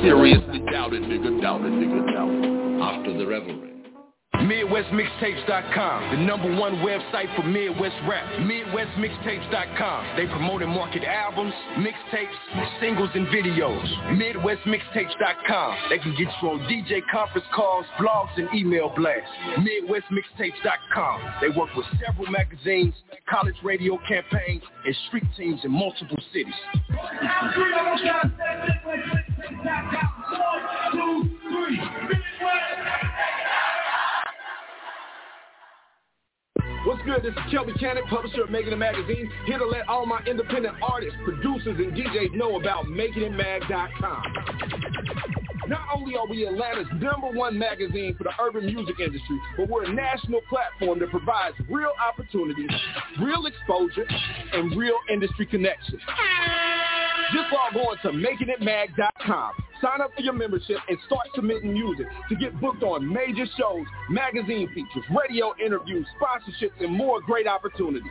Seriously doubt it, nigga, doubt it, nigga, doubt it. After the revelry. MidwestMixtapes.com, the number one website for Midwest rap. MidwestMixtapes.com. They promote and market albums, mixtapes, singles, and videos. MidwestMixtapes.com. They can get you on DJ conference calls, blogs, and email blasts. MidwestMixtapes.com. They work with several magazines, college radio campaigns, and street teams in multiple cities. What's good? This is Kelby Cannon, publisher of Making It Magazine, here to let all my independent artists, producers, and DJs know about MakingItMag.com. Not only are we Atlanta's number one magazine for the urban music industry, but we're a national platform that provides real opportunities, real exposure, and real industry connections. Just log on to makingitmag.com. Sign up for your membership and start submitting music to get booked on major shows, magazine features, radio interviews, sponsorships, and more great opportunities.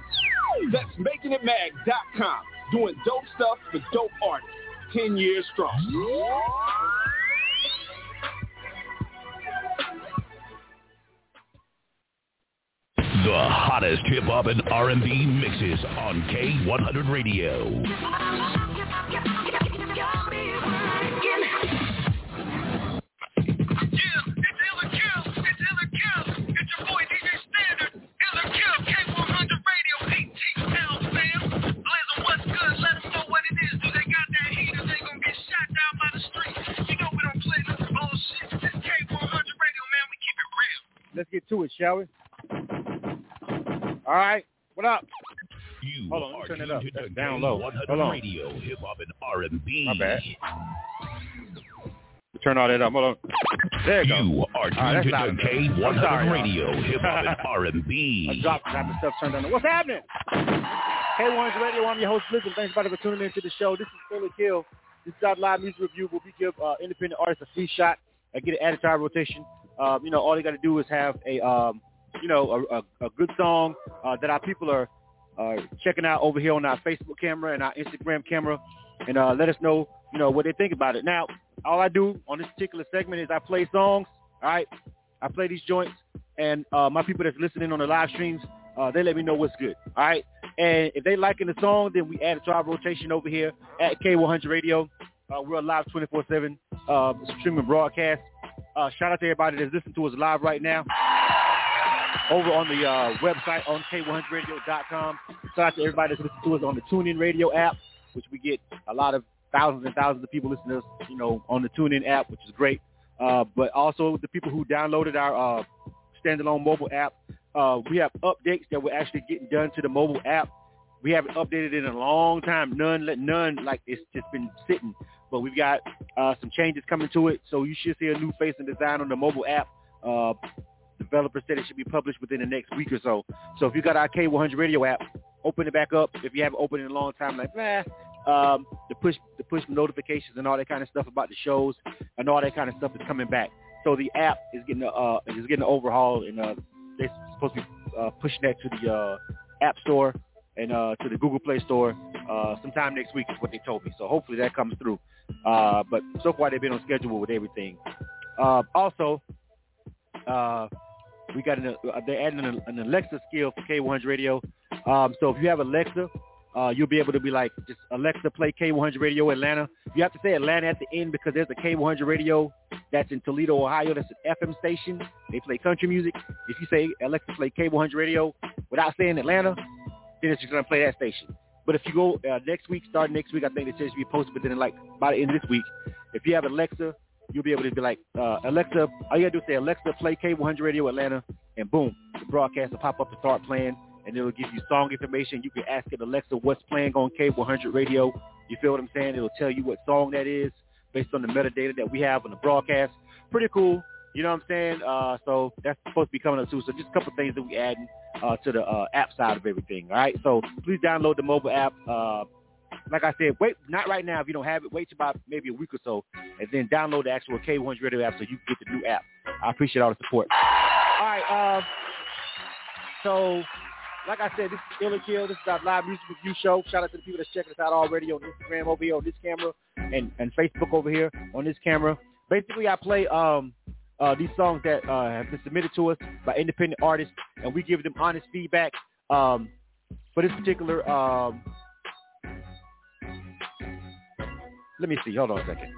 That's makingitmag.com. Doing dope stuff for dope artists. 10 years strong. The hottest hip hop and R&B mixes on K100 Radio. Let's get to it, shall we? All right. What up? You Hold on, let me are turn it tuned up. That's down low. K100 Hold on. Radio, hip hop and R&B. My bad. Turn all that up. Hold on. There you go. You are tuned that's to loud enough. I'm K100. Radio, hip hop and R&B. dropped the type of stuff turned on. What's happening? K1's Radio. I'm your host, Blizzard. Thanks everybody for tuning in to the show. This is Philly Kill. This is our live music review where we give uh, independent artists a free shot and get it added to our rotation. Um, you know, all they got to do is have a, um, you know, a, a, a good song uh, that our people are uh, checking out over here on our Facebook camera and our Instagram camera, and uh, let us know, you know, what they think about it. Now, all I do on this particular segment is I play songs. All right, I play these joints, and uh, my people that's listening on the live streams, uh, they let me know what's good. All right, and if they liking the song, then we add it to our rotation over here at K100 Radio. Uh, we're live 24/7 uh, streaming broadcast. Uh, shout out to everybody that's listening to us live right now over on the uh, website on K100Radio.com. Shout out to everybody that's listening to us on the TuneIn Radio app, which we get a lot of thousands and thousands of people listening to us, you know, on the TuneIn app, which is great. Uh, but also the people who downloaded our uh, standalone mobile app. Uh, we have updates that we're actually getting done to the mobile app. We haven't updated it in a long time. None, none like it's just been sitting. But we've got uh, some changes coming to it, so you should see a new face and design on the mobile app. Uh, developer said it should be published within the next week or so. So if you got our K100 Radio app, open it back up. If you haven't opened it in a long time, like nah, um, the push the push notifications and all that kind of stuff about the shows and all that kind of stuff is coming back. So the app is getting a, uh, is getting an overhaul, and uh, they're supposed to be uh, pushing that to the uh, App Store and uh, to the Google Play Store uh, sometime next week is what they told me. So hopefully that comes through. Uh, but so far they've been on schedule with everything. Uh, also, uh, we got an, uh, they're adding an, an Alexa skill for K100 Radio. Um, so if you have Alexa, uh, you'll be able to be like, just Alexa play K100 Radio Atlanta. You have to say Atlanta at the end because there's a K100 Radio that's in Toledo, Ohio. That's an FM station. They play country music. If you say Alexa play K100 Radio without saying Atlanta, then it's just going to play that station. But if you go uh, next week, starting next week, I think says to be posted within like by the end of this week. If you have Alexa, you'll be able to be like, uh, Alexa, all you gotta do is say, Alexa, play K100 Radio Atlanta, and boom, the broadcast will pop up and start playing, and it'll give you song information. You can ask it, Alexa, what's playing on K100 Radio. You feel what I'm saying? It'll tell you what song that is based on the metadata that we have on the broadcast. Pretty cool. You know what I'm saying? Uh, so that's supposed to be coming up too. So just a couple things that we adding uh, to the uh, app side of everything. All right. So please download the mobile app. Like I said, wait, not right now. If you don't have it, wait about maybe a week or so, and then download the actual K100 Radio app so you can get the new app. I appreciate all the support. All right. Uh, so, like I said, this is Ill or Kill. This is our live music review show. Shout out to the people that's checking us out already on Instagram over here on this camera and, and Facebook over here on this camera. Basically, I play um, uh, these songs that uh, have been submitted to us by independent artists, and we give them honest feedback. Um, for this particular um, Let me see. Hold on a second.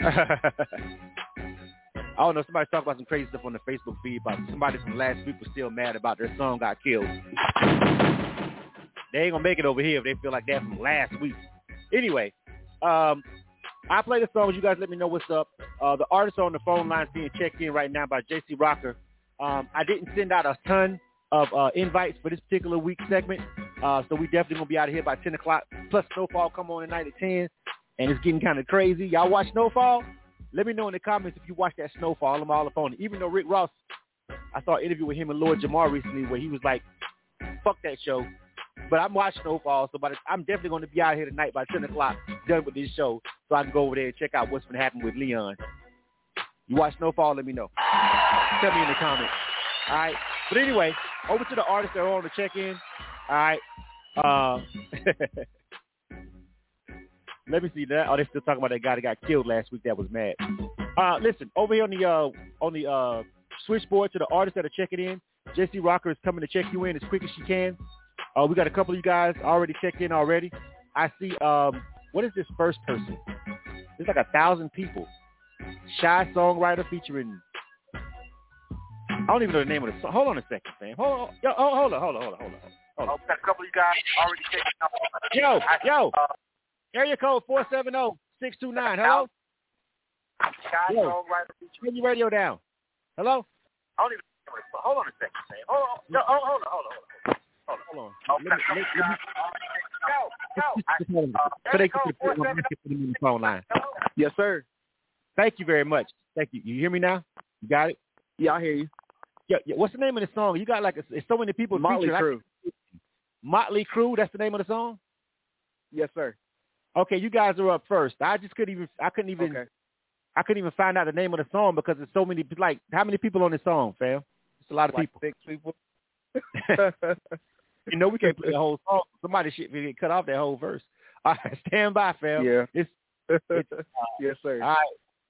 I don't know. Somebody's talking about some crazy stuff on the Facebook feed about somebody from last week was still mad about their son got killed. They ain't gonna make it over here if they feel like that from last week. Anyway, um, I play the songs. You guys let me know what's up. Uh, the artist on the phone line is being checked in right now by JC Rocker. Um, I didn't send out a ton of uh, invites for this particular week segment. Uh, so we definitely gonna be out of here by 10 o'clock. Plus Snowfall come on tonight at 10, and it's getting kind of crazy. Y'all watch Snowfall? Let me know in the comments if you watch that Snowfall. I'm all up on it. Even though Rick Ross, I saw an interview with him and Lord Jamar recently where he was like, "Fuck that show." But I'm watching Snowfall, so but I'm definitely going to be out here tonight by 10 o'clock, done with this show, so I can go over there and check out what's been happening with Leon. You watch Snowfall? Let me know. Tell me in the comments. All right. But anyway, over to the artists that are on the check-in. All right. Uh, let me see that. Oh, they're still talking about that guy that got killed last week. That was mad. Uh, listen, over here on the uh, on the uh, switchboard to the artists that are checking in. JC Rocker is coming to check you in as quick as she can. Uh, we got a couple of you guys already checked in already. I see. Um, what is this first person? There's like a thousand people. Shy songwriter featuring I don't even know the name of the song. Hold on a second, Sam. Hold on. Yo, oh, hold on, hold on, hold on, hold on. Hold on. Oh, got a couple of you guys already taking up. Yo, yo. Uh, Area code 470-629. Hello? Yo, turn your radio down. Hello? I don't even Hold on a second, Sam. Hold on. No, hold, hold on, hold on, hold on. Hold on. Hold on. Oh, let me, let, let me, yo, yo. I, uh, so they can put them in the phone line. Yes, sir. Thank you very much. Thank you. You hear me now? You got it? Yeah, I hear you. Yeah, yeah. What's the name of the song? You got like a, it's so many people. Motley Crue. Motley Crue. That's the name of the song. Yes, sir. Okay, you guys are up first. I just couldn't even. I couldn't even. Okay. I couldn't even find out the name of the song because there's so many. Like, how many people on this song, fam? It's a lot of like people. Six people. you know we can't play the whole song. Somebody should get cut off that whole verse. All right, stand by, fam. Yeah. It's, it's uh, yes, sir. All right.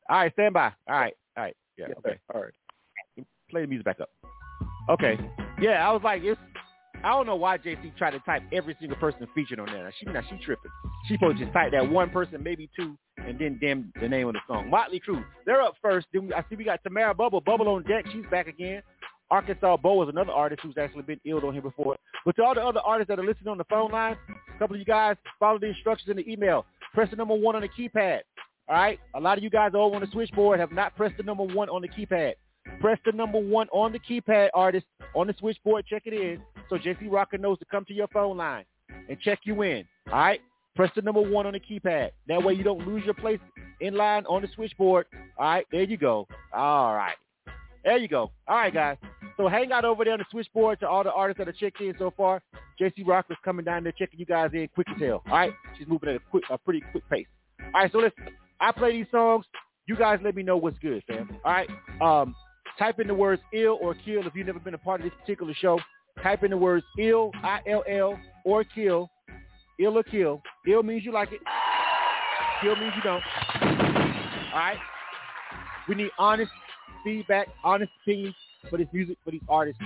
All right, stand by. All right. All right. Yeah. Yes, okay. All right play the music back up. Okay. Yeah, I was like, it's. I don't know why JC tried to type every single person featured on there. Now, she now she tripping. She supposed to just type that one person, maybe two, and then damn the name of the song. Motley Crue. They're up first. Then we, I see we got Tamara Bubble. Bubble on deck. She's back again. Arkansas Bo is another artist who's actually been ill on here before. But to all the other artists that are listening on the phone line, a couple of you guys follow the instructions in the email. Press the number one on the keypad. All right. A lot of you guys over on the switchboard have not pressed the number one on the keypad. Press the number one on the keypad, artist, on the switchboard. Check it in so JC Rocker knows to come to your phone line and check you in. All right? Press the number one on the keypad. That way you don't lose your place in line on the switchboard. All right? There you go. All right. There you go. All right, guys. So hang out over there on the switchboard to all the artists that are checked in so far. JC Rocker's coming down there checking you guys in quick as hell. All right? She's moving at a quick, a pretty quick pace. All right, so listen. I play these songs. You guys let me know what's good, fam. All right? Um, Type in the words ill or kill if you've never been a part of this particular show. Type in the words ill, I-L-L, or kill. Ill or kill. Ill means you like it. Kill means you don't. All right? We need honest feedback, honest opinions for this music, for these artists.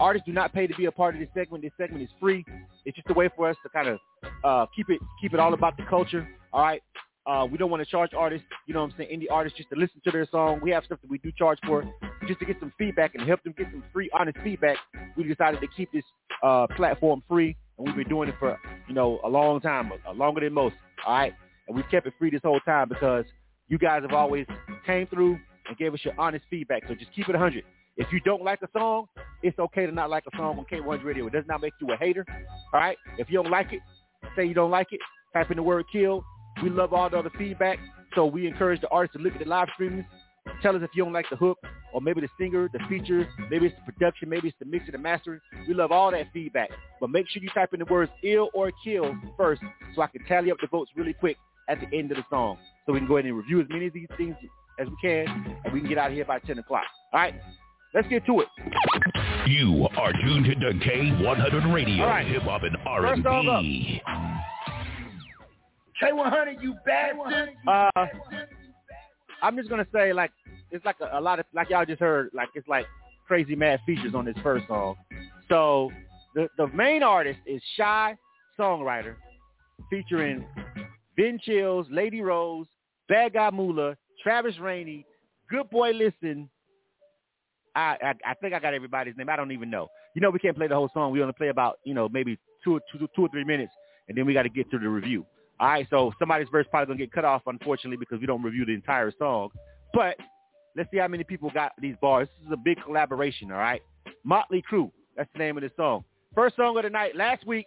Artists do not pay to be a part of this segment. This segment is free. It's just a way for us to kind of uh, keep it keep it all about the culture. All right. Uh, we don't want to charge artists, you know what I'm saying, indie artists just to listen to their song. We have stuff that we do charge for just to get some feedback and help them get some free, honest feedback. We decided to keep this uh, platform free, and we've been doing it for, you know, a long time, uh, longer than most, all right? And we've kept it free this whole time because you guys have always came through and gave us your honest feedback. So just keep it 100. If you don't like a song, it's okay to not like a song on K100 Radio. It does not make you a hater. All right? If you don't like it, say you don't like it. Type in the word kill. We love all the other feedback. So we encourage the artists to look at the live streams. Tell us if you don't like the hook or maybe the singer, the feature, maybe it's the production, maybe it's the mix and the mastering. We love all that feedback. But make sure you type in the words ill or kill first so I can tally up the votes really quick at the end of the song. So we can go ahead and review as many of these things as we can and we can get out of here by 10 o'clock. All right? Let's get to it. You are tuned to K100 Radio, right. Hip Hop and First song up. R&B. K100, you bad Uh, I'm just gonna say like it's like a, a lot of like y'all just heard like it's like crazy mad features on this first song. So the the main artist is Shy Songwriter, featuring Ben Chills, Lady Rose, Bad Guy Moolah, Travis Rainey, Good Boy Listen. I, I I think I got everybody's name. I don't even know. You know we can't play the whole song. We only play about you know maybe two two two or three minutes, and then we got to get to the review. All right, so somebody's verse probably gonna get cut off, unfortunately, because we don't review the entire song. But let's see how many people got these bars. This is a big collaboration. All right, Motley Crue. That's the name of the song. First song of the night. Last week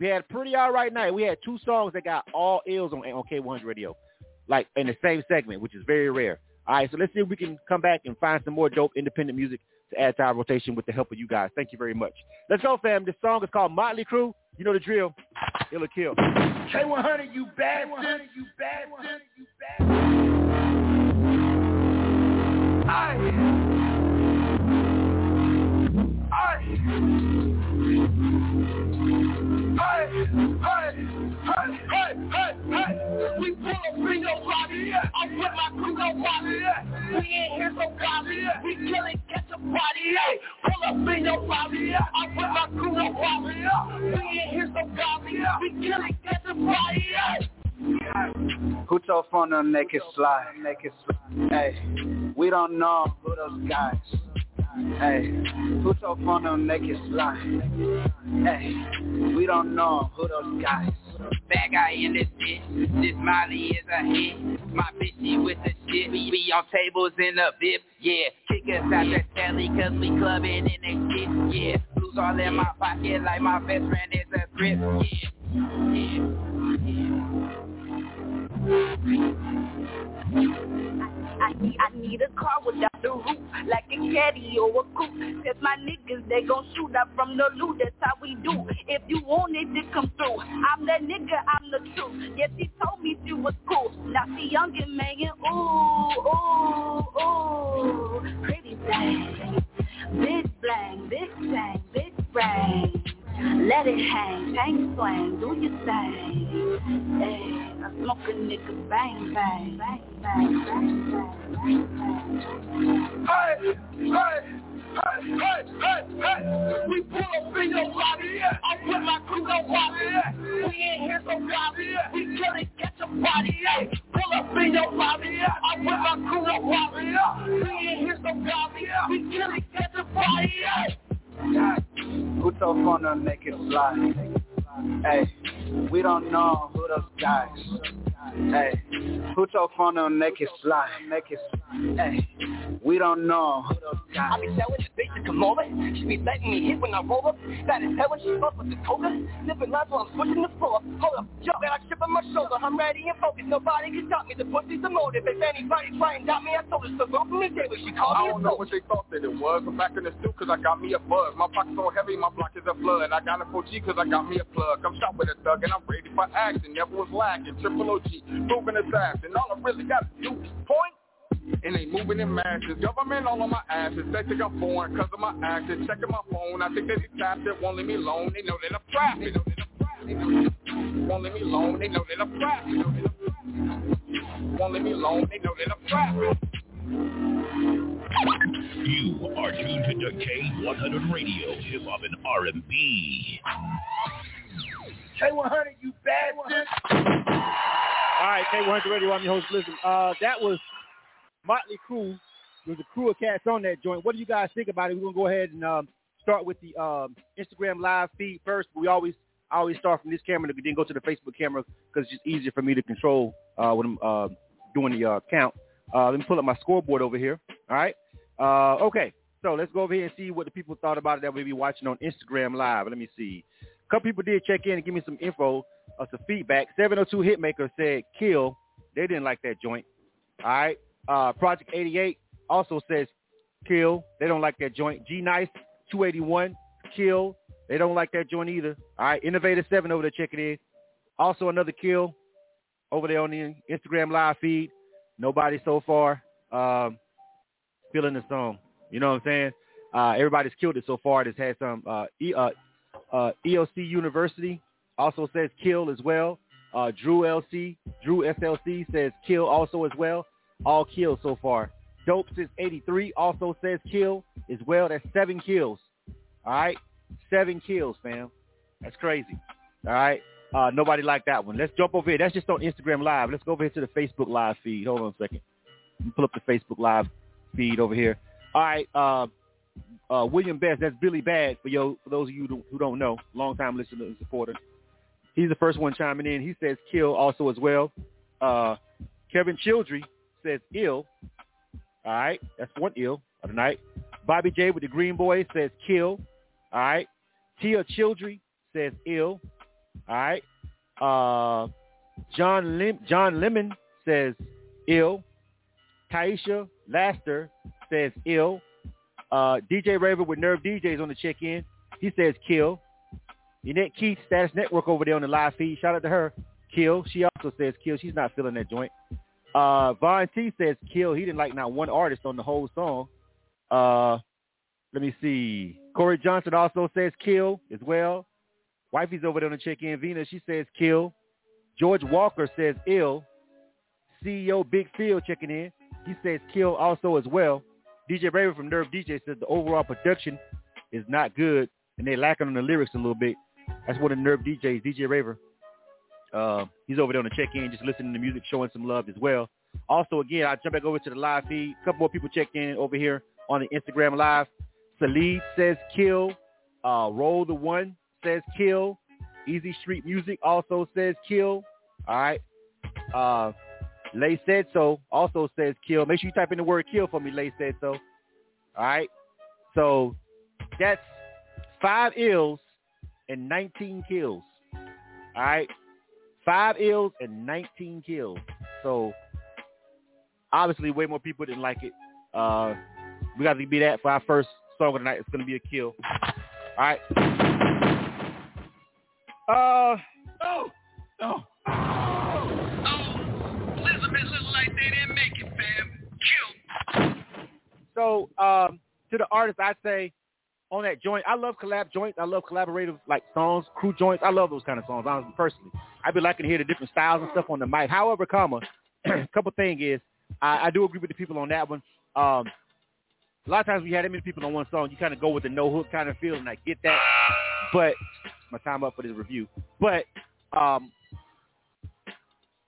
we had a pretty all right night. We had two songs that got all ills on on K100 Radio, like in the same segment, which is very rare. All right, so let's see if we can come back and find some more dope independent music to add to our rotation with the help of you guys. Thank you very much. Let's go, fam. This song is called Motley Crue. You know the drill. Ill or kill. K100, you bad you bad you bad We pull up your body. I put my crew on body. We ain't here so godly. We kill it, catch a body. Pull up your body. I put my crew on body. We ain't here so godly. We kill it, catch a body. Put your phone on naked slide, naked slide. Hey, we don't know who those guys. Hey, put your phone on naked slide. Hey, we don't know who those guys. Bad guy in this bitch. This Molly is a hit. My bitchy with the shit. We be on tables in the VIP. Yeah, kick us out the telly cause we clubbing in the shit. Yeah, blues all in my pocket like my best friend is a grip. Yeah, I need, I need a car without the roof, like a caddy or a coupe. Cause my niggas, they gon' shoot up from the loot, that's how we do. If you want it to come through, I'm that nigga, I'm the truth. Yes, she told me she was cool. Now she young and making ooh, ooh, ooh. Pretty thing, big blang, big thing, big brain. Let it hang, hang swing, do your thing. Hey, I smoke a nigga bang bang, bang bang, bang bang, bang bang. Hey, hey, hey, hey, hey, hey. We pull up in your body. I put my crew on body. We ain't here so godly. We kill it, catch a body. Pull up in your body. I put my crew on body. We ain't here so godly. We kill it, catch a body. Put your phone make it slide. Hey, we don't know who those guys. Hey, put your phone on naked slide. Naked slide. Hey, we don't know who those. I be selling the bitch to come over. She be letting me hit when I roll up. That is hell when she fuck with the toga. Sipping lines while I'm switching the floor. Hold up, yo, got a chip on my shoulder. I'm ready and focused. Nobody can stop me. The pussy's a motive. If anybody try and doubt me, I told her to go from the day when she called I me I don't know what they thought that it was. I'm back in the stew cause I got me a buzz. My pocket's so heavy, my block is a flood. I got a 4G cause I got me a plug. I'm shot with a thug and I'm ready for action. Never was lacking. Triple OG, proven assassin. All I really gotta do is point. And they moving in masses. Government all on my asses. They think I'm foreign cause of my actions. Checking my phone. I think they tapped it. Won't leave me alone. They know that I'm trapped. Won't leave me alone. They know that I'm trapped. Won't leave me alone. They know that I'm trapped. You are tuned to K100 Radio, Hip Hop and R&B. K100, you bad All right, K100 Radio. I'm your host, Listen. Uh, that was Motley Crue. There's a crew of cats on that joint. What do you guys think about it? We're gonna go ahead and um, start with the um, Instagram live feed first. We always I always start from this camera, then go to the Facebook camera because it's just easier for me to control uh, when I'm uh, doing the uh, count. Uh, let me pull up my scoreboard over here. All right. Uh, okay. So let's go over here and see what the people thought about it that we be watching on Instagram Live. Let me see. Couple people did check in and give me some info, uh, some feedback. 702 Hitmaker said kill. They didn't like that joint. All right. Uh, Project 88 also says kill. They don't like that joint. G Nice 281 kill. They don't like that joint either. All right. Innovator 7 over there checking in. Also another kill over there on the Instagram live feed. Nobody so far um, feeling the song. You know what I'm saying? Uh, everybody's killed it so far. It's had some uh, e, uh, uh, ELC University also says kill as well. Uh, Drew LC, Drew SLC says kill also as well. All kills so far. Dope since 83 also says kill as well. That's seven kills. All right. Seven kills, fam. That's crazy. All right. Uh, nobody liked that one. Let's jump over here. That's just on Instagram Live. Let's go over here to the Facebook Live feed. Hold on a second. Pull up the Facebook Live feed over here. All right. Uh, uh, William Best, that's Billy Bad for yo for those of you who don't know, long time listener and supporter. He's the first one chiming in. He says kill also as well. Uh, Kevin Childry says ill. All right, that's one ill of the night. Bobby J with the Green Boy says kill. All right. Tia Childry says ill. All right. Uh, John Lim- John Lemon says ill. Taisha Laster says ill. Uh, DJ Raver with Nerve DJs on the check-in. He says kill. Yannette Keith, Status Network over there on the live feed. Shout out to her. Kill. She also says kill. She's not feeling that joint. Uh, Von T says kill. He didn't like not one artist on the whole song. Uh, let me see. Corey Johnson also says kill as well. Wifey's over there on the check-in. Vina, she says kill. George Walker says ill. CEO Big Phil checking in. He says kill also as well. DJ Raver from Nerve DJ says the overall production is not good and they're lacking on the lyrics a little bit. That's one of the Nerve DJs, DJ Raver. Uh, he's over there on the check-in, just listening to music, showing some love as well. Also, again, I jump back over to the live feed. A couple more people checked in over here on the Instagram live. Salid says kill. Uh, Roll the One says kill. Easy Street Music also says kill. All right. Uh, Lay said so also says kill. Make sure you type in the word kill for me, Lay said so. All right. So that's five ills and 19 kills. All right. Five ills and 19 kills. So obviously way more people didn't like it. Uh, we got to be that for our first song of the night. It's going to be a kill. All right. Uh, no, no. So um, to the artist, I say on that joint, I love collab joints. I love collaborative like songs, crew joints. I love those kind of songs. Honestly, personally, I'd be liking to hear the different styles and stuff on the mic. However, comma, a couple thing is, I, I do agree with the people on that one. Um, a lot of times we had that many people on one song, you kind of go with the no hook kind of feel, and I get that. But my time up for this review. But um,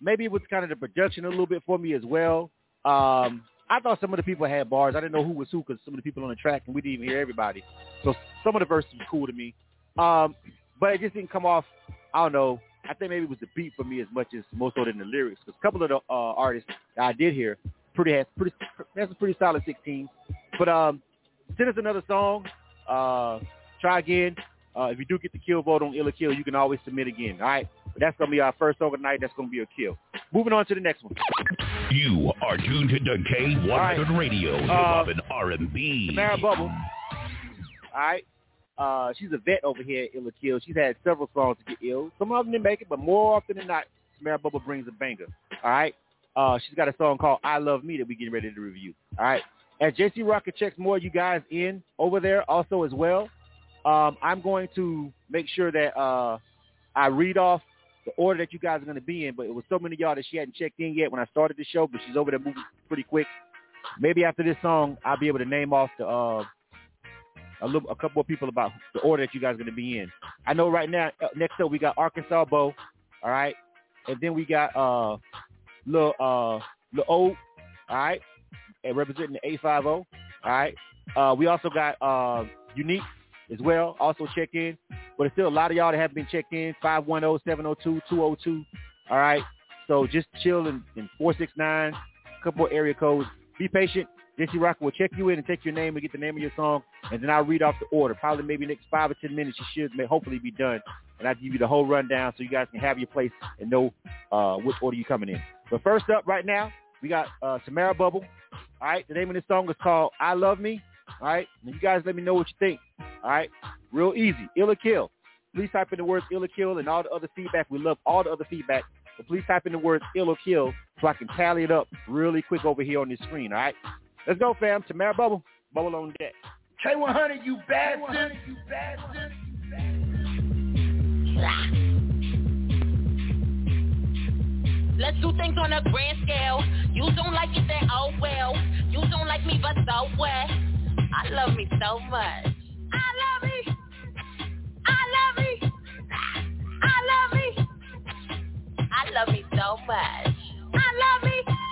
maybe it was kind of the production a little bit for me as well. Um, I thought some of the people had bars. I didn't know who was who because some of the people on the track and we didn't even hear everybody. So some of the verses were cool to me. Um, but it just didn't come off. I don't know. I think maybe it was the beat for me as much as more so than the lyrics. Because a couple of the uh, artists that I did hear pretty has pretty that's a pretty solid 16. But um, send us another song. Uh, try again. Uh, if you do get the kill vote on Ill or Kill, you can always submit again. All right. But that's gonna be our first song of the night. That's gonna be a kill. Moving on to the next one. You are tuned to K100 right. Radio, hip hop and R&B. Tamara Bubble. All right. Uh, she's a vet over here at Ill or Kill. She's had several songs to get ill. Some of them didn't make it, but more often than not, Tamara Bubble brings a banger. All right. Uh, she's got a song called "I Love Me" that we're getting ready to review. All right. As JC Rocker checks more you guys in over there also as well. Um, I'm going to make sure that uh, I read off the order that you guys are going to be in. But it was so many y'all that she hadn't checked in yet when I started the show, but she's over there moving pretty quick. Maybe after this song, I'll be able to name off the uh, a little, a couple of people about the order that you guys are going to be in. I know right now, uh, next up we got Arkansas Bo, all right, and then we got uh, little uh little all right, and representing the 850. All right. Uh, we also got uh unique as well. Also check in, but it's still a lot of y'all that haven't been checked in. 510-702-202. All right. So just chill in, in 469, a couple area codes. Be patient. JC Rocker will check you in and take your name and get the name of your song, and then I'll read off the order. Probably maybe next five or ten minutes, you should hopefully be done, and I'll give you the whole rundown so you guys can have your place and know uh, which order you're coming in. But first up, right now, we got uh, Tamara Bubble. All right, the name of this song is called "I Love Me." All right, and you guys let me know what you think. All right, real easy. Ill or kill. Please type in the words ill or kill and all the other feedback. We love all the other feedback. But please type in the words ill or kill so I can tally it up really quick over here on this screen. All right, let's go, fam. Tamara Bubble, Bubble on deck. K100, you bastard. You bastard. Let's do things on a grand scale. You don't like it, then oh well. You don't like me, but so what? I love me so much. I love me. I love me. I love me. I love me so much. I love me.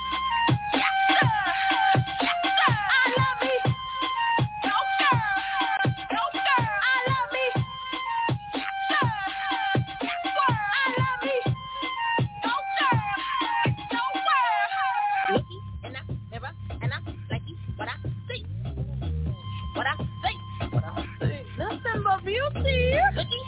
please.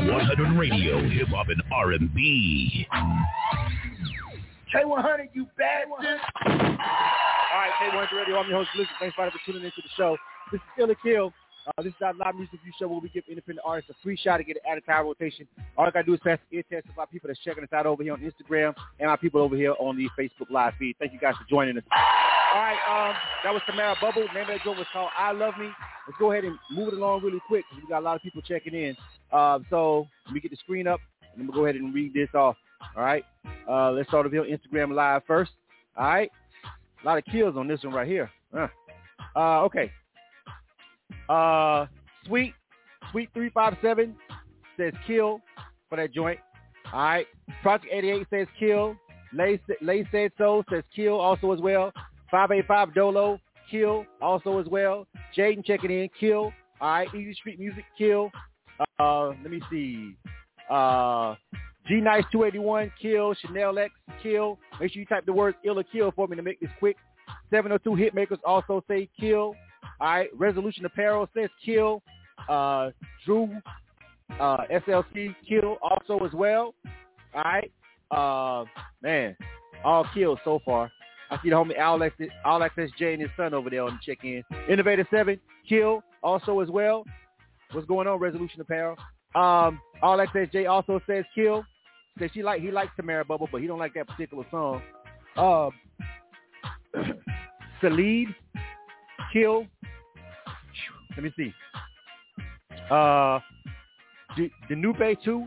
K100 Radio, Hip Hop and R&B. K100, you bastard. All right, K100 Radio. I'm your host, Blizzard. Thanks for tuning into the show. This is Still a Kill. Uh, this is our live music review show where we give independent artists a free shot to get an added time rotation. All I got to do is pass the ear test of our people that's checking us out over here on Instagram and our people over here on the Facebook live feed. Thank you guys for joining us. All right, um, that was Tamara Bubble. The name of that joint was called I Love Me. Let's go ahead and move it along really quick because we got a lot of people checking in. Uh, so let me get the screen up and then we'll go ahead and read this off. All right, uh, let's start over here Instagram live first. All right, a lot of kills on this one right here. Uh, uh, okay. Uh, Sweet, Sweet 357 says kill for that joint. All right. Project 88 says kill. Lay, Lay said so says kill also as well. 585 Dolo, kill also as well. Jaden checking in, kill. All right. Easy Street Music, kill. Uh, let me see. Uh, G Nice 281, kill. Chanel X, kill. Make sure you type the words ill or kill for me to make this quick. 702 Hitmakers also say kill. All right. Resolution Apparel says kill. Uh, Drew uh, SLC kill also as well. All right. Uh, man, all kills so far. I see the homie Alex, Alex J and his son over there on the check-in. Innovator 7 kill also as well. What's going on, Resolution Apparel? Um, Alex J also says kill. Says she like he likes Tamara Bubble, but he don't like that particular song. Um, Salid, kill. Let me see. Uh, new Bay 2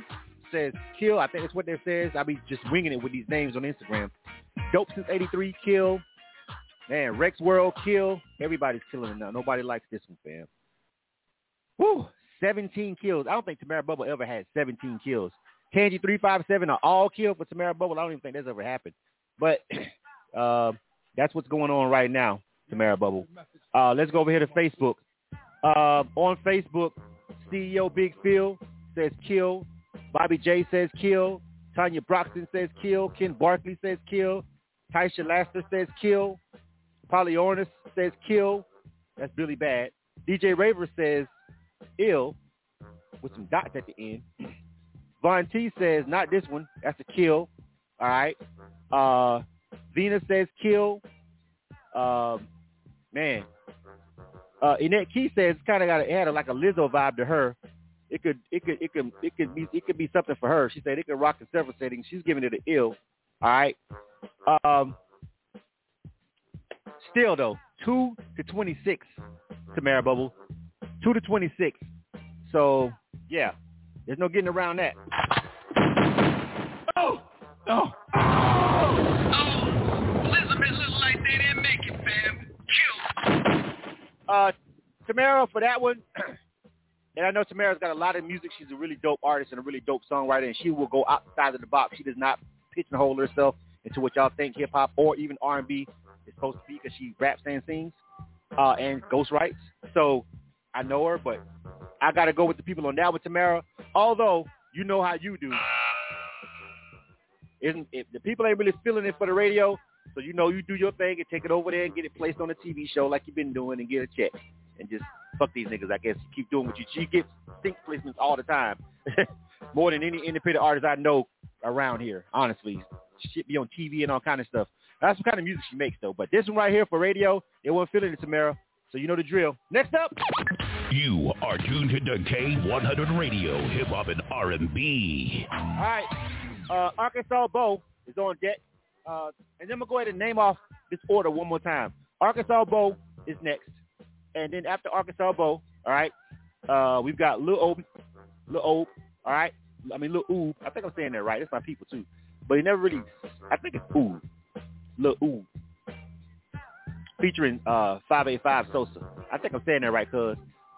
says kill. I think that's what that says. I'll be just winging it with these names on Instagram. Dope since 83, kill. Man, Rex World, kill. Everybody's killing it now. Nobody likes this one, fam. Woo, 17 kills. I don't think Tamara Bubble ever had 17 kills. Kanji 357 are all killed for Tamara Bubble. I don't even think that's ever happened. But uh, that's what's going on right now, Tamara Bubble. Uh, let's go over here to Facebook. Uh, on Facebook, CEO Big Phil says kill. Bobby J says kill. Tanya Broxton says kill. Ken Barkley says kill. Taisha Laster says kill. Polly Ornis says kill. That's really bad. DJ Raver says ill with some dots at the end. Von T says not this one. That's a kill. All right. Uh, Venus says kill. Um, man. Uh, Annette Key says kind of got a, it had a, like a Lizzo vibe to her. It could it could it could it could be it could be something for her. She said it could rock in several settings. She's giving it an ill. All right. Um, still though, two to twenty six, Tamara Bubble, two to twenty six. So yeah, there's no getting around that. Oh, oh, oh, Elizabeth looks like they didn't make it, fam. Kill. Uh, Tamara for that one. And I know Tamara's got a lot of music. She's a really dope artist and a really dope songwriter, and she will go outside of the box. She does not pigeonhole herself into what y'all think hip hop or even R and B is supposed to be because she raps and sings uh, and ghost writes. So I know her, but I got to go with the people on that with Tamara. Although you know how you do, isn't if the people ain't really feeling it for the radio, so you know you do your thing and take it over there and get it placed on a TV show like you've been doing and get a check and just fuck these niggas. I guess keep doing what you. She gets stink placements all the time, more than any independent artist I know around here. Honestly, she be on TV and all kind of stuff. That's what kind of music she makes though. But this one right here for radio, it weren't feeling it, Tamara. So you know the drill. Next up. You are tuned to K100 Radio, Hip Hop and R&B. All right. Uh, Arkansas Bo is on deck. Uh, and then I'm going to go ahead and name off this order one more time. Arkansas Bo is next. And then after Arkansas Bo, all right, uh, we've got Lil Obi, Lil Obe, all right. I mean Lil Oob. I think I'm saying that right. That's my people too. But he never really. I think it's Oob, Lil Oob, featuring uh 585 Sosa. I think I'm saying that right, cuz.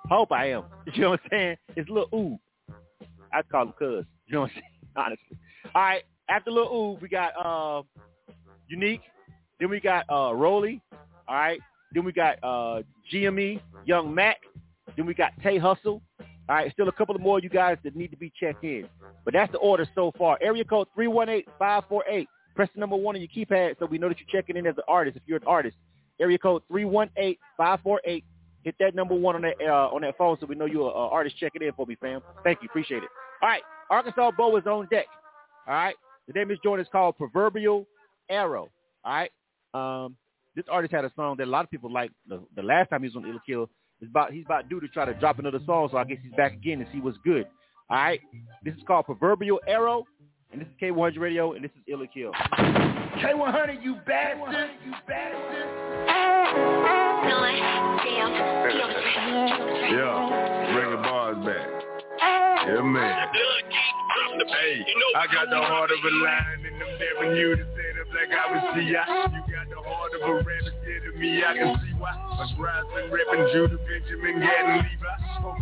Hope I am. You know what I'm saying? It's Lil Oob. I'd call him cuz. You know what I'm saying? Honestly. All right. After Lil Oob, we got uh, Unique. Then we got uh, Rolly. All right. Then we got uh, GME, Young Mac. Then we got Tay Hustle. All right, still a couple of more you guys that need to be checked in. But that's the order so far. Area code 318-548. Press the number one on your keypad so we know that you're checking in as an artist if you're an artist. Area code 318-548. Hit that number one on that uh, on that phone so we know you're an artist checking in for me, fam. Thank you. Appreciate it. All right, Arkansas Bo is on deck. All right. The name is joint is called Proverbial Arrow. All right. Um, this artist had a song that a lot of people like. The, the last time he was on Ill Kill, is about he's about due to try to drop another song, so I guess he's back again and see what's good. All right. This is called Proverbial Arrow, and this is K100 Radio, and this is Ill Kill. K100, you bastard. You bastard. Yeah, bring the bars back. Yeah, man. Hey, I got the heart of a lion and I'm daring you to stand up like I was G.I. You got the of a of me, I can see why. Scribes been repping Judah, Benjamin, Gatton, Levi.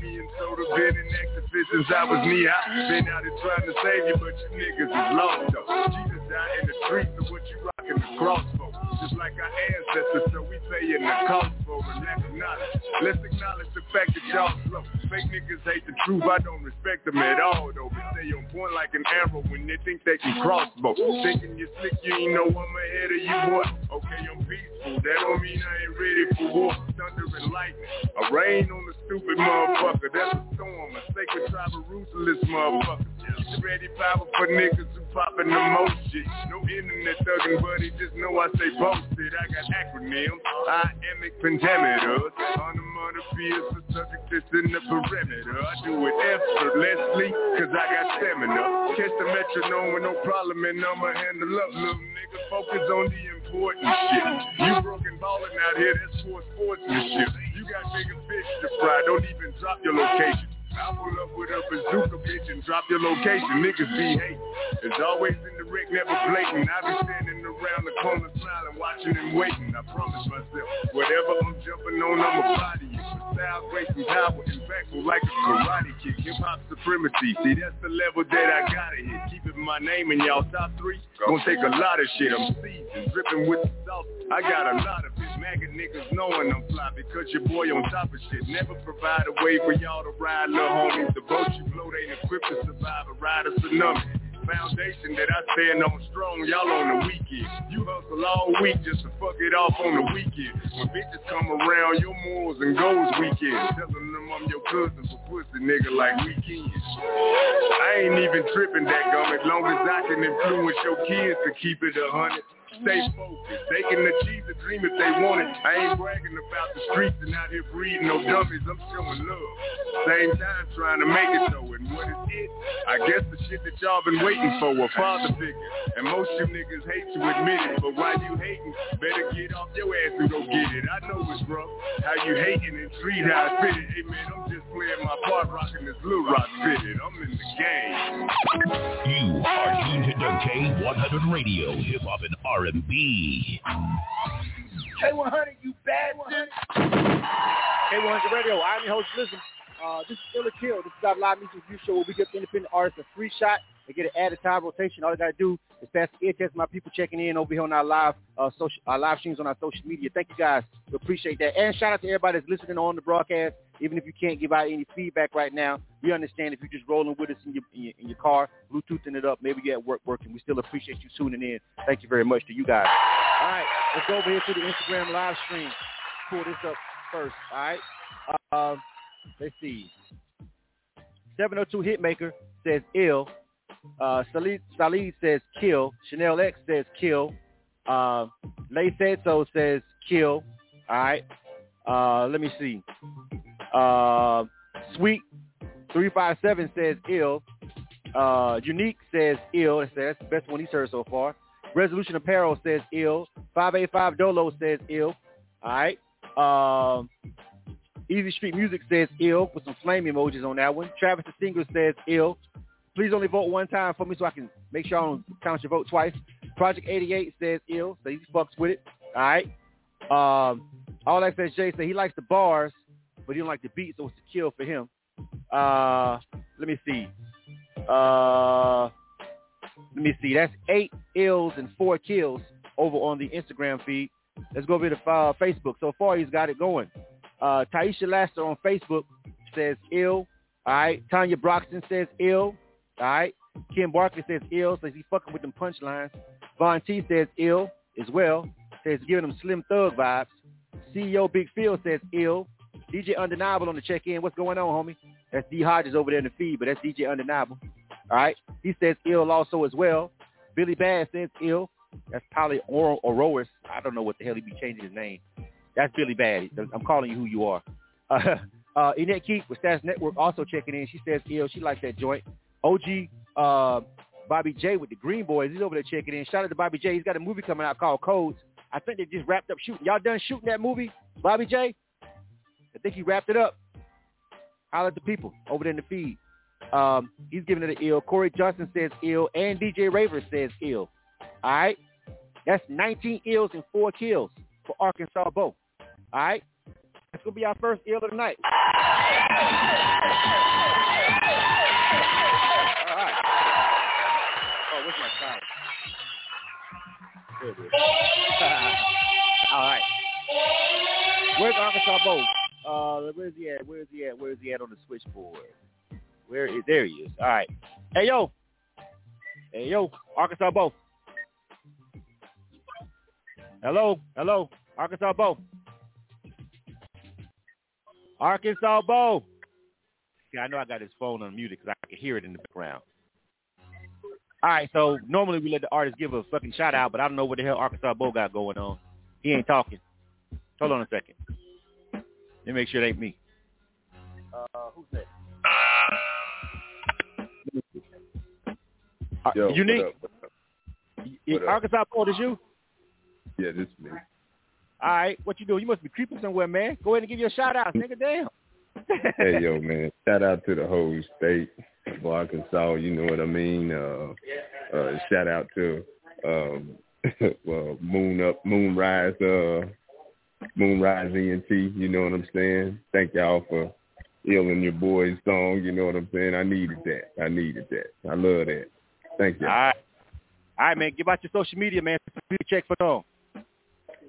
Me and Soda, been in activist since I was knee-high. Been out here trying to save you, but you niggas is lost, though. Jesus died in the streets, so what you rocking the crossbow? Just like our ancestors, so we pay in the cost for it. Let's acknowledge, let's acknowledge the fact that y'all slow. Fake niggas hate the truth, I don't respect them at all, though. But stay on point like an arrow when they think they can crossbow. Thinking you're slick, you ain't know I'm ahead of you, boy. Okay, I'm peaceful, that don't mean I ain't ready for war. Thunder and lightning, a rain on the stupid motherfucker. That's a storm, a sacred tribe of ruthless motherfucker. Ready power for niggas who poppin' the most shit. No internet thuggin', buddy, just know I say posted. I got acronyms, iambic pentameters. Onomatopoeias for subject that's in the perimeter. I do it effortlessly, cause I got stamina. Catch the metronome with no problem and I'ma handle up. Little nigga, focus on the important shit. You broken ballin' out here, that's for sportsmanship. You got bigger fish to fry. Don't even drop your location. I pull up with a bazooka bitch and drop your location. Niggas be hating. It's always in the rig, never blatant. I be standing around the corner smiling, watching and waiting. I promise myself, whatever I'm jumping on, I'ma body it. Style, grace, and power, impactful like a karate kick. Hip hop supremacy. See, that's the level that I gotta hit. Keeping my name in y'all top three. Gonna take a lot of shit. I'm seasoned, dripping with the. I got a lot of it. Maggot niggas knowing I'm fly because your boy on top of shit. Never provide a way for y'all to ride, little homies. The boat you float ain't equipped to survive a ride or tsunami. Foundation that I stand on strong, y'all on the weekend. You hustle all week just to fuck it off on the weekend. When bitches come around, your morals and goals weekend. Telling them I'm your cousin for pussy, nigga, like weekend. I ain't even tripping that gum as long as I can influence your kids to keep it a hundred. Stay focused. They can achieve the dream if they want it. I ain't bragging about the streets and out here breeding no dummies. I'm showing love. Same time trying to make it though. And what is it? I guess the shit that y'all been waiting for, a father figure. And most you niggas hate to admit it. But while you hating, better get off your ass and go get it. I know it's rough. How you hating and treat how I fit it. Hey man, I'm just playing my part rocking this Lil Rock fitted. I'm in the game. You are tuned to K100 Radio, Hip Hop and R&B. K100, you bad one. K100 Radio. I'm your host, Listen. Uh, this is Still a Kill. This is our live music review show where we give independent artists a free shot. They get an added time rotation. All they gotta do pass the ear test. My people checking in over here on our live uh, social, our live streams on our social media. Thank you guys. We appreciate that. And shout out to everybody that's listening on the broadcast. Even if you can't give out any feedback right now, we understand if you're just rolling with us in your, in your, in your car, Bluetoothing it up, maybe you're at work working. We still appreciate you tuning in. Thank you very much to you guys. All right, let's go over here to the Instagram live stream. Pull this up first. All right. Uh, let's see. 702 Hitmaker says ill. Uh, Salid, Salid says kill. Chanel X says kill. Uh, Lay so says kill. All right. Uh, let me see. Uh, Sweet 357 says ill. Uh, Unique says ill. That's the best one he's heard so far. Resolution Apparel says ill. 585 Dolo says ill. All right. Um, Easy Street Music says ill with some flame emojis on that one. Travis the Singer says ill. Please only vote one time for me so I can make sure I don't count your vote twice. Project 88 says ill, so he fucks with it. All right. Um, All Access J said he likes the bars, but he don't like the beat, so it's a kill for him. Uh, let me see. Uh, let me see. That's eight ills and four kills over on the Instagram feed. Let's go over to uh, Facebook. So far, he's got it going. Uh, Taisha Laster on Facebook says ill. All right. Tanya Broxton says ill. All right. Kim Barkley says ill. Says he's fucking with them punchlines. Von T says ill as well. Says giving them Slim Thug vibes. CEO Big Phil says ill. DJ Undeniable on the check-in. What's going on, homie? That's D Hodges over there in the feed, but that's DJ Undeniable. All right. He says ill also as well. Billy Bass says ill. That's probably Oro Orois. I don't know what the hell he be changing his name. That's Billy Bad. I'm calling you who you are. Uh, uh, Keith with Status Network also checking in. She says ill. She likes that joint. OG uh, Bobby J with the Green Boys. He's over there checking in. Shout out to Bobby J. He's got a movie coming out called Codes. I think they just wrapped up shooting. Y'all done shooting that movie, Bobby J? I think he wrapped it up. Holler at the people over there in the feed. Um, he's giving it an ill. Corey Johnson says ill, and DJ Raver says ill. All right, that's 19 ills and four kills for Arkansas Bo. All right, that's gonna be our first ill of the night. All right. Where's Arkansas Bo? Uh, where's he at? Where's he at? Where's he at on the switchboard? Where is? There he is. All right. Hey yo. Hey yo, Arkansas Bo. Hello, hello, Arkansas Bo. Arkansas Bo. See, I know I got his phone unmuted because I can hear it in the background. All right, so normally we let the artist give a fucking shout out, but I don't know what the hell Arkansas Bo got going on. He ain't talking. Hold on a second. Let me make sure it ain't me. Uh, who's that? Uh, Yo, what unique. up, what up? What up? Arkansas Bo, is you? Yeah, this is me. All right, what you doing? You must be creeping somewhere, man. Go ahead and give you a shout out, nigga. Damn. Hey yo man, shout out to the whole state of Arkansas, you know what I mean? Uh uh shout out to um well Moon Up Moonrise uh Moonrise ENT, you know what I'm saying? Thank y'all for healing your boy's song, you know what I'm saying? I needed that. I needed that. I love that. Thank you. All right. All right, man. Give out your social media, man. Check for them.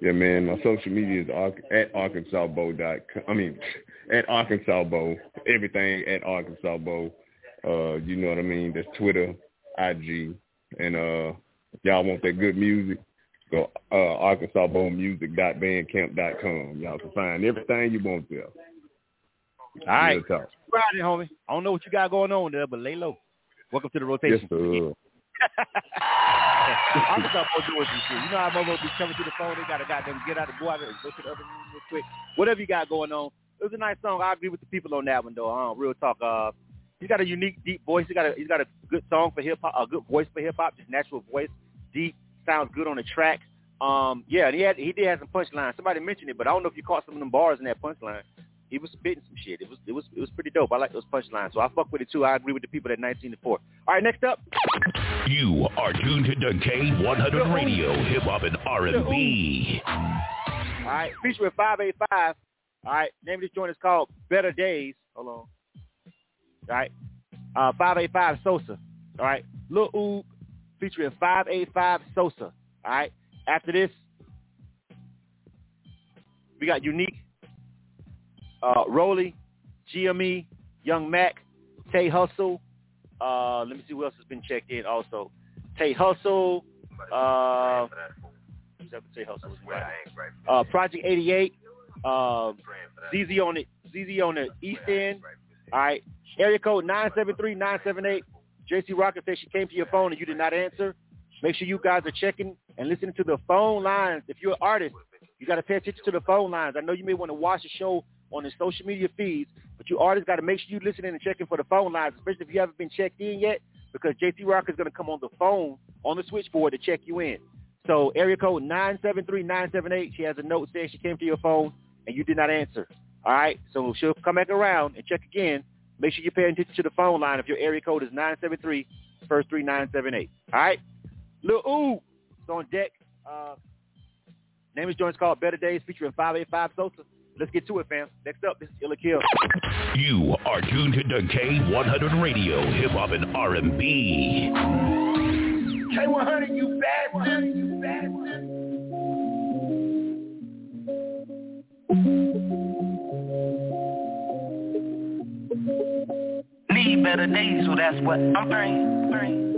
Yeah, man. My social media is at arkansasbow.com. I mean, at Arkansas Bow. Everything at Arkansas Bow. Uh, you know what I mean? That's Twitter, IG, and uh, if y'all want that good music, go uh, arkansasbowmusic.bandcamp.com. Y'all can find everything you want there. All right. Friday, homie. I don't know what you got going on there, but lay low. Welcome to the rotation. Yes, sir. Arkansas Bow doing some shit. You know how Momo be coming to the phone. They got to goddamn get out of go out and go to the other room real quick. Whatever you got going on. It was a nice song. I agree with the people on that one though. Uh, real talk. Uh, he's got a unique, deep voice. He got a he's got a good song for hip hop, a good voice for hip hop, just natural voice, deep, sounds good on the track. Um, yeah, he had he did have some punchlines. Somebody mentioned it, but I don't know if you caught some of them bars in that punchline. He was spitting some shit. It was it was it was pretty dope. I like those punchlines, so I fuck with it too. I agree with the people at 19 to 4. All right, next up. You are tuned to K100 Radio, Hip Hop and R&B. All right, featuring 585. All right, name of this joint is called Better Days. Hold on. All right, uh, 585 Sosa. All right, Lil Oob featuring 585 Sosa. All right, after this, we got Unique, uh, Rolly, GME, Young Mac, Tay Hustle. Uh, let me see who else has been checked in also. Tay Hustle. Uh, Tay Hustle. Uh, Project 88. Uh, ZZ on it. ZZ on the East End. All right. Area code 973-978. JC Rocker says she came to your phone and you did not answer. Make sure you guys are checking and listening to the phone lines. If you're an artist, you got to pay attention to the phone lines. I know you may want to watch the show on the social media feeds, but you artists got to make sure you listening and checking for the phone lines, especially if you haven't been checked in yet, because JC Rock is going to come on the phone on the switchboard to check you in. So area code 973-978. She has a note saying she came to your phone and you did not answer. All right, so she'll come back around and check again. Make sure you're paying attention to the phone line if your area code is 973 first 3978. All right? Lil Oob is on deck. Uh, name is joint's called Better Days featuring 585 Sosa. Let's get to it, fam. Next up, this is Ill or Kill. You are tuned to K100 Radio, Hip Hop and R&B. K100, you bastard, you bastard. Need better days, so that's what I'm praying, praying.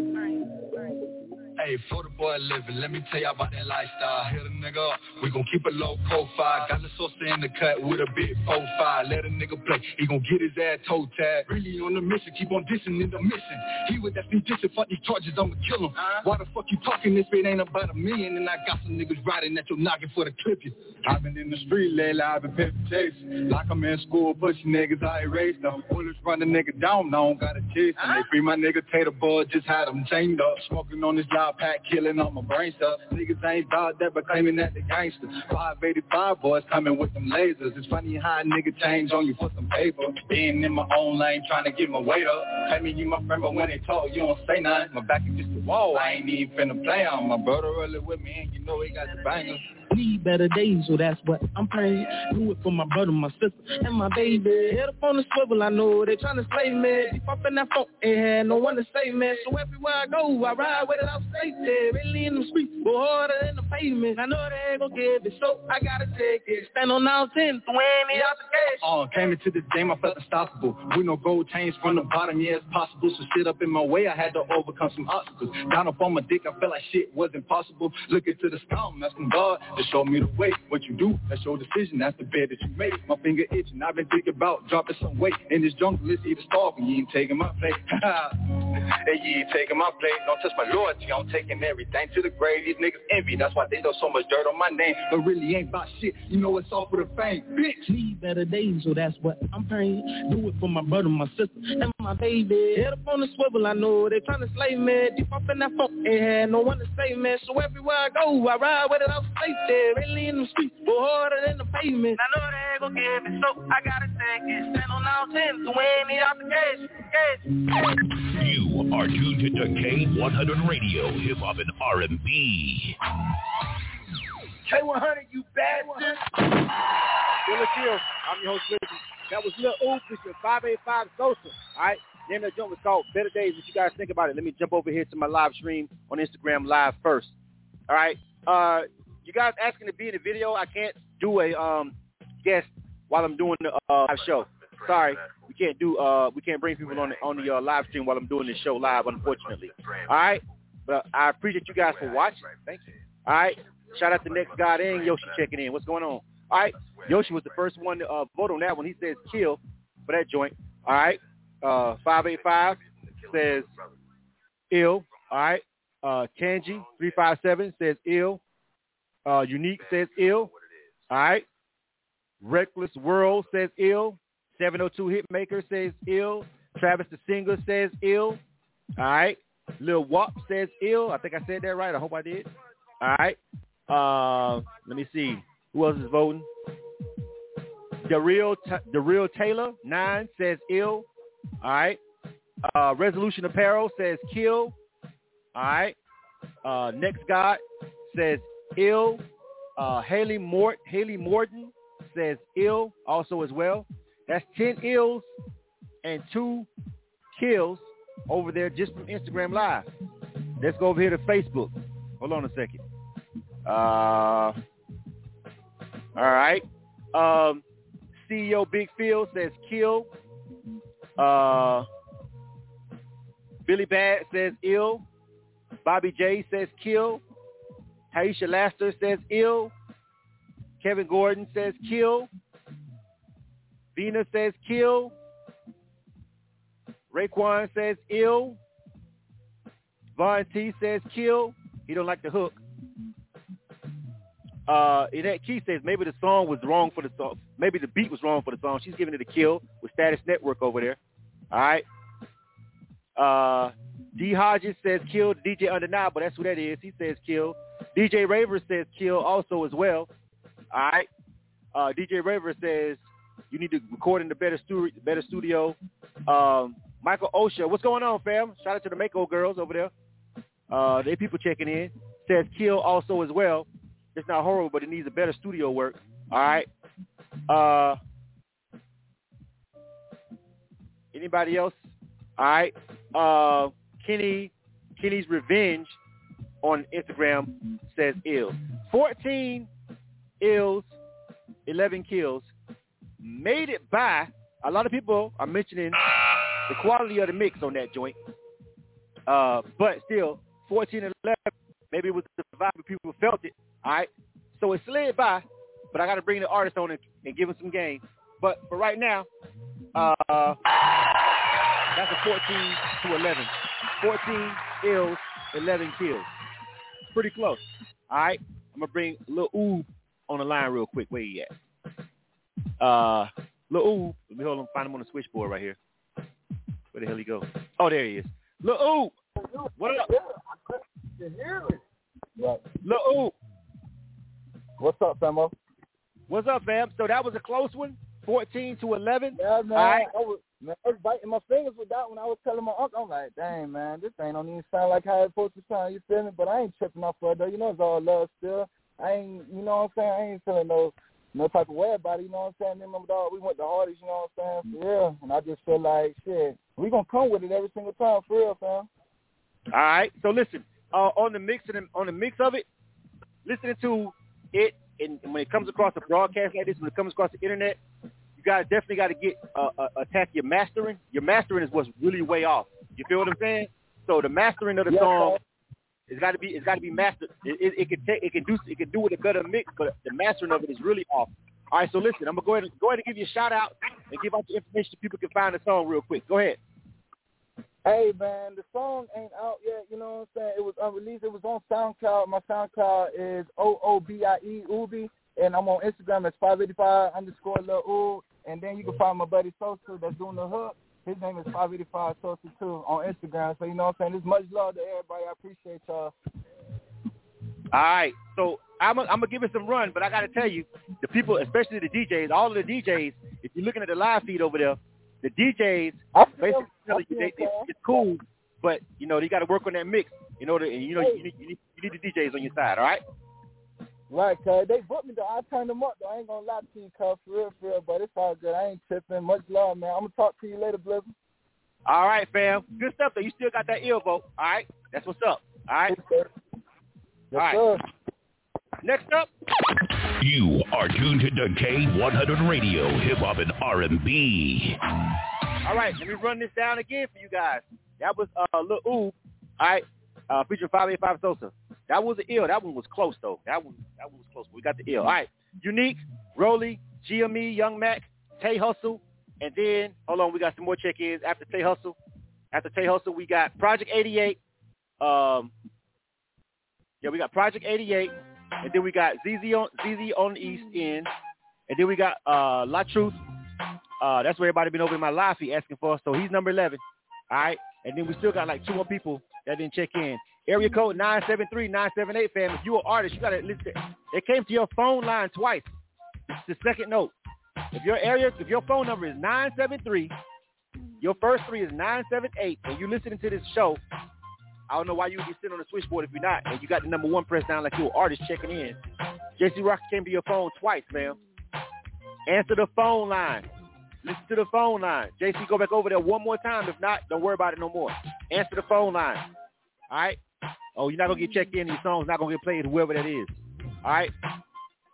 Hey, for the boy living, let me tell y'all about that lifestyle. Hit a nigga up, we gon' keep a low profile. Got the sauce in the cut with a big profile. Let a nigga play, he gon' get his ass toe tagged. Really on the mission, keep on dissing in the mission. He with that sneak dissing, fuck these charges, I'ma kill him. Uh-huh. Why the fuck you talking if it ain't about a million? And I got some niggas riding at your knocking for the clip you. I've been in the street lately, I've been pimping chasing. Like I'm in school, pushing niggas, I erase them. Bullets run the nigga down, I don't gotta chase them. They uh-huh. free my nigga Tater Boy, just had him chained up. Smoking on this job pack, killing on my brain stuff. Niggas ain't about that, but claiming that they gangster. 585 boys coming with them lasers. It's funny how a nigga change on you for some paper. Being in my own lane, trying to get my weight up. Me you my friend, but when they talk, you don't say nothing. My back is just a wall, I ain't even finna play on. My brother really with me, and you know he got the bangers. Need better days, so that's what I'm praying. Do it for my brother, my sister, and my baby. Head up on the swivel, I know they trying to slay me. Deep up in that phone, ain't had no one to save me. So everywhere I go, I ride with it out safety. Really in the streets, go harder than the pavement. I know they ain't gonna give it, so I gotta take it. Stand on now 10, 20 out the cash. Uh, came into this game, I felt unstoppable. With no gold chains from the bottom, yeah, it's possible. So shit up in my way, I had to overcome some obstacles. Down up on my dick, I felt like shit was impossible. Looking to the sky, I'm asking God show me the way. What you do, that's your decision, that's the bed that you make. My finger itching, I've been thinking about dropping some weight. In this jungle, it's either starving, you ain't taking my place. And you ain't taking my blame, don't touch my loyalty. I'm taking everything to the grave. These niggas envy, that's why they throw so much dirt on my name. But really ain't about shit, you know it's all for the fame, bitch. Need better days, so that's what I'm praying. Do it for my brother, my sister, and my baby. Head up on the swivel, I know they trying to slay me. Deep up in that funk, ain't had no one to save me. So everywhere I go, I ride with it, I'm safe Really in the streets, go harder than the pavement. I know they ain't gon' give it, so I gotta take it. Stand on all ten to win the application. You are tuned to K100 Radio, Hip Hop and R&B. K100, you bastard. Ill or Kill. I'm your host, Lizzy. That was Lil Oob with your 585 Sosa. All right? Name of that joint was called Better Days. What you guys think about it? Let me jump over here to my live stream on Instagram Live first. All right? Uh, you guys asking to be in the video. I can't do a um, guest while I'm doing the uh, live show. Sorry, we can't do. Uh, we can't bring people on the on the uh, live stream while I'm doing this show live, unfortunately. All right, but I appreciate you guys for watching. Thank you. All right, shout out to Next God and Yoshi checking in. What's going on? All right, Yoshi was the first one to uh, vote on that one. He says kill for that joint. All right, uh, five eight five says ill. All right, uh, Kanji three five seven says ill. Uh, Unique says ill. All right. Reckless World says ill. 702 Hitmaker says ill. Travis the Singer says ill. All right. Lil Wop says ill. I think I said that right. I hope I did. All right. Uh, let me see. Who else is voting? The real, the real Taylor nine says ill. All right. Uh, Resolution Apparel says kill. All right. Uh, Next God says ill. Uh, Haley Mort, Haley Morton says ill also as well. That's 10 ills and two kills over there just from Instagram Live. Let's go over here to Facebook. Hold on a second. Uh, all right. Um, CEO Big Phil says kill. Uh, Billy Bad says ill. Bobby J says kill. Taisha Laster says ill. Kevin Gordon says kill. Vina says kill. Raekwon says ill. Von T says kill. He don't like the hook. Uh, Annette Key says maybe the song was wrong for the song. Maybe the beat was wrong for the song. She's giving it a kill with Status Network over there. All right. Uh, D Hodges says kill. DJ Undeniable, that's who that is. He says kill. DJ Raver says kill also as well. All right. Uh, DJ Raver says you need to record in the better studio. Better studio. Um, Michael Osha, what's going on, fam? Shout out to the Mako girls over there. Uh, they people checking in. Says kill also as well. It's not horrible, but it needs a better studio work. All right. Uh, anybody else? All right. Uh, Kenny, Kenny's Revenge on Instagram says ill. 14 ills, 11 kills. Made it by, a lot of people are mentioning the quality of the mix on that joint. Uh, but still, 14 and 11, maybe it was the vibe people felt it. All right. So it slid by, but I got to bring the artist on and, and give him some game. But for right now, uh, that's a 14 to 11. 14 ills, 11 kills. Pretty close. All right. I'm going to bring Lil Oob on the line real quick. Where he at? Uh, Lil Oob. Let me hold him, find him on the switchboard right here. Where the hell he go? Oh, there he is. Lil Oob. What up? Right. Lil Oob. What's up, Famo? What's up, fam? So that was a close one, 14 to 11. Yeah, man. All right. I was, man, I was biting my fingers with that one. I was telling my uncle, I'm like, dang, man, this ain't don't even sound like how it's supposed to sound. You feel me? But I ain't tripping off for it, though. You know it's all love still. I ain't, you know what I'm saying? I ain't feeling no no type of way about it, you know what I'm saying? Me and my dog, we went the hardest, you know what I'm saying? For real. And I just feel like, shit, we going to come with it every single time, for real, fam. All right. So listen, uh, on the mix and on the mix of it, listening to it, and when it comes across a broadcast like this, when it comes across the internet, guys definitely got to get uh, uh, attack your mastering. Your mastering is what's really way off. You feel what I'm saying? So the mastering of the Yes, song, it's got to be it's got to be mastered. It, it, it can take it can do it can do with a better mix, but the mastering of it is really off. All right, so listen, I'm gonna go ahead and go ahead and give you a shout out and give out the information so people can find the song real quick. Go ahead. Hey man, the song ain't out yet. You know what I'm saying? It was unreleased. It was on SoundCloud. My SoundCloud is O O B I E Ubi, and I'm on Instagram as 585 underscore Lil. And then you can find my buddy Sosa that's doing the hook. His name is 585 Sosa too on Instagram. So you know what I'm saying? There's much love to everybody. I appreciate y'all. All right, so I'm gonna I'm give it some run, but I gotta tell you, the people, especially the DJs, all of the DJs, if you're looking at the live feed over there, the DJs basically tell you they, they, it's cool, but you know they got to work on that mix. You know, and you know you need, you need you need the DJs on your side. All right. Right, cuz they booked me though. I turned them up though. I ain't gonna lie to you, cuz for real, for real. But it's all good. I ain't tripping. Much love, man. I'm gonna talk to you later, Blizzard. All right, fam. Good stuff though. You still got that ear vote. All right, that's what's up. All right. Yes, All right. sir. Next up. You are tuned to K100 Radio, Hip Hop and R&B. All right, let me run this down again for you guys. That was uh Lil Oob, all right, uh, featuring 585 Sosa. That was the ill. That one was close though. That one that one was close. We got the ill. All right, Unique, Rolly, GME, Young Mac, Tay Hustle, and then hold on, we got some more check-ins after Tay Hustle. After Tay Hustle, we got Project 88. Um, yeah, we got Project 88, and then we got ZZ on ZZ on the East End, and then we got uh La Truth. Uh, that's where everybody been over in my live feed asking for. So he's number 11. All right, and then we still got like two more people that didn't check in. Area code 973-978, fam. If you're an artist, you got to listen. It came to your phone line twice. The second note. If your area, if your phone number is 973, your first three is 978, and you're listening to this show, I don't know why you would be sitting on the switchboard if you're not, and you got the number one press down like you're an artist checking in. JC Rock came to your phone twice, ma'am. Answer the phone line. Listen to the phone line. JC, go back over there one more time. If not, don't worry about it no more. Answer the phone line. All right? Oh, you're not going to get checked in. Your song's not going to get played, whoever that is. All right?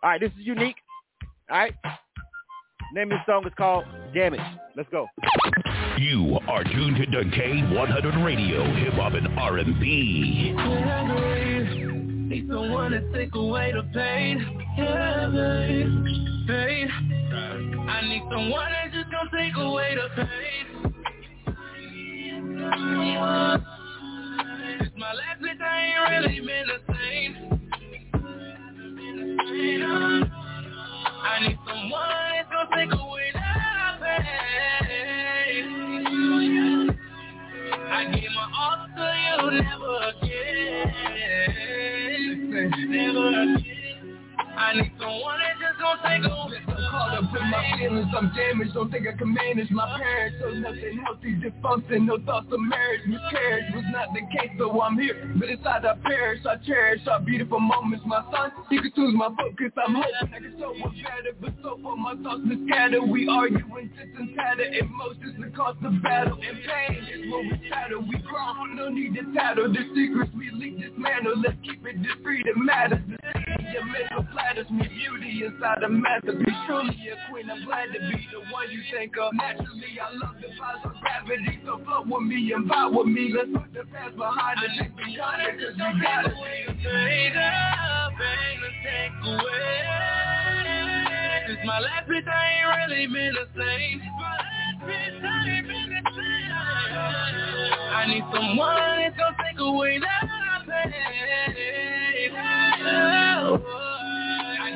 All right, this is unique. All right? Name of the song is called Damage. Let's go. You are tuned to K100 Radio, Hip Hop and R&B. Need someone to take away the pain. Yeah, babe. Pain. I need someone that's just gonna take away the pain. My bitch, I ain't really been the same. I need someone that's gonna take away the pain. I gave my all to you, never again. Never again. I need someone that's just gonna take away Caught up in my feelings, I'm damaged, don't think I can manage. My parents So nothing healthy, dysfunction, no thoughts of marriage. Miscarriage was not the case, so I'm here But inside I perish, I cherish. Our beautiful moments My son, he could choose my focus, I'm hoping I can show what's better But so far my thoughts are scattered. We argue and sit and tatter Emotions that cause the battle And pain is what we tattle We cry, no need to tattle. The secrets we leak, dismantle Let's keep it discreet, it matters your mental flatters me Beauty inside a masterpiece Truly a queen, I'm glad to be the one you think of Naturally, I love the powers of gravity So flow with me and vibe with me Let's put the past behind us Cause we got it up and take away. It's my last bitch, I ain't really been the same. My last bitch, I ain't been the same. I need someone that's gonna take away that I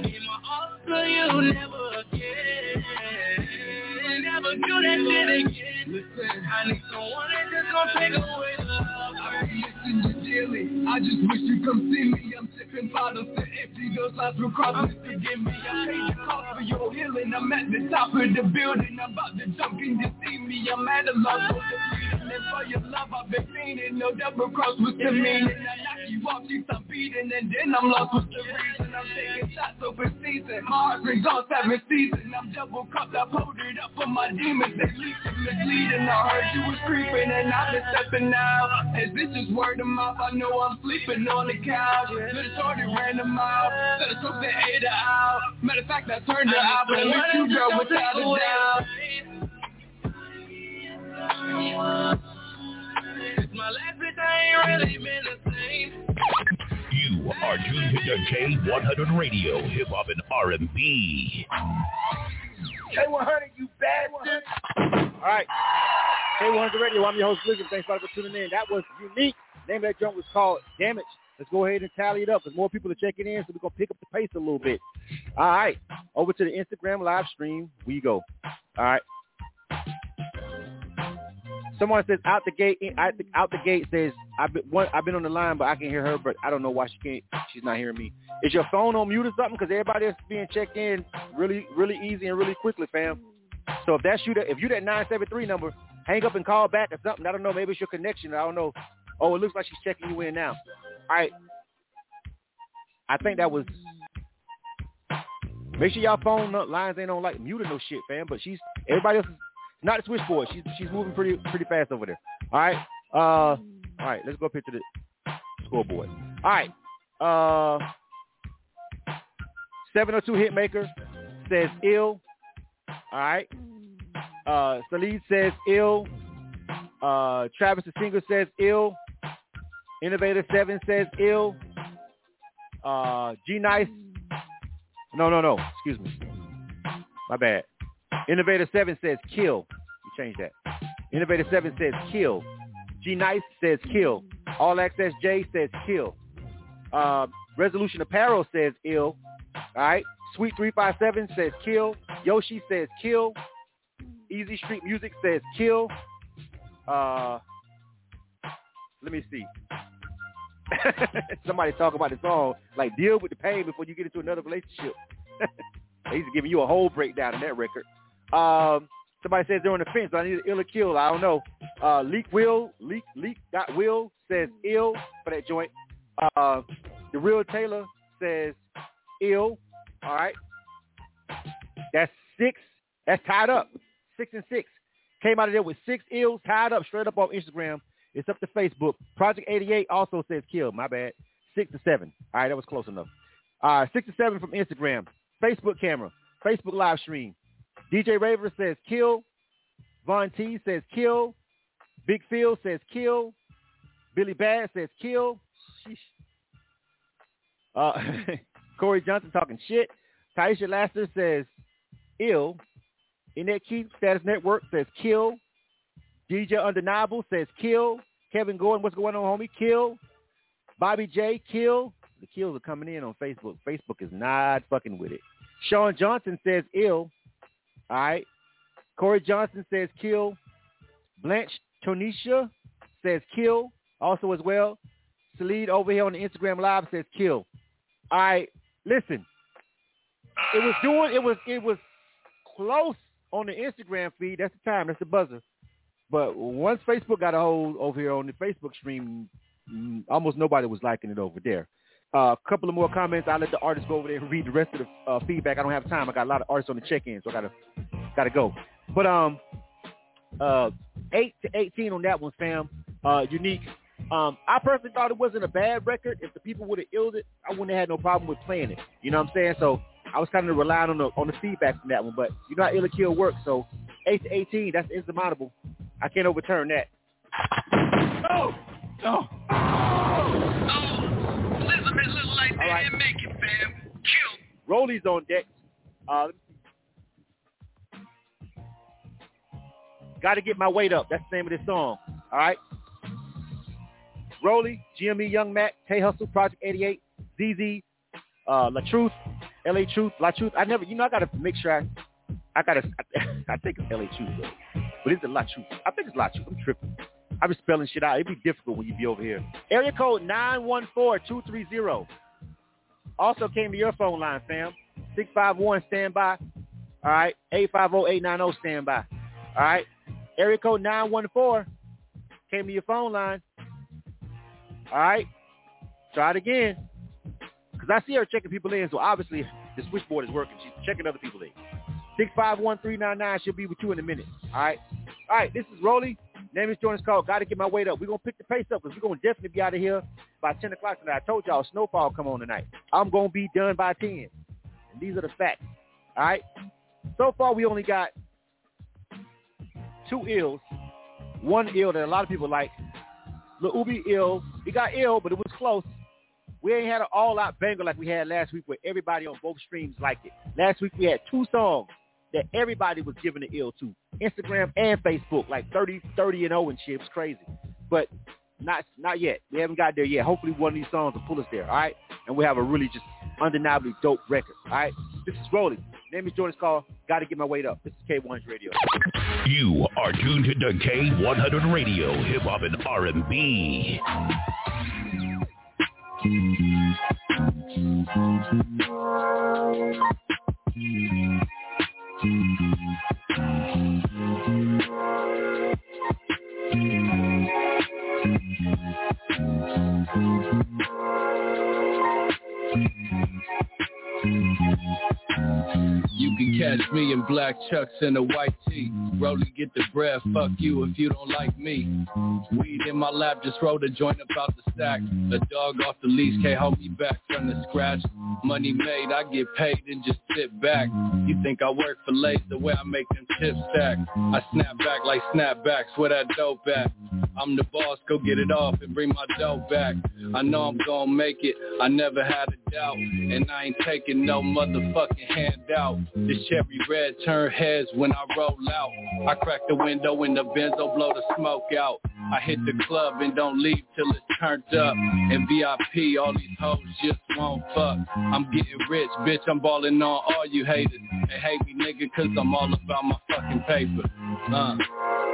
give my all to you, never again. Never do that shit again. I need someone that's just gonna take away love. I missing you dearly. I just wish you come see me. I'm sipping bottles to empty. Those lines will cross. Forgive me. I paid the cost for your healing. I'm at the top of the building. I'm about to jump in to see me. I'm at a loss for and for your love. I've been fiending. No double cross was the meaning. I knock you off, you stop beating, and then I'm lost with the reason. I'm taking shots over season. My heart rings on seven season. I'm double cupped. I pulled it up for my demons. They to misleading. I heard you was creeping, and I've been stepping out. Is this just word of mouth? I know I'm sleeping on the couch. Little shorty ran them out. Said I took the Ada out. Matter of fact, I turned her out, but I miss you, girl, without a doubt. You are tuned to K100 Radio, Hip Hop and R&B. K100, you bastard. All right. K100 Radio. I'm your host, Blizzard. Thanks for tuning in. That was unique. The name of that joint was called Damage. Let's go ahead and tally it up because more people are checking in, so we're going to pick up the pace a little bit. All right. Over to the Instagram live stream we go. All right. Someone says out the gate, out the, gate says I've been one, I've been on the line, but I can hear her, but I don't know why she can't. She's not hearing me. Is your phone on mute or something? Because everybody is being checked in really, really easy and really quickly, fam. So if that's you, that if you that nine seven three number, hang up and call back or something. I don't know. Maybe it's your connection. I don't know. Oh, it looks like she's checking you in now. All right. I think that was. Make sure y'all phone uh, lines ain't on like mute or no shit, fam. But she's everybody else is not the switchboard. She's she's moving pretty pretty fast over there. All right. Uh, all right. Let's go up here to the scoreboard. All right. Uh, 702 Hitmaker says ill. All right. Uh, Salid says ill. Uh, Travis the singer says ill. Innovator 7 says ill. Uh, G Nice. No, no, no. Excuse me. My bad. Innovator 7 says kill. You change that. Innovator 7 says kill. G Nice says kill. All Access J says kill. Uh, Resolution Apparel says ill. All right. Sweet 357 says kill. Yoshi says kill. Easy Street Music says kill. Uh, let me see. Somebody talk about the song like deal with the pain before you get into another relationship. He's giving you a whole breakdown in that record. Um, somebody says they're on the fence. I need ill or kill. I don't know. Uh, Leak Will, Leak Leak got Will says ill for that joint. Uh, the real Taylor says ill. All right, that's six. That's tied up. Six and six. Came out of there with six ills tied up straight up on Instagram. It's up to Facebook. Project 88 also says kill. My bad. Six to seven. All right, that was close enough. Right, six to seven from Instagram. Facebook camera. Facebook live stream. DJ Raver says kill. Von T says kill. Big Phil says kill. Billy Bad says kill. Sheesh. Uh, Corey Johnson talking shit. Taisha Laster says ill. Annette Keith Status Network says kill. DJ Undeniable says kill. Kevin Gordon, what's going on, homie? Kill. Bobby J, kill. The kills are coming in on Facebook. Facebook is not fucking with it. Sean Johnson says ill. All right. Corey Johnson says kill. Blanche Tonisha says kill also as well. Salid over here on the Instagram live says kill. All right. Listen. It was doing it was it was close on the Instagram feed. That's the time. That's the buzzer. But once Facebook got a hold over here on the Facebook stream, mm, almost nobody was liking it over there. A uh, couple of more comments. I'll let the artists go over there and read the rest of the uh, feedback. I don't have time. I got a lot of artists on the check-in, so I gotta gotta go. But um, uh, eight to eighteen on that one, Sam. Uh, unique. Um, I personally thought it wasn't a bad record. If the people would have illed it, I wouldn't have had no problem with playing it. You know what I'm saying? So I was kind of relying on the on the feedback from that one. But you know how ill or kill works. So eight to eighteen, that's insurmountable. I can't overturn that. Oh. Oh, Look like right. make it, fam. Kill. Rolly's on deck. Uh, Got to get my weight up. That's the name of this song. All right. Rolly, GME Young Mac, Tay Hustle, Project 88, ZZ, uh, La Truth, LA Truth, La Truth. I never, you know, I got to make sure I, I got to, I, think it's LA Truth, though. but it's a La Truth. I think it's La Truth. I'm tripping. I be spelling shit out. It'd be difficult when you be over here. Area code 914-230. Also came to your phone line, fam. 651, stand by. All right. 850-890, stand by. All right. Area code 914 came to your phone line. All right. Try it again. Because I see her checking people in, so obviously the switchboard is working. She's checking other people in. 651-399. She'll be with you in a minute. All right. All right. This is Rolly. Name is Jordan's call. Got to get my weight up. We're going to pick the pace up because we're going to definitely be out of here by 10 o'clock tonight. I told y'all snowfall come on tonight. I'm going to be done by 10. And these are the facts. All right. So far, we only got two ills. One ill that a lot of people like. Lil Ubi ill. He got ill, but it was close. We ain't had an all-out banger like we had last week where everybody on both streams liked it. Last week we had two songs that everybody was giving the ill to. Instagram and Facebook, like 30, 30 and 0 and shit. It was crazy. But not not yet. We haven't got there yet. Hopefully one of these songs will pull us there, all right? And we have a really just undeniably dope record, all right? This is Rolling. Name is Jordan's Call. Got to get my weight up. This is K100 Radio. You are tuned to K100 Radio, hip hop and R&B. You can catch me in black chucks and a white tee. Rolling get the bread, fuck you if you don't like me. Weed in my lap, just roll the joint about the stack. A dog off the leash can't hold me back from the scratch. Money made, I get paid and just sit back. You think I work for late the way I make them chips stack. I snap back like snapbacks, where that dope at? I'm the boss, go get it off and bring my dough back. I know I'm gonna make it, I never had a doubt. And I ain't taking no motherfucking handout. This cherry red turn heads when I roll out. I crack the window in the benzo, blow the smoke out. I hit the club and don't leave till it's turned up. And VIP, all these hoes just won't fuck. I'm getting rich, bitch, I'm balling on all you haters. They hate me, nigga, cause I'm all about my fucking paper. Uh,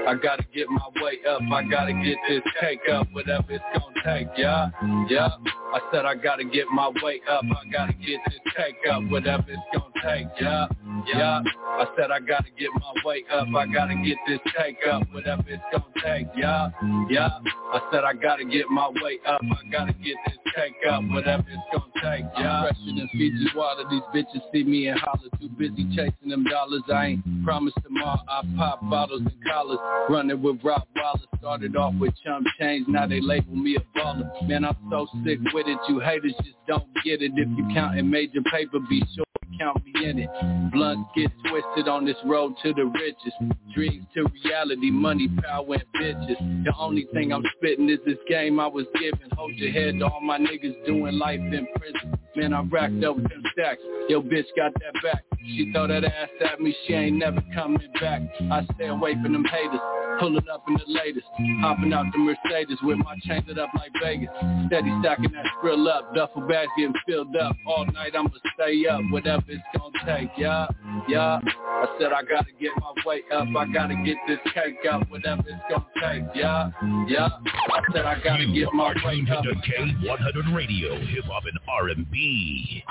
I gotta get my way up, I gotta get this cake up, whatever it's gonna take, yeah, yeah. I said I gotta get my way up, I gotta get this cake up, whatever it's gonna take, yeah, yeah. I said I gotta get my way up, I gotta get this cake up, whatever it's gonna take, yeah, yeah. I said I gotta get my way up, I gotta get this cake up, whatever it's gonna take, yeah. I'm fresher than Fiji water, these bitches. See me and holler, too busy chasing them dollars, I ain't promised tomorrow, I pop bottles and collars, running with Rob Wallace, started off with chump change, now they label me a baller, man I'm so sick with it, you haters just don't get it, if you counting major paper, be sure count me. In it, blunts get twisted on this road to the riches, dreams to reality, money, power, and bitches, the only thing I'm spitting is this game I was given, hold your head to all my niggas doing life in prison, man I racked up them stacks, yo bitch got that back, she throw that ass at me, she ain't never coming back, I stay away from them haters, pulling up in the latest, hopping out the Mercedes with my chains up like Vegas, steady stacking that skrill up, duffel bags getting filled up, all night I'ma stay up, whatever it's gonna take, yeah, yeah, I said I gotta get my weight up, I gotta get this cake up, whatever it's gonna take, yeah, yeah, I said I gotta get my weight up. To K100 Radio, hip hop and R&B.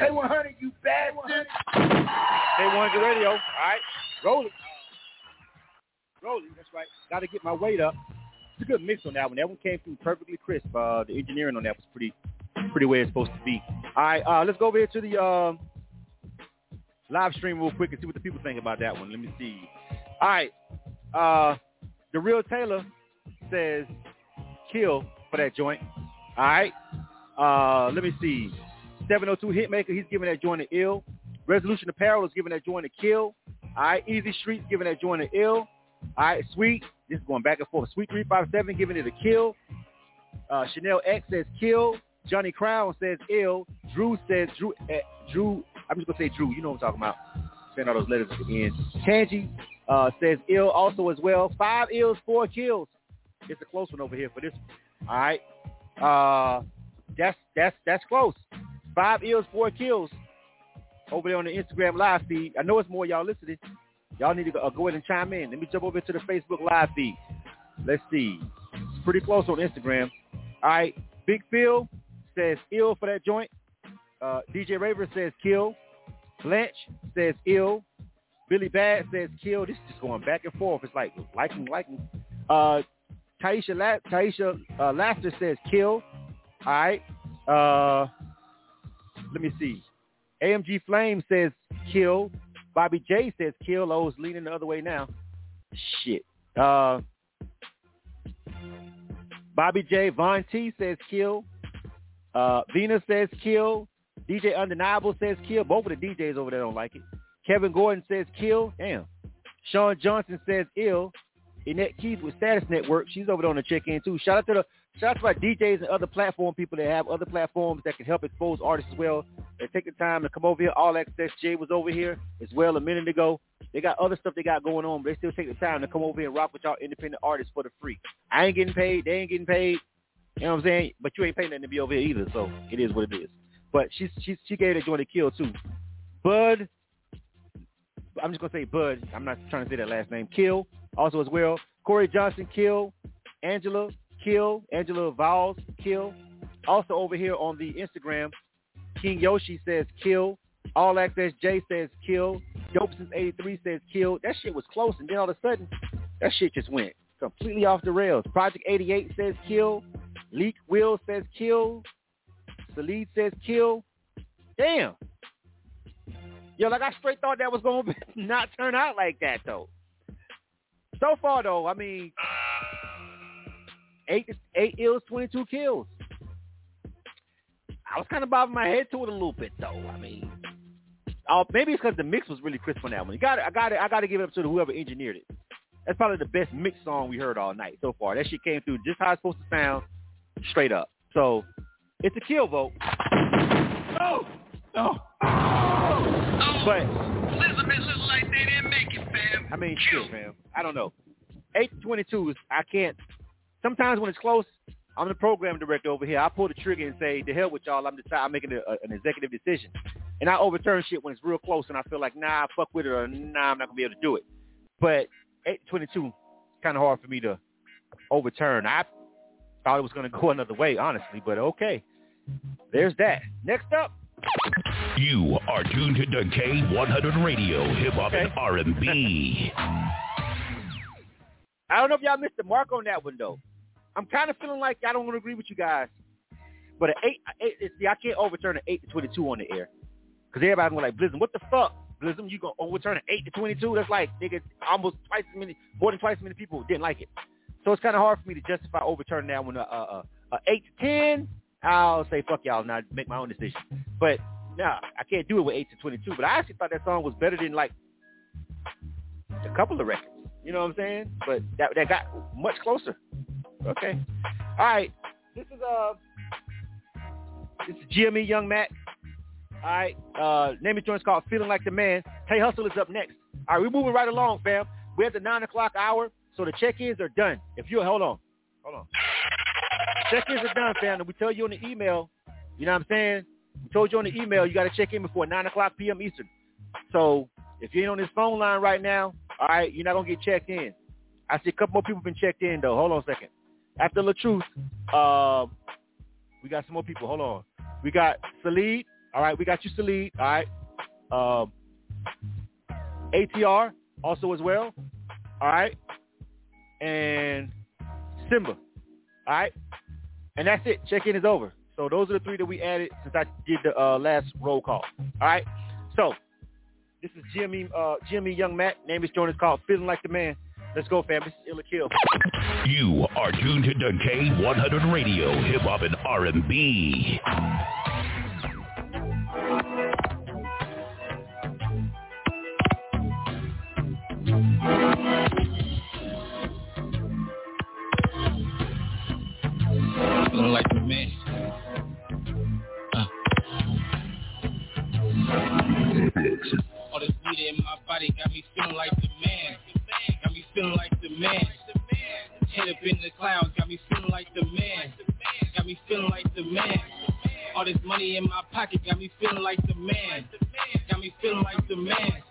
K100, you bad one. K100 Radio, all right, roll it. Rolling, that's right. Got to get my weight up. It's a good mix on that one. That one came through perfectly crisp. Uh, the engineering on that was pretty, pretty where it's supposed to be. All right, uh, let's go over here to the uh, live stream real quick and see what the people think about that one. Let me see. All right, uh, the real Taylor says kill for that joint. All right, uh, let me see. 702 Hitmaker, he's giving that joint an ill. Resolution Apparel is giving that joint a kill. All right, Easy Streets giving that joint an ill. All right, Sweet, this is going back and forth. Sweet 357 giving it a kill. Uh, Chanel X says kill. Johnny Crown says ill. Drew says Drew. Uh, Drew. I'm just gonna say Drew. You know what I'm talking about. Send all those letters at the end. Tangy uh, says ill also as well. Five ills, four kills. It's a close one over here for this. All right. Uh, that's that's that's close. Five ills, four kills over there on the Instagram live feed. I know it's more y'all listening. Y'all need to go, uh, go ahead and chime in. Let me jump over to the Facebook live feed. Let's see. It's pretty close on Instagram. All right. Big Phil says ill for that joint. Uh, DJ Raver says kill. Blanche says ill. Billy Bad says kill. This is just going back and forth. It's like liking, liking. Uh, Taisha, La- Taisha uh, says kill. All right. Uh, let me see. AMG Flame says kill. Bobby J says kill. Oh, is leaning the other way now. Shit. Uh, Bobby J. Von T says kill. Uh, Venus says kill. DJ Undeniable says kill. Both of the DJs over there don't like it. Kevin Gordon says kill. Damn. Sean Johnson says ill. Annette Keith with Status Network. She's over there on the check-in too. Shout out to the Shout out to our DJs and other platform people that have other platforms that can help expose artists as well. They take the time to come over here. All Access Jay was over here as well a minute ago. They got other stuff they got going on, but they still take the time to come over here and rock with y'all independent artists for the free. I ain't getting paid. They ain't getting paid. You know what I'm saying? But you ain't paying nothing to be over here either, so it is what it is. But she she she gave it a joint to kill too. Bud, I'm just gonna say Bud. I'm not trying to say that last name. Kill also as well. Corey Johnson, kill. Angela, kill. Angela Vols, kill. Also over here on the Instagram, King Yoshi says kill. All Access J says kill. Dope since 83 says kill. That shit was close, and then all of a sudden, that shit just went completely off the rails. Project 88 says kill. Leak Will says kill. Salid says kill. Damn. Yo, like I straight thought that was going to not turn out like that, though. So far, though, I mean, eight eight ills, 22 kills. I was kind of bobbing my head to it a little bit, though. I mean, uh, maybe it's because the mix was really crisp on that one. You got I got I got to give it up to whoever engineered it. That's probably the best mix song we heard all night so far. That shit came through just how it's supposed to sound, straight up. So it's a kill vote. No, no. But Elizabeth looked like they didn't make it, fam. I mean, shit, man. I don't know. Eight twenty-two is I can't. Sometimes when it's close, I'm the program director over here. I pull the trigger and say, "The hell with y'all." I'm decide, I'm making a, a, an executive decision, and I overturn shit when it's real close, and I feel like, nah, fuck with it, or nah, I'm not gonna be able to do it. But eight to twenty-two, kind of hard for me to overturn. I thought it was gonna go another way, honestly, but okay. There's that. Next up, You are tuned to the K100 Radio, Hip Hop and R&B. I don't know if y'all missed the mark on that one though. I'm kind of feeling like I don't want to agree with you guys, but an eight, eight it's, see, I can't overturn an eight to twenty-two on the air because everybody's gonna like Blizzum. What the fuck, Blizzum? You gonna overturn an eight to twenty-two? That's like nigga, almost twice as many, more than twice as many people didn't like it. So it's kind of hard for me to justify overturning that one. A, a, a, a eight to ten, I'll say fuck y'all, and I make my own decision. But nah, I can't do it with eight to twenty-two. But I actually thought that song was better than like a couple of records. You know what I'm saying? But that that got much closer. Okay. All right. This is uh this is GME Young Matt. All right. Uh name of joint's called Feeling Like the Man. Tay Hustle is up next. All right, we're moving right along, fam. We're at the nine o'clock hour, so the check-ins are done. If you hold on. Hold on. Check-ins are done, fam. And we tell you on the email, you know what I'm saying? We told you on the email you gotta check in before nine o'clock PM Eastern. So if you ain't on this phone line right now, all right, you're not gonna get checked in. I see a couple more people been checked in though. Hold on a second. After the truth, uh, we got some more people. Hold on. We got Salid. All right, we got you, Salid. All right. Um, ATR also as well. All right. And Simba. All right. And that's it. Check-in is over. So those are the three that we added since I did the uh, last roll call. All right. So this is Jimmy, uh, Jimmy Young Matt. Name is Jonas called Feeling Like the Man. Let's go, fam. This is Ill or Kill. You are tuned to the K100 Radio, Hip Hop and R&B. Like the man. Uh. All this weed in my body got me feeling like the man. Got me feeling like the man. Head up in the clouds, got me feeling like the man. Got me feeling like the man. All this money in my pocket got me feeling like the man. Got me feeling like the man.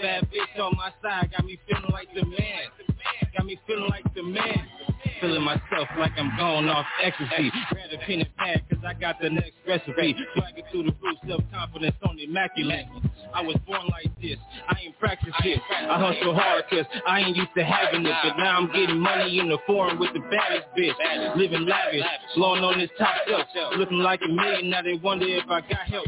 Bad bitch on my side got me feeling like the man. Got me feeling like the man. Feeling myself like I'm going off ecstasy. Grab a pen and pad cause I got the next recipe. Swagging through the roof, self-confidence on the immaculate. I was born like this, I ain't practice it. I hustle hard cause I ain't used to having it. But now I'm getting money in the foreign with the baddest bitch. Living lavish, blowing on this top shelf. Looking like a million, now they wonder if I got help.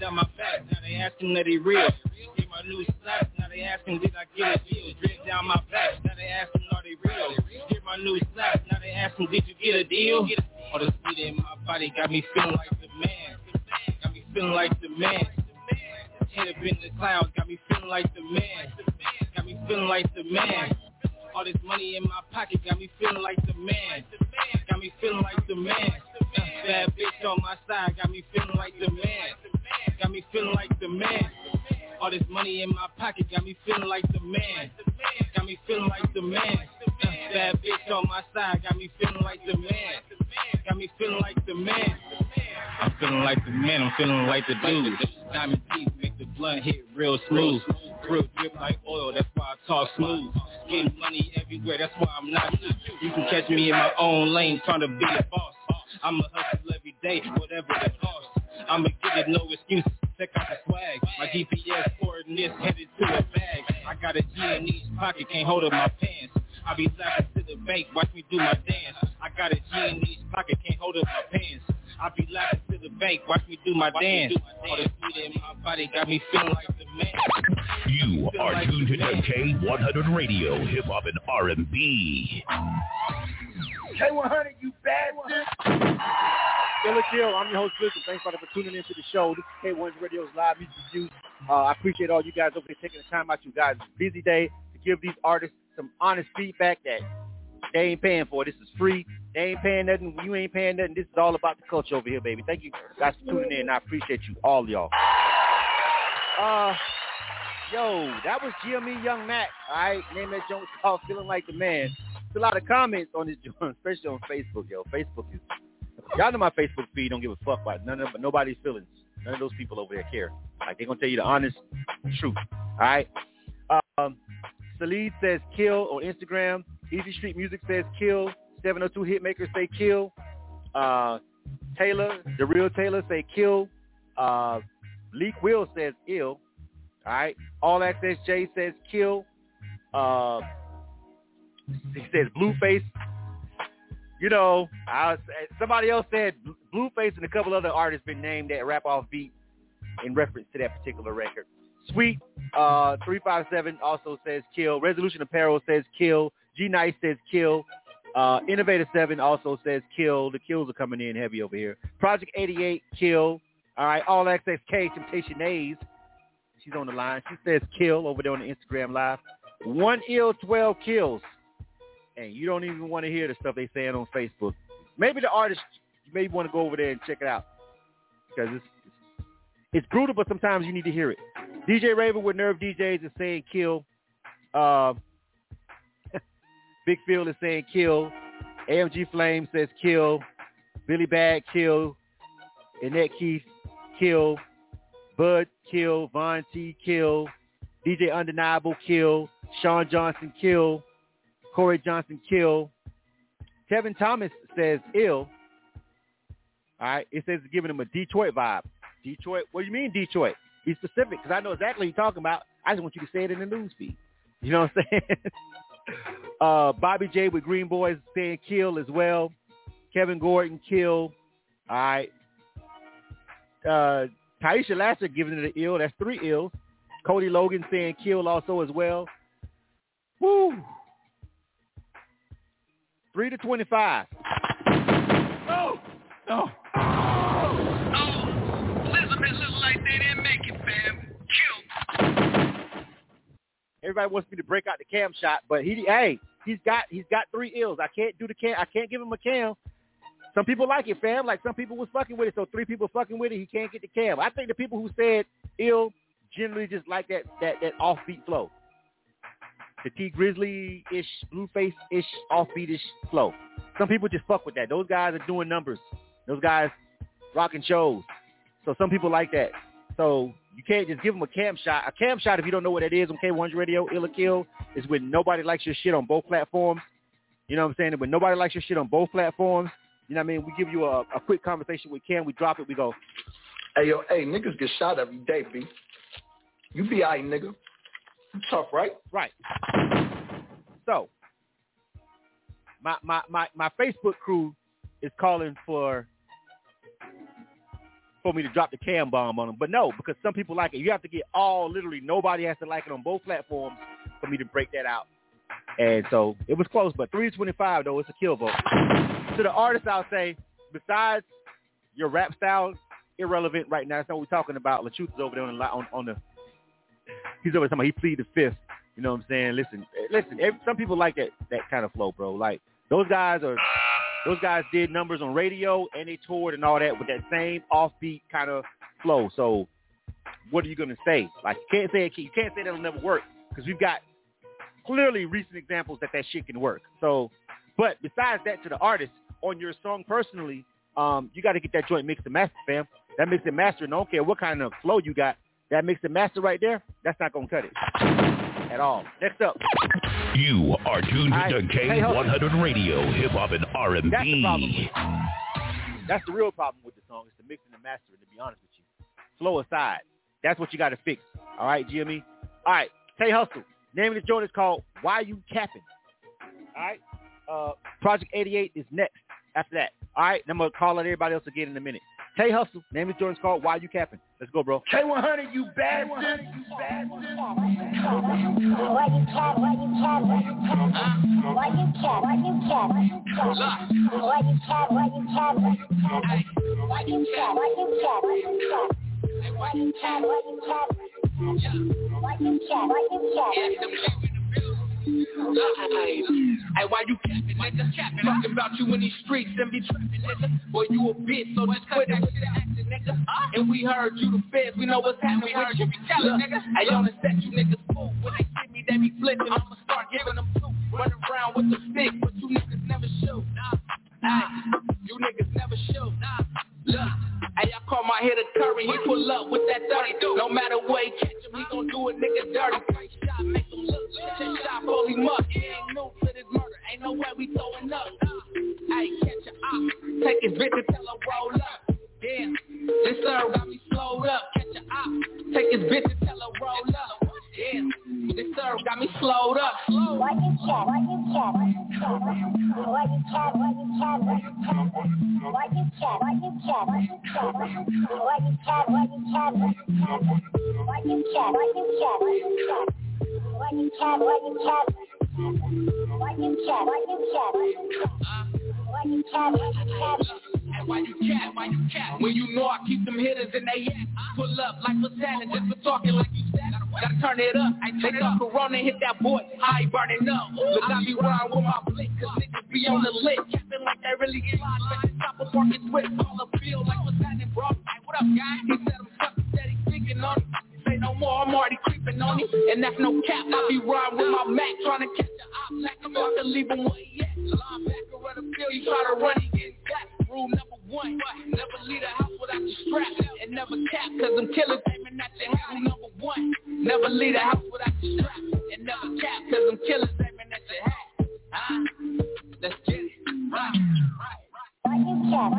Down my back, now they asking that he real. Get my new slaps, now they asking did I get a deal. Drip down my back, now they asking are they real. Get my new slaps, now they asking did you get a deal. All the speed in my body got me feeling like the man. Got me feeling like the man. Head up in the clouds, got me feeling like the man. Got me feeling like the man. All this money in my pocket got me feeling like the man. Got me feeling like the man. Uh, bad bitch on my side, got me feeling like the man. Got me feeling like the man. All this money in my pocket got me feeling like the man. Got me feeling like the man. Uh, bad bitch on my side got me feeling like the man. Got me feeling like the man. I'm feeling like the man. I'm feeling like the dude. Diamond teeth make the blunt hit real smooth. Real drip like oil. That's why I talk smooth. Getting money everywhere. That's why I'm not you. You can catch me in my own lane trying to be a boss. I'ma hustle every day, whatever the cost. I'ma get it, no excuses. Check out the swag. My GPS coordinates headed to the bag. I got a G in each pocket, can't hold up my pants. I be laughing to the bank, watch me do my dance. I got a G in each pocket, can't hold up my pants. I be laughing to the bank, watch me do my dance. All the speed in my body got me feeling like the man. You are tuned to K100 Radio, Hip Hop and R&B. K100, you bad Killer Kill, I'm your host, Blizzard. Thanks for tuning into the show. This is K100 Radio's live music reviews. Uh, I appreciate all you guys over there taking the time out you guys' busy day to give these artists some honest feedback that they ain't paying for. It. This is free. They ain't paying nothing. You ain't paying nothing. This is all about the culture over here, baby. Thank you guys for tuning in. I appreciate you, all y'all. Uh, yo, that was GME Young Mac. All right, name that joint called "Feeling Like the Man." There's a lot of comments on this joint, especially on Facebook. Yo, Facebook is y'all know my Facebook feed. Don't give a fuck about none of nobody's feelings. None of those people over there care. Like they're gonna tell you the honest truth. All right. Um, Salid says kill on Instagram. Easy Street Music says kill. 702 Hitmaker say kill. Uh, Taylor, the real Taylor say kill. Uh, Leak Will says ill. All right. All Access J says kill. Uh, he says Blueface. You know, I somebody else said Blueface and a couple other artists been named that rap off beat in reference to that particular record. Sweet uh, 357 also says kill. Resolution Apparel says kill. G Nice says kill. Uh, Innovator 7 also says kill. The kills are coming in heavy over here. Project 88, kill. All right, All Access Temptation A's. She's on the line. She says kill over there on the Instagram Live. One ill, 12 kills. And you don't even want to hear the stuff they saying on Facebook. Maybe the artist, you maybe want to go over there and check it out. Because it's, it's brutal, but sometimes you need to hear it. DJ Raven with Nerve DJs is saying kill. Uh, Big Phil is saying kill. AMG Flame says kill. Billy Bag kill. Annette Keith kill. Bud kill. Von T kill. DJ Undeniable kill. Sean Johnson kill. Corey Johnson kill. Kevin Thomas says ill. All right. It says it's giving him a Detroit vibe. Detroit. What do you mean Detroit? Be specific because I know exactly what you're talking about. I just want you to say it in the news feed. You know what I'm saying? uh, Bobby J with Green Boys saying kill as well. Kevin Gordon kill. All right. Uh, Taisha Lasser giving it an ill. That's three ills. Cody Logan saying kill also as well. Woo. Three to twenty-five. Oh, no. Everybody wants me to break out the cam shot, but he, hey, he's got he's got three ills. I can't do the cam. I can't give him a cam. Some people like it, fam. Like some people was fucking with it, so three people fucking with it. He can't get the cam. I think the people who said ill generally just like that that that offbeat flow. The Tee Grizzley ish, Blueface ish, offbeat ish flow. Some people just fuck with that. Those guys are doing numbers. Those guys rocking shows. So some people like that. So you can't just give them a cam shot. A cam shot, if you don't know what that is on K100 Radio, Ill or Kill, is when nobody likes your shit on both platforms. You know what I'm saying? When nobody likes your shit on both platforms, you know what I mean? We give you a, a quick conversation with Cam. We drop it. We go, Hey, yo, hey, niggas get shot every day, B. You be alright, nigga. You tough, right? Right. So, my, my, my, my Facebook crew is calling for for me to drop the cam bomb on them. But no, because some people like it. You have to get all, literally nobody has to like it on both platforms for me to break that out. And so it was close, but 325 though, it's a kill vote. To the artists, I'll say, besides your rap style, irrelevant right now. That's not what we're talking about. LaTruth is over there on the, on, on the he's over about he pleaded the fifth. You know what I'm saying? Listen, eh, listen. Every, some people like that that kind of flow, bro. Like those guys are Those guys did numbers on radio and they toured and all that with that same offbeat kind of flow. So what are you gonna say? Like you can't say it, you can't say that'll never work because we've got clearly recent examples that that shit can work. So, but besides that, to the artist on your song personally, um, you got to get that joint mixed and mastered, fam. That mixed and mastered, don't care what kind of flow you got. That mixed and master right there, that's not gonna cut it at all. Next up. You are tuned to right. Hey, on. K100 Radio, hip hop and That's the R&B. problem. That's the real problem with the song. It's the mixing and mastering. To be honest with you, flow aside. That's what you got to fix. All right, Jimmy? All right, Tay Hustle. Name of the joint is called "Why You Capping." All right. Uh, Project 88 is next. After that. All right. Then I'm gonna call out everybody else again in a minute. Tay Hustle. Name of the joint is called "Why You Capping." Let's go, bro. K100, you bastard. You bastard. Why you cap? Why you cap? Why you cap? Why you cap? Why you cap? Why you cap? Why you cap? Why you cap? Why you cap? Why you cap? Why you cap? Why you cap? Why you cap? Why you cap? Why you? Why you cap? Hey, why you capping, nigga? Capping. Talking about you in these streets and be trapping, nigga. Boy, you a bitch, so just quit that shit acting, nigga. And we heard you the feds, we know what's happening We heard you. Look, Hey, on the set, you niggas fool. When they see me, they be flipping. I'ma start giving them two. Run around with the stick, but you niggas never shoot. Hey, you niggas never shoot. Look, hey, I call my hitter Curry, he pull up with that 32. No matter what he catch him, he gon' do a nigga dirty. Straight shot, make him look. Shit shot, him up. He ain't new to this murder, ain't no way we throwing up. Hey, catch a op, take his bitch and tell her roll up. Damn, this sir got me slowed up. Catch a op, take his bitch and tell her roll up. Damn, this sir got me slowed up. Why you? Why you? Why you? Why you? Why you? Why you? Why you? Why you? Why you? Why you? Why you? Why you? Why you? Why you? Why you? Why you? Why you? Why you cap? Why you cap? Why you cap? Hey, why you cap? Why you cap? When you know I keep them hitters in they yak. Pull up like happening just for talking like you said. Gotta turn it up. I take up Corona, hit that boy. High burning up. Look, I be riding with my blick. Cause niggas be on the lit. Capping like they really. But they stop a parking twist. All the field like what's happening, bro. Hey, what up, guy? He said I'm fucking steady thinking on it. Say no more, I'm already creeping on it. And that's no cap. I be riding with my Mac trying to catch a op. Like I'm about to leave him where he at. Linebacker run the field. You try to run, he get back. Rule number one, never leave the house without your strap And never cap, cause I'm killers aiming at your head Rule number one, never leave the house without strap And never cap, cause I'm killers aiming at your head Ah, let's get it, right, cap?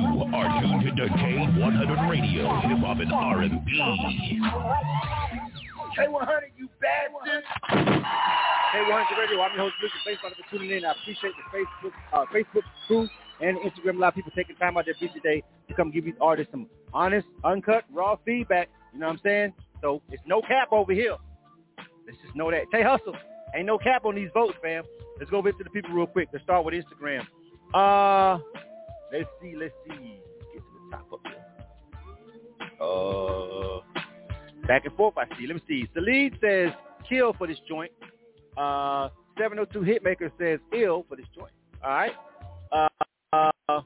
You are tuned to K100 Radio, hip hop and R&B. K100, you bastard. K100 Radio. I'm your host, Richard. Thanks a lot for tuning in. I appreciate the Facebook, uh, Facebook crew and Instagram live people taking time out their busy day to come give these artists some honest, uncut, raw feedback. You know what I'm saying? So it's no cap over here. Let's just know that. Tay Hustle, ain't no cap on these votes, fam. Let's go over to the people real quick. Let's start with Instagram. Uh, let's see, let's see. Get to the top up here. Uh, back and forth I see. Let me see. Salid says kill for this joint. Uh, 702 Hitmaker says ill for this joint. All right. Uh, uh,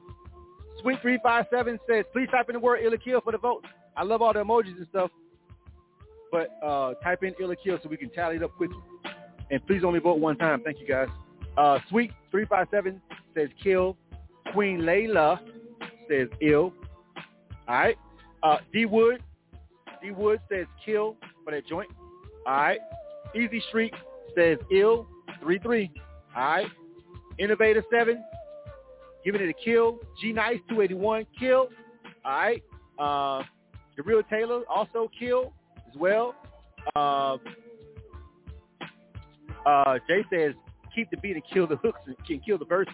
Sweet 357 says please type in the word ill or kill for the vote. I love all the emojis and stuff, but uh, type in ill or kill so we can tally it up quickly. And please only vote one time. Thank you guys. Uh, Sweet 357 says kill. Queen Layla says ill. All right. Uh, D Wood. Wood says kill for that joint. All right. Easy Street says ill. 3-3. All right. Innovator 7. Giving it a kill. G Nice 281 kill. All right. Uh, the real Taylor also kill as well. Uh, uh, Jay says keep the beat and kill the hooks and can kill the verses.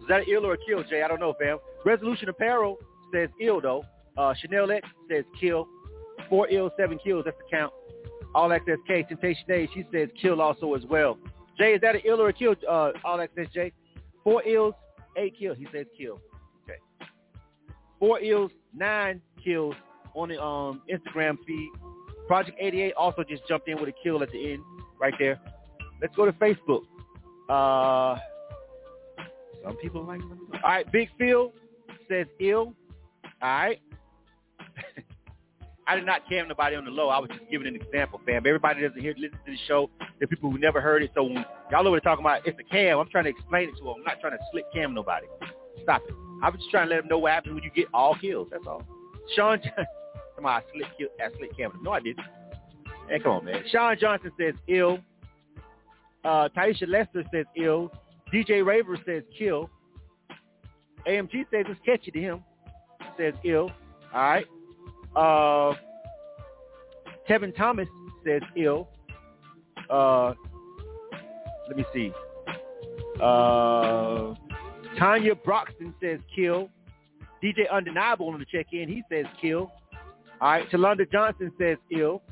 Is that an ill or a kill, Jay? I don't know, fam. Resolution Apparel says ill though. Uh, Chanel X says kill. Four ill, seven kills. That's the count. All Access K, Temptation Day, she says kill also as well. Jay, is that an ill or a kill? Uh, All Access J. Four ills, eight kills. He says kill. Okay. Four ills, nine kills on the um, Instagram feed. Project 88 also just jumped in with a kill at the end, right there. Let's go to Facebook. Uh, Some people like. All right, Big Phil says ill. All right. I did not cam nobody on the low. I was just giving an example, fam. Everybody doesn't hear listen to the show. There are people who never heard it. So when y'all over talking about it's a cam, I'm trying to explain it to them. I'm not trying to slick cam nobody. Stop it. I was just trying to let them know what happens when you get all kills. That's all. Sean, come on, I slick kill, I slick cam. No, I didn't. Hey, come on, man. Sean Johnson says ill. Uh, Taisha Lester says ill. DJ Raver says kill. AMG says it's catchy to him. Says ill. All right. Uh, Kevin Thomas says ill. Uh, let me see. Uh, Tanya Broxton says kill. DJ Undeniable on the check-in. He says kill. All right. Shalonda Johnson says ill.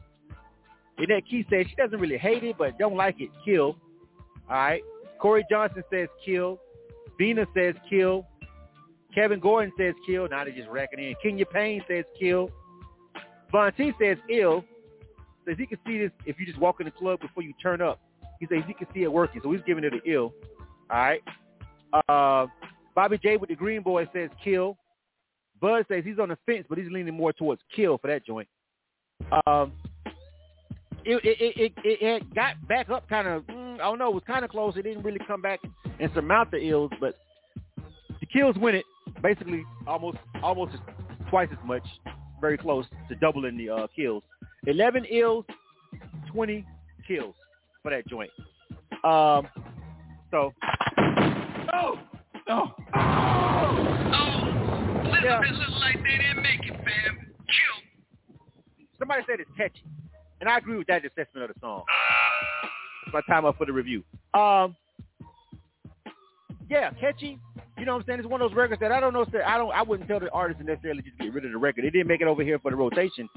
Annette Keith says she doesn't really hate it, but don't like it. Kill. All right. Corey Johnson says kill. Vina says kill. Kevin Gordon says kill. Now they're just racking in. Kenya Payne says kill. Von T says ill. Says he can see this if you just walk in the club before you turn up. He says he can see it working, so he's giving it an ill. All right. Uh, Bobby J with the Green Boy says kill. Bud says he's on the fence, but he's leaning more towards kill for that joint. Um, it it it, it, it got back up kind of. Mm, I don't know. It was kind of close. It didn't really come back and surmount the ills, but the kills win it. Basically, almost almost twice as much. Very close to doubling the uh, kills. Eleven ills, twenty kills for that joint. Um, so. Oh, oh, oh, oh. Yeah. like they didn't make it, fam. Kill. Somebody said it's catchy, and I agree with that assessment of the song. It's my time up for the review. Um, yeah, catchy. You know what I'm saying? It's one of those records that I don't know. I don't. I wouldn't tell the artist to necessarily just get rid of the record. It didn't make it over here for the rotation,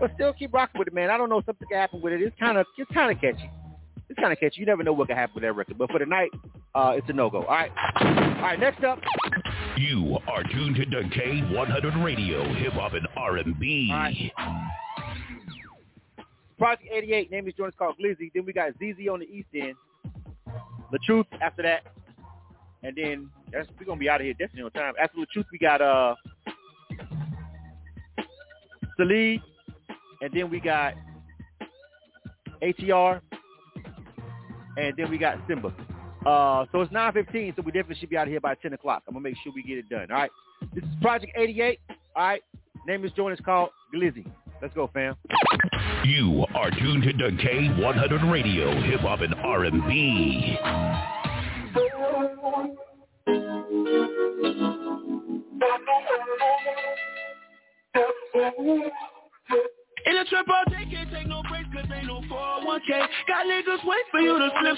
but still keep rocking with it, man. I don't know if something can happen with it. It's kind of it's kind of catchy. It's kind of catchy. You never know what can happen with that record. But for tonight, uh, it's a no go. All right. All right. Next up. You are tuned to K100 Radio, Hip Hop and R&B. Project 88, name is joint called Glizzy. Then we got ZZ on the East End. The Truth after that. And then that's, we're to be out of here definitely on time. The Truth, we got uh, Salid. And then we got ATR. And then we got Simba. Uh, so it's 9.15, so we definitely should be out of here by 10 o'clock. I'm going to make sure we get it done. All right. This is Project 88. All right. Name is joint is called Glizzy. Let's go, fam. You are tuned to K100 Radio, Hip Hop and R&B.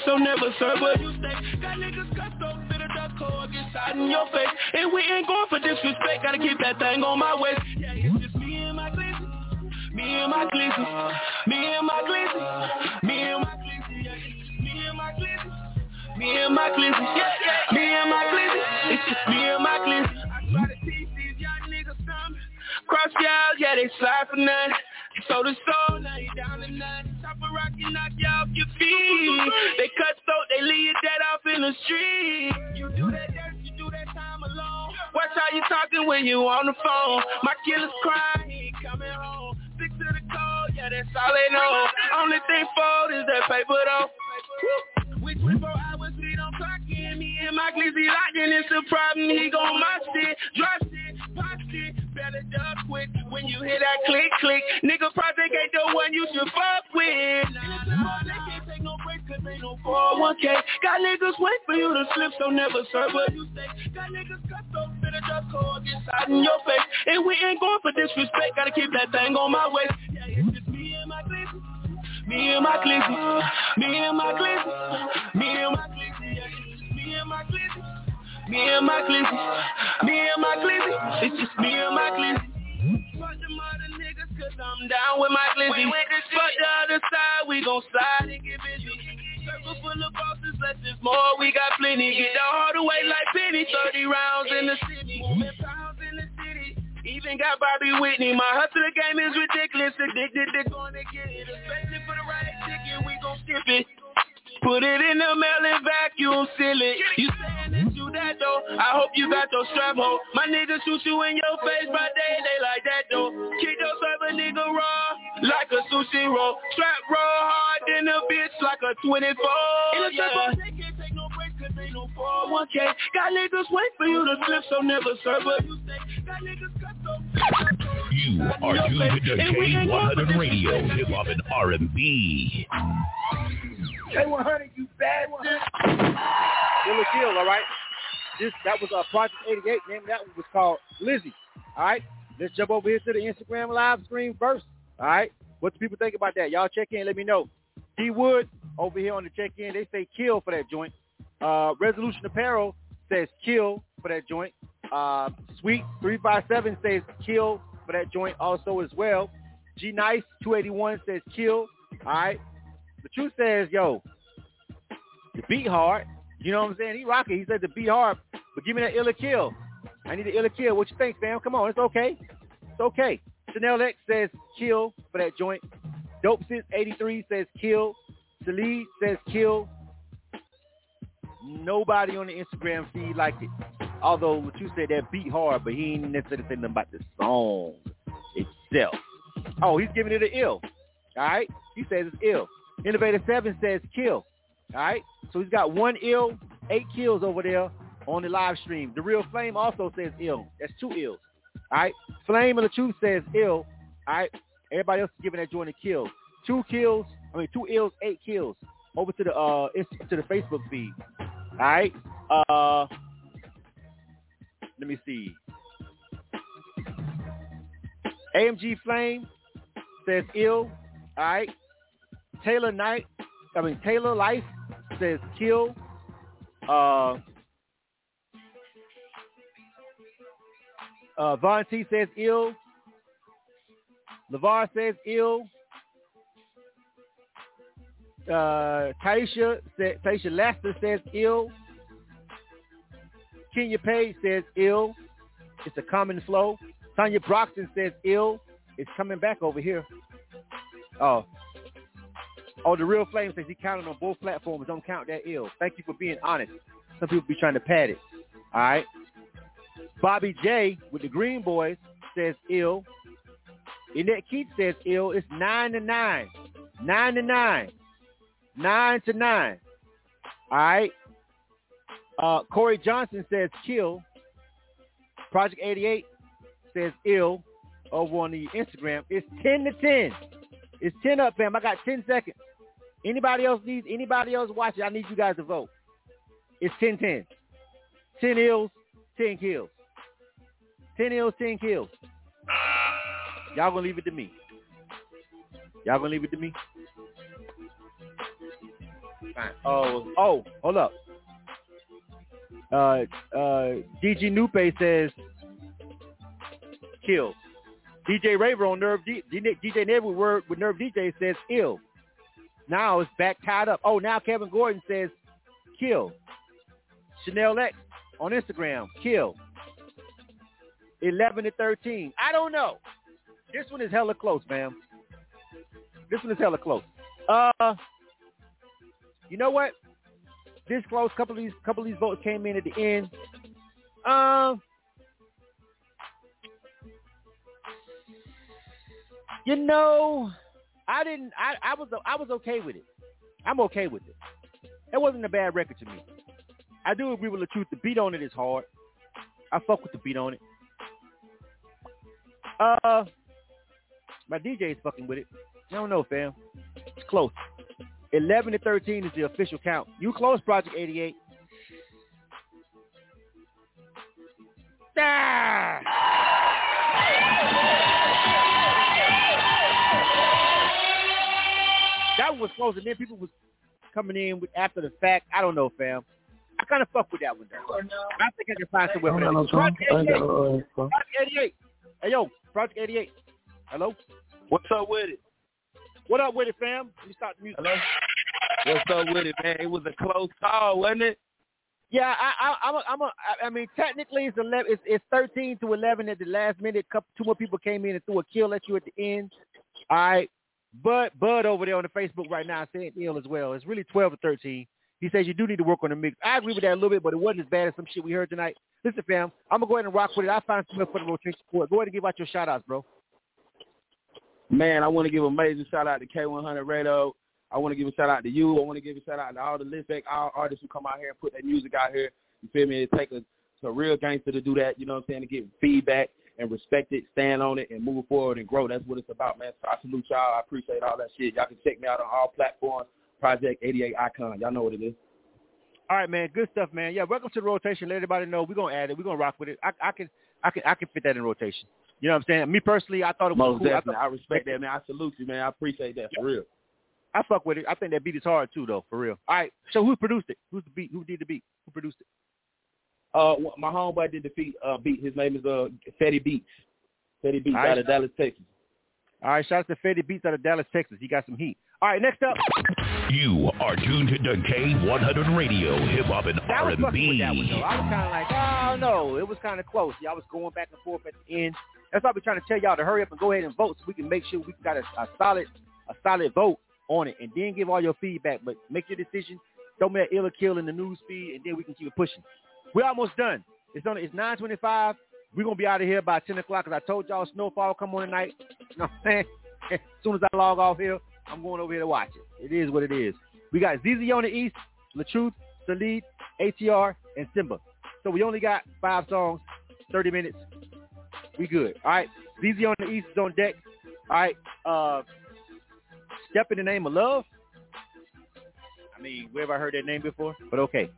So never serve where you stay Got niggas cut so fit a duck cold, get shot in your face And we ain't going for disrespect, gotta keep that thing on my waist. Yeah, it's just me and my glizzy Me and my glizzy Me and my glizzy Me and my glizzy, me and my glizzy Me and my glizzy, yeah, yeah. Me and my glizzy, it's just me and my glizzy I try to teach these young niggas something. Cross y'all, yeah, they slide for none. So the soul, now you down to none. Knock you off your feet. They cut throat, they leave dead off in the street. You do that dirt, you do that time alone. Watch how you talking when you on the phone. My killer's crying, he coming home. Stick to the code, yeah, that's all they know. Only thing fold is that paper though. We 24 hours, we don't clock in. Me and my glizzy locked in, it's a problem. He gon' my shit, drop pop Better duck quick when you hear that click, click. Nigga project ain't the one you should fuck with. No breaks cause ain't no 401k. Got niggas wait for you to slip, so never serve where you stay. Got niggas cut a duck cold, get shot in your face. And we ain't going for disrespect, gotta keep that thing on my waist. Yeah, it's just me and my glizzy. Me and my glizzy. Me and my glizzy. Me and my glizzy. It's just me and my glizzy. Me and my glizzy, me and my glizzy, it's just me and my glizzy. Fuck them other niggas cause I'm down with my glizzy. Fuck the other side, we gon' slide and get busy. Circle full of bosses, less is more, we got plenty. Get the hard away like penny, 30 rounds in the city. Moving pounds in the city. Even got Bobby Whitney. My hustle game is ridiculous. Addicted to going to get it. Especially for the right ticket, we gon' skip it. Put it in the mail and vacuum seal it. You saying you that though. I hope you got your strap hold. My niggas shoot you in your face by day, they like that though. Keep your serve nigga raw, like a sushi roll. Strap roll hard in a bitch like a 24. Yeah. They can't no breaks cause they no 401k. Got niggas wait for you to slip, so never serve what you say. Got niggas cut so You are tuned to K100 Radio, Hip Hop and R&B. K100, you bad one. Ill or Kill, all right. This that was uh, Project 88. Name that one was called Glizzy. All right. Let's jump over here to the Instagram live stream first. All right. What do people think about that? Y'all check in. Let me know. D Wood over here on the check in. They say kill for that joint. Uh, Resolution Apparel says kill for that joint. Uh, Sweet 357 says kill for that joint also as well. G Nice 281 says kill. All right. The truth says, yo, the beat hard. You know what I'm saying? He rocking. He said the beat hard, but give me that ill or kill. I need the ill or kill. What you think, fam? Come on, it's okay. It's okay. Chanel X says kill for that joint. Dope Sis 83 says kill. Salid says kill. Nobody on the Instagram feed liked it. Although what you said that beat hard, but he ain't necessarily saying nothing about the song itself. Oh, he's giving it an ill. All right? He says it's ill. Innovator 7 says kill. All right? So he's got one ill, eight kills over there on the live stream. The Real Flame also says ill. That's two ills. All right? Flame of the Truth says ill. All right? Everybody else is giving that joint a kill. Two kills, I mean two ills, eight kills. Over to the uh to the Facebook feed. All right? Uh let me see. AMG Flame says ill. All right. Taylor Knight, I mean Taylor Life says kill. Uh, uh, Von T says ill. LeVar says ill. Uh, Taisha, Taisha Lester says ill. Kenya Page says ill. It's a common flow. Tanya Broxton says ill. It's coming back over here. Oh. Oh, the real flame says he counted on both platforms. Don't count that ill. Thank you for being honest. Some people be trying to pad it. All right. Bobby J with the Green Boys says ill. Annette Keith says ill. It's nine to nine. Nine to nine. Nine to nine. All right. Uh, Corey Johnson says kill. Project 88 says ill over on the Instagram. It's 10 to 10. It's 10 up, fam. I got 10 seconds. Anybody else needs, anybody else watching, I need you guys to vote. It's 10-10. 10 ills, 10 kills. 10 ills, 10 kills. Y'all gonna leave it to me. Y'all gonna leave it to me? Fine. Oh, oh, hold up. Uh, uh, DG Nupe says kill. DJ Raver on Nerve D, DJ Never with, with Nerve DJ says ill. Now it's back tied up. Oh, now Kevin Gordon says kill. Chanel X on Instagram, kill. 11 to 13. I don't know. This one is hella close, man. This one is hella close. Uh, you know what? This close. Couple of these, couple of these votes came in at the end. Um, uh, you know, I didn't. I, I was. I was okay with it. I'm okay with it. It wasn't a bad record to me. I do agree with the truth. The beat on it is hard. I fuck with the beat on it. Uh, my DJ is fucking with it. I don't know, fam. It's close. 11 to 13 is the official count. You close Project 88. Ah! That was close, and then people was coming in with, after the fact. I don't know, fam. I kind of fuck with that one, though. I think I can find some weapon. No Project 88. Project 88. Hey, yo, Project 88. Hello? What's up with it? What up with it, fam? Let me start the music. Hello? What's up with it, man? It was a close call, wasn't it? Yeah, I, I, I'm, a, I'm, a, I mean, technically it's eleven. It's, it's thirteen to eleven at the last minute. Couple, two more people came in and threw a kill at you at the end. All right, but Bud over there on the Facebook right now saying ill as well. It's really twelve or thirteen. He says you do need to work on the mix. I agree with that a little bit, but it wasn't as bad as some shit we heard tonight. Listen, fam, I'm gonna go ahead and rock with it. I find some for the rotation support. Go ahead and give out your shout outs, bro. Man, I want to give a amazing shout out to K100 Radio. I want to give a shout out to you. I want to give a shout out to all the liftback, artists who come out here and put their music out here. You feel me? It takes a, a real gangster to do that. You know what I'm saying? To get feedback and respect it, stand on it, and move forward and grow. That's what it's about, man. So I salute y'all. I appreciate all that shit. Y'all can check me out on all platforms. Project 88 Icon. Y'all know what it is. All right, man. Good stuff, man. Yeah, welcome to the rotation. Let everybody know we're gonna add it. We're gonna rock with it. I, I can, I can, I can fit that in rotation. You know what I'm saying? Me personally, I thought it was Most cool. I, thought, I, respect that, man. I salute you, man. I appreciate that for real. I fuck with it. I think that beat is hard too, though, for real. All right. So who produced it? Who's the beat? Who did the beat? Who produced it? Uh, my homeboy did the beat. Uh, beat. His name is uh Fetty Beats. Fetty Beats All out right. of Dallas, Texas. All right. Shout out to Fetty Beats out of Dallas, Texas. He got some heat. All right. Next up. You are tuned to K100 Radio, hip hop and I was fucking with R&B. that. I was kind of like, oh no, it was kind of close. Y'all was going back and forth at the end. That's why we're trying to tell y'all to hurry up and go ahead and vote so we can make sure we got a, a solid, a solid vote on it, and then give all your feedback. But make your decision. Throw me that ill or kill in the news feed, and then we can keep it pushing. We're almost done. It's on. It's nine twenty-five. We're gonna be out of here by ten o'clock. Cause I told y'all Snowfall come on tonight. You know what I'm saying? as soon as I log off here, I'm going over here to watch it. It is what it is. We got ZZ on the East, LaTruth, Salid, ATR, and Simba. So we only got five songs, 30 minutes. We good. All right. ZZ on the East is on deck. All right. Uh, Step in the Name of Love. I mean, where have I heard that name before? But okay.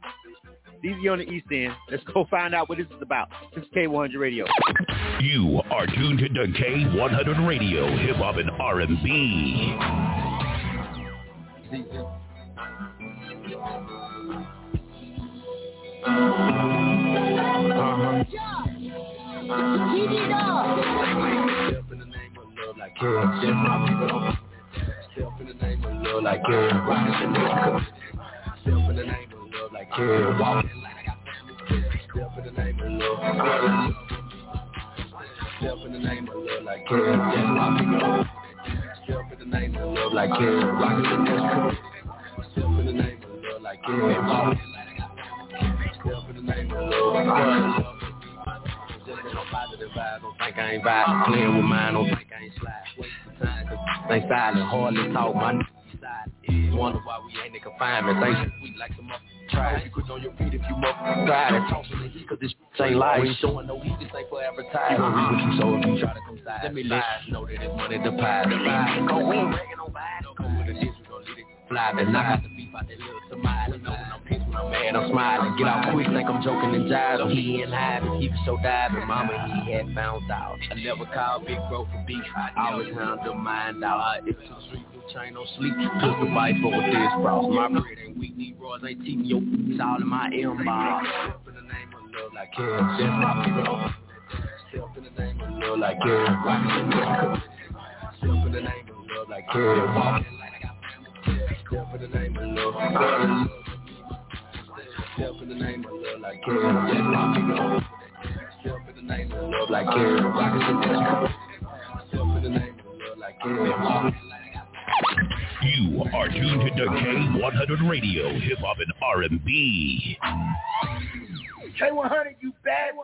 ZZ on the East End. Let's go find out what this is about. This is K100 Radio. You are tuned to K100 Radio, hip hop and R&B. like yeah, like like walking like I in the name of love. In the name of love like in the name of love like the in the name of love like like in the name of love. Think I ain't vibe. Playing with mine, don't think I ain't slide. Waste time, they silent, hardly talk, my side. Wonder why we ain't in confinement. Think we like some up. Try you on your feet if you up. Try to talk to the heat, cause this ain't live. We ain't showing no heat, this ain't for advertising. You gon' read what you sow if you try to come side. Let me let you know that it's money to pie. Go, we ain't bragging on bad. Come with a fly. Then knock out the beef out that little somebody. Know when I'm pissed, when I'm mad, I'm smiling. Get out quick, think I'm joking and jiving. He ain't hiding, he was so diving. Mama, he had found out. I never called Big Bro for beef. I always hound the mind out. It's too sweet, no chain, no sleep. Took the bite for this cross. My bread ain't weak, these Negroes ain't teeth. Yo, it's all in my inbox. In the name of love like yeah, just my people. Step in the name of love like nigga. Step in the name of love like yeah, walking like I got family. Step in the name of love. Step in the name of love like yeah, just. Step in the name of love like yeah, rockin' Step in the name of love like yeah, walking like I got You are tuned to K100 Radio, hip hop and R&B. K100, you bad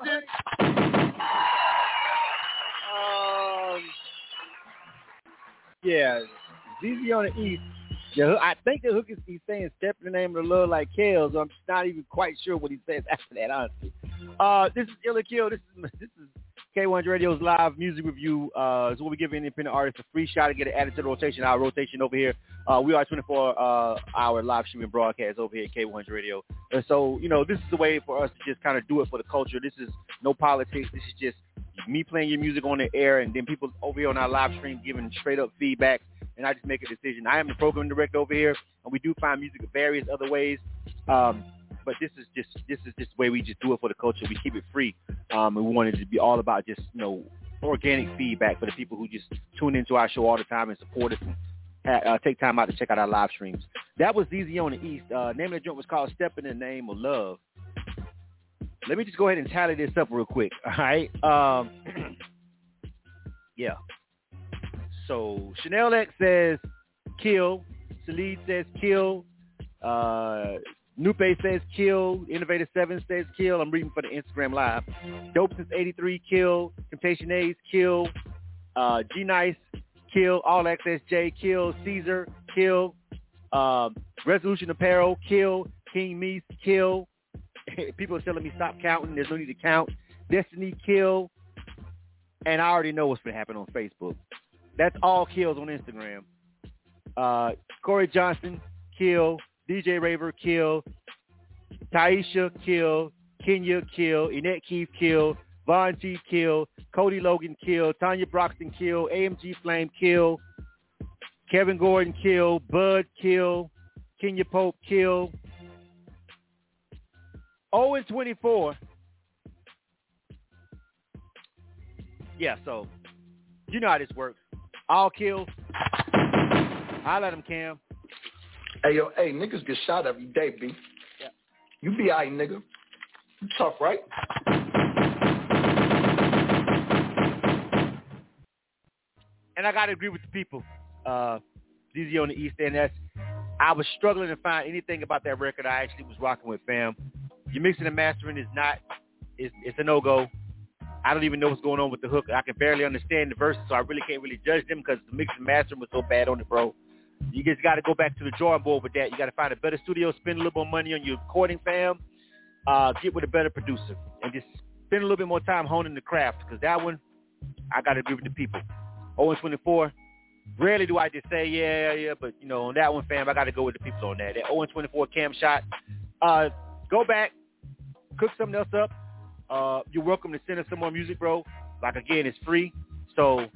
Um, yeah, ZZ on the East. I think the hook is he's saying "Step in the name of the love like hell." So I'm not even quite sure what he says after that. Honestly, uh, this is Ill or Kill. This is this is K1 Radio's live music review. Uh, is where we give independent artists a free shot to get it added to the rotation. Our rotation over here. Uh, we are 24 uh, hour live streaming broadcast over here at K1 Radio. And so you know this is the way for us to just kind of do it for the culture. This is no politics. This is just me playing your music on the air, and then people over here on our live stream giving straight up feedback, and I just make a decision. I am the program director over here, and we do find music various other ways. Um, but this is just this is just the way we just do it for the culture. We keep it free, um, and we want it to be all about just you know organic feedback for the people who just tune into our show all the time and support us and uh, take time out to check out our live streams. That was ZZ on the East. Uh, name of the joint was called "Step in the Name of Love." Let me just go ahead and tally this up real quick. All right. Um, yeah. So Chanel X says kill. Salid says kill. Uh, Nupe says kill. Innovator 7 says kill. I'm reading for the Instagram live. Dope since 83, kill. Temptation A's, kill. Uh, G Nice, kill. All Access J, kill. Caesar, kill. Uh, Resolution Apparel, kill. King Meese, kill. People are telling me stop counting. There's no need to count. Destiny, kill. And I already know what's to happen on Facebook. That's all kills on Instagram. Uh, Corey Johnson, kill. DJ Raver, kill. Taisha, kill. Kenya, kill. Annette Keith, kill. Von G, kill. Cody Logan, kill. Tanya Broxton, kill. AMG Flame, kill. Kevin Gordon, kill. Bud, kill. Kenya Pope, kill. 0 and 24. Yeah, so you know how this works. All kills. I let him Cam. Hey yo, hey, niggas get shot every day, B. Yeah. You be alright, nigga. You tough, right? And I gotta agree with the people. Uh ZZ on the East End. That's I was struggling to find anything about that record I actually was rocking with, fam. Your mixing and mastering is not it's it's a no go. I don't even know what's going on with the hook. I can barely understand the verses, so I really can't really judge them because the mixing and mastering was so bad on it, bro. You just got to go back to the drawing board with that. You got to find a better studio, spend a little more money on your recording, fam. Uh, get with a better producer, and just spend a little bit more time honing the craft because that one, I got to agree with the people. 0 24. Rarely do I just say yeah, yeah, but you know on that one, fam, I got to go with the people on that. That 0 24 cam shot. Uh, go back, cook something else up. Uh, you're welcome to send us some more music, bro. Like again, it's free, so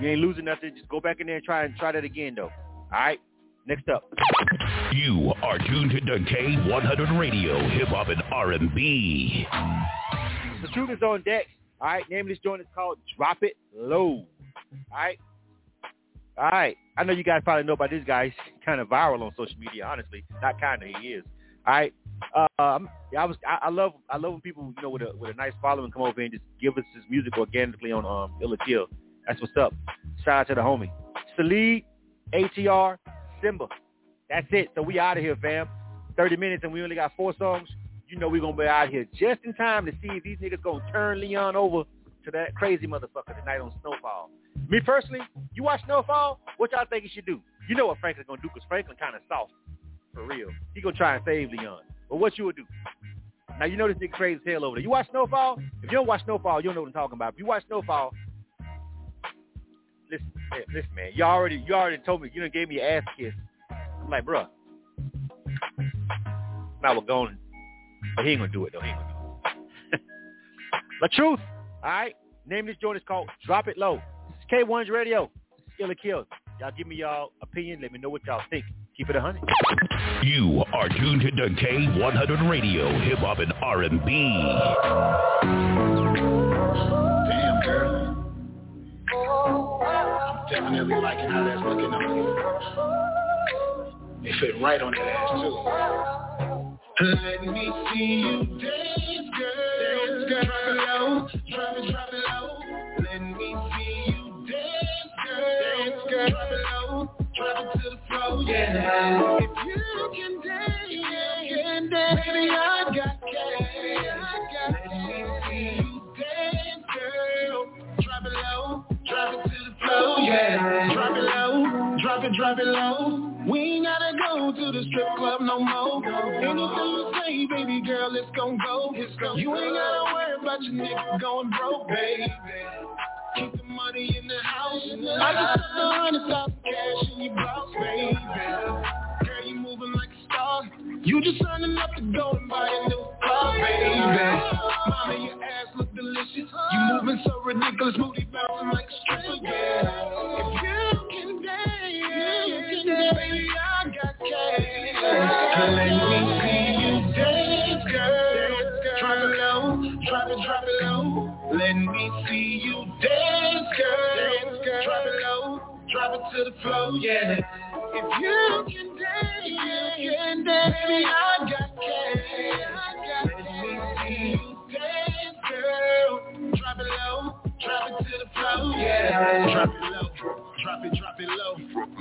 you ain't losing nothing. Just go back in there and try and try that again, though. All right. Next up. You are tuned to K100 Radio, Hip Hop and R&B. The truth is on deck. All right. Name of this joint is called Drop It Low. All right. All right. I know you guys probably know about this guy. He's kind of viral on social media, honestly. Not kind of, he is. All right. Um, yeah, I was. I, I love. I love when people, you know, with a with a nice following come over and just give us his music organically on um Ill or Kill. That's what's up. Shout out to the homie. Salid, ATR, Simba. That's it. So we out of here, fam. 30 minutes and we only got four songs. You know we're going to be out here just in time to see if these niggas going to turn Leon over to that crazy motherfucker tonight on Snowfall. Me personally, you watch Snowfall, what y'all think he should do? You know what Franklin's going to do because Franklin kind of soft. For real. He going to try and save Leon. But what you would do? Now, you know this nigga crazy as hell over there. You watch Snowfall? If you don't watch Snowfall, you don't know what I'm talking about. If you watch Snowfall, listen, listen, man. You already, you already told me. You done gave me ass kiss. I'm like, bruh. Now we're going. But he ain't gonna do it though. He ain't gonna do it. the truth. All right. Name this joint is called Drop It Low. This is K1's Radio. Ill or Kill. Y'all give me y'all opinion. Let me know what y'all think. Keep it a hundred. You are tuned to K100 Radio, Hip Hop and R&B. Definitely liking how that's looking on you. It fit right on that ass, too. Let me see you dance, girl. Dance, girl. Drop it low. Drop it, drop it It, low. We ain't gotta go to the strip club no more. Anything you say, baby girl, it's gon' go. It's gon' you ain't gotta worry about your nigga going broke, baby. Keep the money in the house. I just got the hundred thousand cash in your blouse, baby. Girl, you moving like a star. You just signing up to go and buy a new car, baby. Mama, your ass look delicious. You moving so ridiculous, booty bouncing like a stripper, yeah. Baby, I got cash. Let me see you dance, girl. Drop it low, drop it, drop it low. Let me see you dance, girl. Drop it low, drop it to the floor, yeah. If you can dance, you can dance, baby, I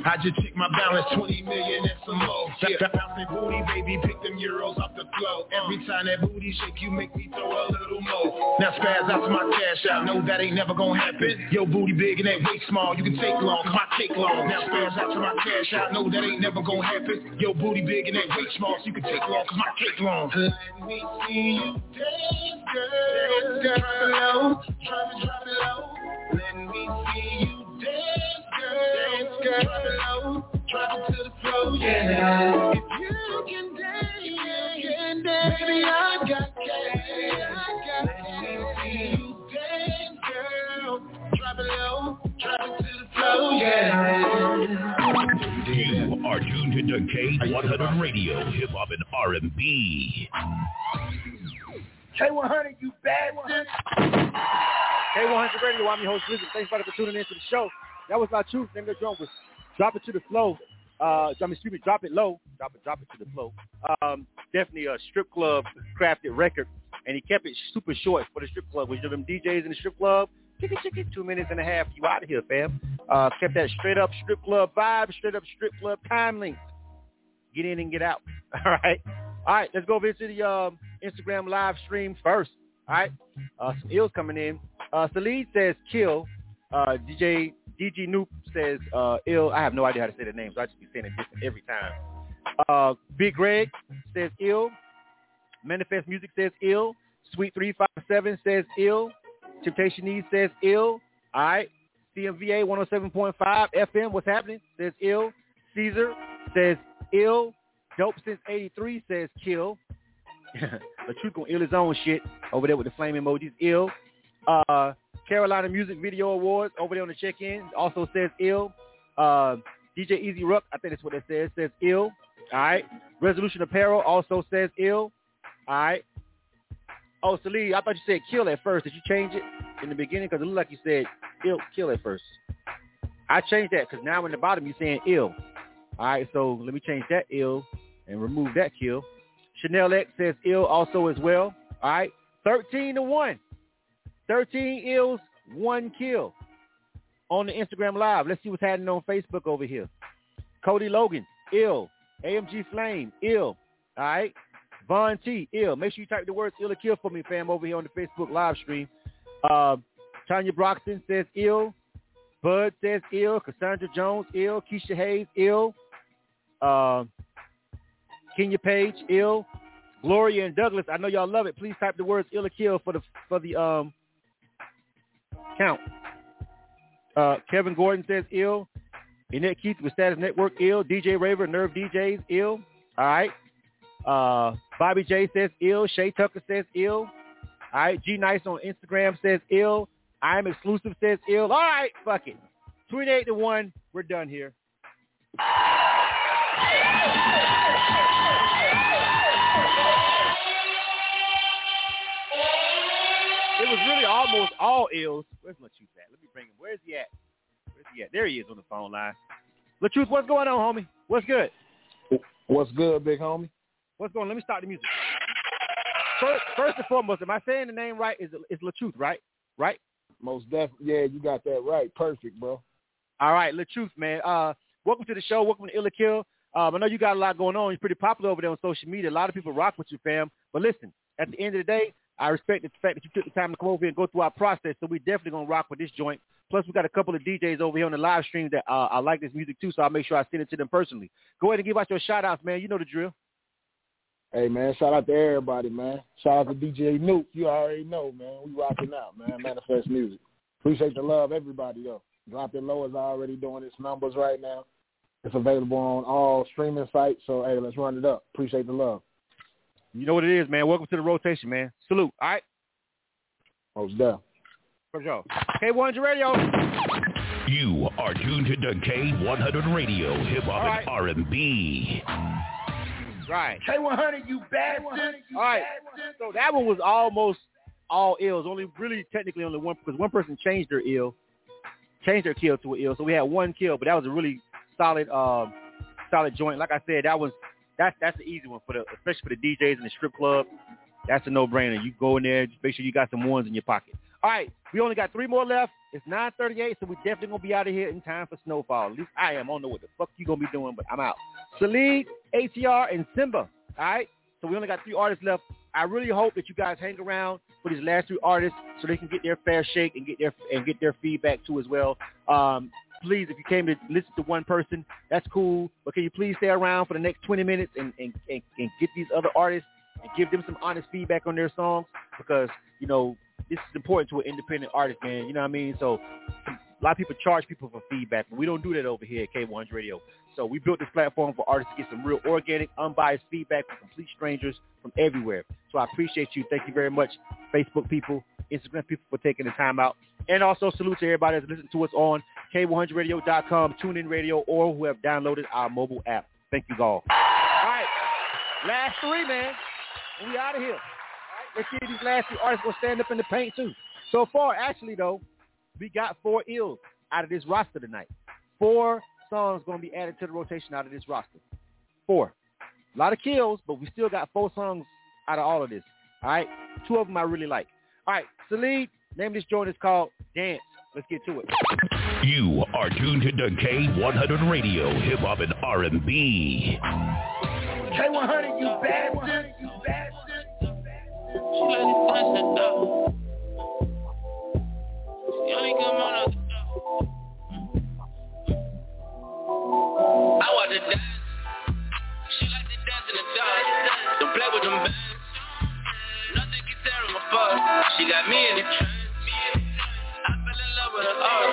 I just check my balance, 20 million and some more. Yeah, bouncing booty, baby, pick them euros off the floor. Every time that booty shake, you make me throw a little more. Now spaz out to my cash out, know that ain't never gonna happen. Yo, booty big and that weight small, you can take long, cause my take long. Now spaz out to my cash out, know that ain't never gonna happen. Yo, booty big and that weight small, so you can take long, cause my cake long. Let me see you dance, girl. Drop it low, drop it, drop it low. Let me see you dance, girl. Dance, girl. Drop it to the floor, yeah. If you can dance, you can dance. Baby, I got cash. I got you dance, girl. Drop it low, drop it to the floor, yeah. You are tuned into K100 Radio, Hip Hop and R&B. K100, you bad K100 Radio, I'm your host, Blizzard. Thanks for tuning in to the show. That was my truth. Name of the drum was Drop It to the Flow. Uh, I mean, excuse me, Drop It Low. Drop It, Drop It to the Flow. Um, definitely a strip club crafted record. And he kept it super short for the strip club. Which of them DJs in the strip club, two minutes and a half, you out of here, fam. Uh, kept that straight up strip club vibe, straight up strip club time length. Get in and get out. All right. All right, let's go to the um, Instagram live stream first. All right. Uh, some ills coming in. Uh, Salid says kill. Uh, DJ DG Noop says uh, ill. I have no idea how to say the names. So I just be saying it different every time. Uh, Big Greg says ill. Manifest Music says ill. Sweet 357 says ill. Temptation Needs says ill. All right. CMVA 107.5 FM, what's happening? Says ill. Caesar says ill. Dope since 83 says kill. truth gonna ill his own shit over there with the flame emojis. Ill. Uh, Carolina Music Video Awards over there on the check-in also says ill. Uh, DJ Easy Ruck, I think that's what it says, says ill. All right. Resolution Apparel also says ill. All right. Oh, Salih, I thought you said kill at first. Did you change it in the beginning? Because it looked like you said ill, kill at first. I changed that because now in the bottom you're saying ill. All right, so let me change that ill and remove that kill. Chanel X says ill also as well. All right, 13 to 1. 13 ills, 1 kill on the Instagram Live. Let's see what's happening on Facebook over here. Cody Logan, ill. AMG Flame, ill. All right. Von T, ill. Make sure you type the words ill or kill for me, fam, over here on the Facebook live stream. Uh, Tanya Broxton says ill. Bud says ill. Cassandra Jones, ill. Keisha Hayes, ill. Uh, Kenya Page, ill. Gloria and Douglas, I know y'all love it. Please type the words ill or kill for the for the um count. Uh, Kevin Gordon says ill. Annette Keith with Status Network, ill. DJ Raver, Nerve DJs, ill. All right. Uh, Bobby J says ill. Shay Tucker says ill. All right. G Nice on Instagram says ill. I'm exclusive says ill. All right. Fuck it. 28 to 1. We're done here. It was really almost all ills. Where's LaTruth at? Let me bring him. Where's he at? Where's he at? There he is on the phone line. LaTruth, what's going on, homie? What's good? What's good, big homie? What's going on? Let me start the music. First, first and foremost, am I saying the name right? Is it's LaTruth, right? Right? Most definitely. Yeah, you got that right. Perfect, bro. All right, LaTruth, man. Uh, welcome to the show. Welcome to Ill or Kill. Um, I know you got a lot going on. You're pretty popular over there on social media. A lot of people rock with you, fam. But listen, at the end of the day, I respect the fact that you took the time to come over here and go through our process. So we definitely gonna rock with this joint. Plus, we got a couple of DJs over here on the live stream that uh, I like this music too, so I'll make sure I send it to them personally. Go ahead and give out your shout outs, man. You know the drill. Hey man, shout out to everybody, man. Shout out to DJ Nuke. You already know, man. We rocking out, man. Manifest Music. Appreciate the love, everybody though. Drop It Low is already doing its numbers right now. It's available on all streaming sites. So hey, let's run it up. Appreciate the love. You know what it is, man. Welcome to the rotation, man. Salute. All right. Most definitely. For sure. K100 Radio. You are tuned to K100 Radio, Hip Hop All right. and R&B. Right. K100, you bad All right. So that one was almost all ills. Only really technically only one because one person changed their ill, changed their kill to an ill. So we had one kill, but that was a really solid, um, solid joint. Like I said, that was that's that's the easy one for the especially for the DJs in the strip club. That's a no brainer. You go in there, just make sure you got some ones in your pocket. All right, we only got three more left. It's 9:38, so we definitely gonna be out of here in time for snowfall. At least I am. I don't know what the fuck you gonna be doing, but I'm out. Salid, ATR, and Simba. All right. So we only got three artists left. I really hope that you guys hang around for these last three artists so they can get their fair shake and get their and get their feedback too as well. Um, please, if you came to listen to one person, that's cool. But can you please stay around for the next 20 minutes and, and, and, and get these other artists and give them some honest feedback on their songs because, you know, this is important to an independent artist, man. You know what I mean? So a lot of people charge people for feedback, but we don't do that over here at K100 Radio. So we built this platform for artists to get some real organic, unbiased feedback from complete strangers from everywhere. So I appreciate you. Thank you very much, Facebook people, Instagram people, for taking the time out. And also salute to everybody that's listening to us on K100Radio.com, TuneIn Radio, or who have downloaded our mobile app. Thank you all. All right. Last three, man. We out of here. All right. Let's see if these last three artists will stand up in the paint, too. So far, actually, though, we got four ills out of this roster tonight. Four songs going to be added to the rotation out of this roster. Four. A lot of kills, but we still got four songs out of all of this. All right? Two of them I really like. All right, Salid, name of this joint is called Dance. Let's get to it. You are tuned to K100 Radio, Hip Hop and R&B. K100, you bastard, you bastard. I watch her dance. She like to dance in the dark. Don't play with them bands. Nothing can tear them apart. She got me in the trance. I fell in love with her art.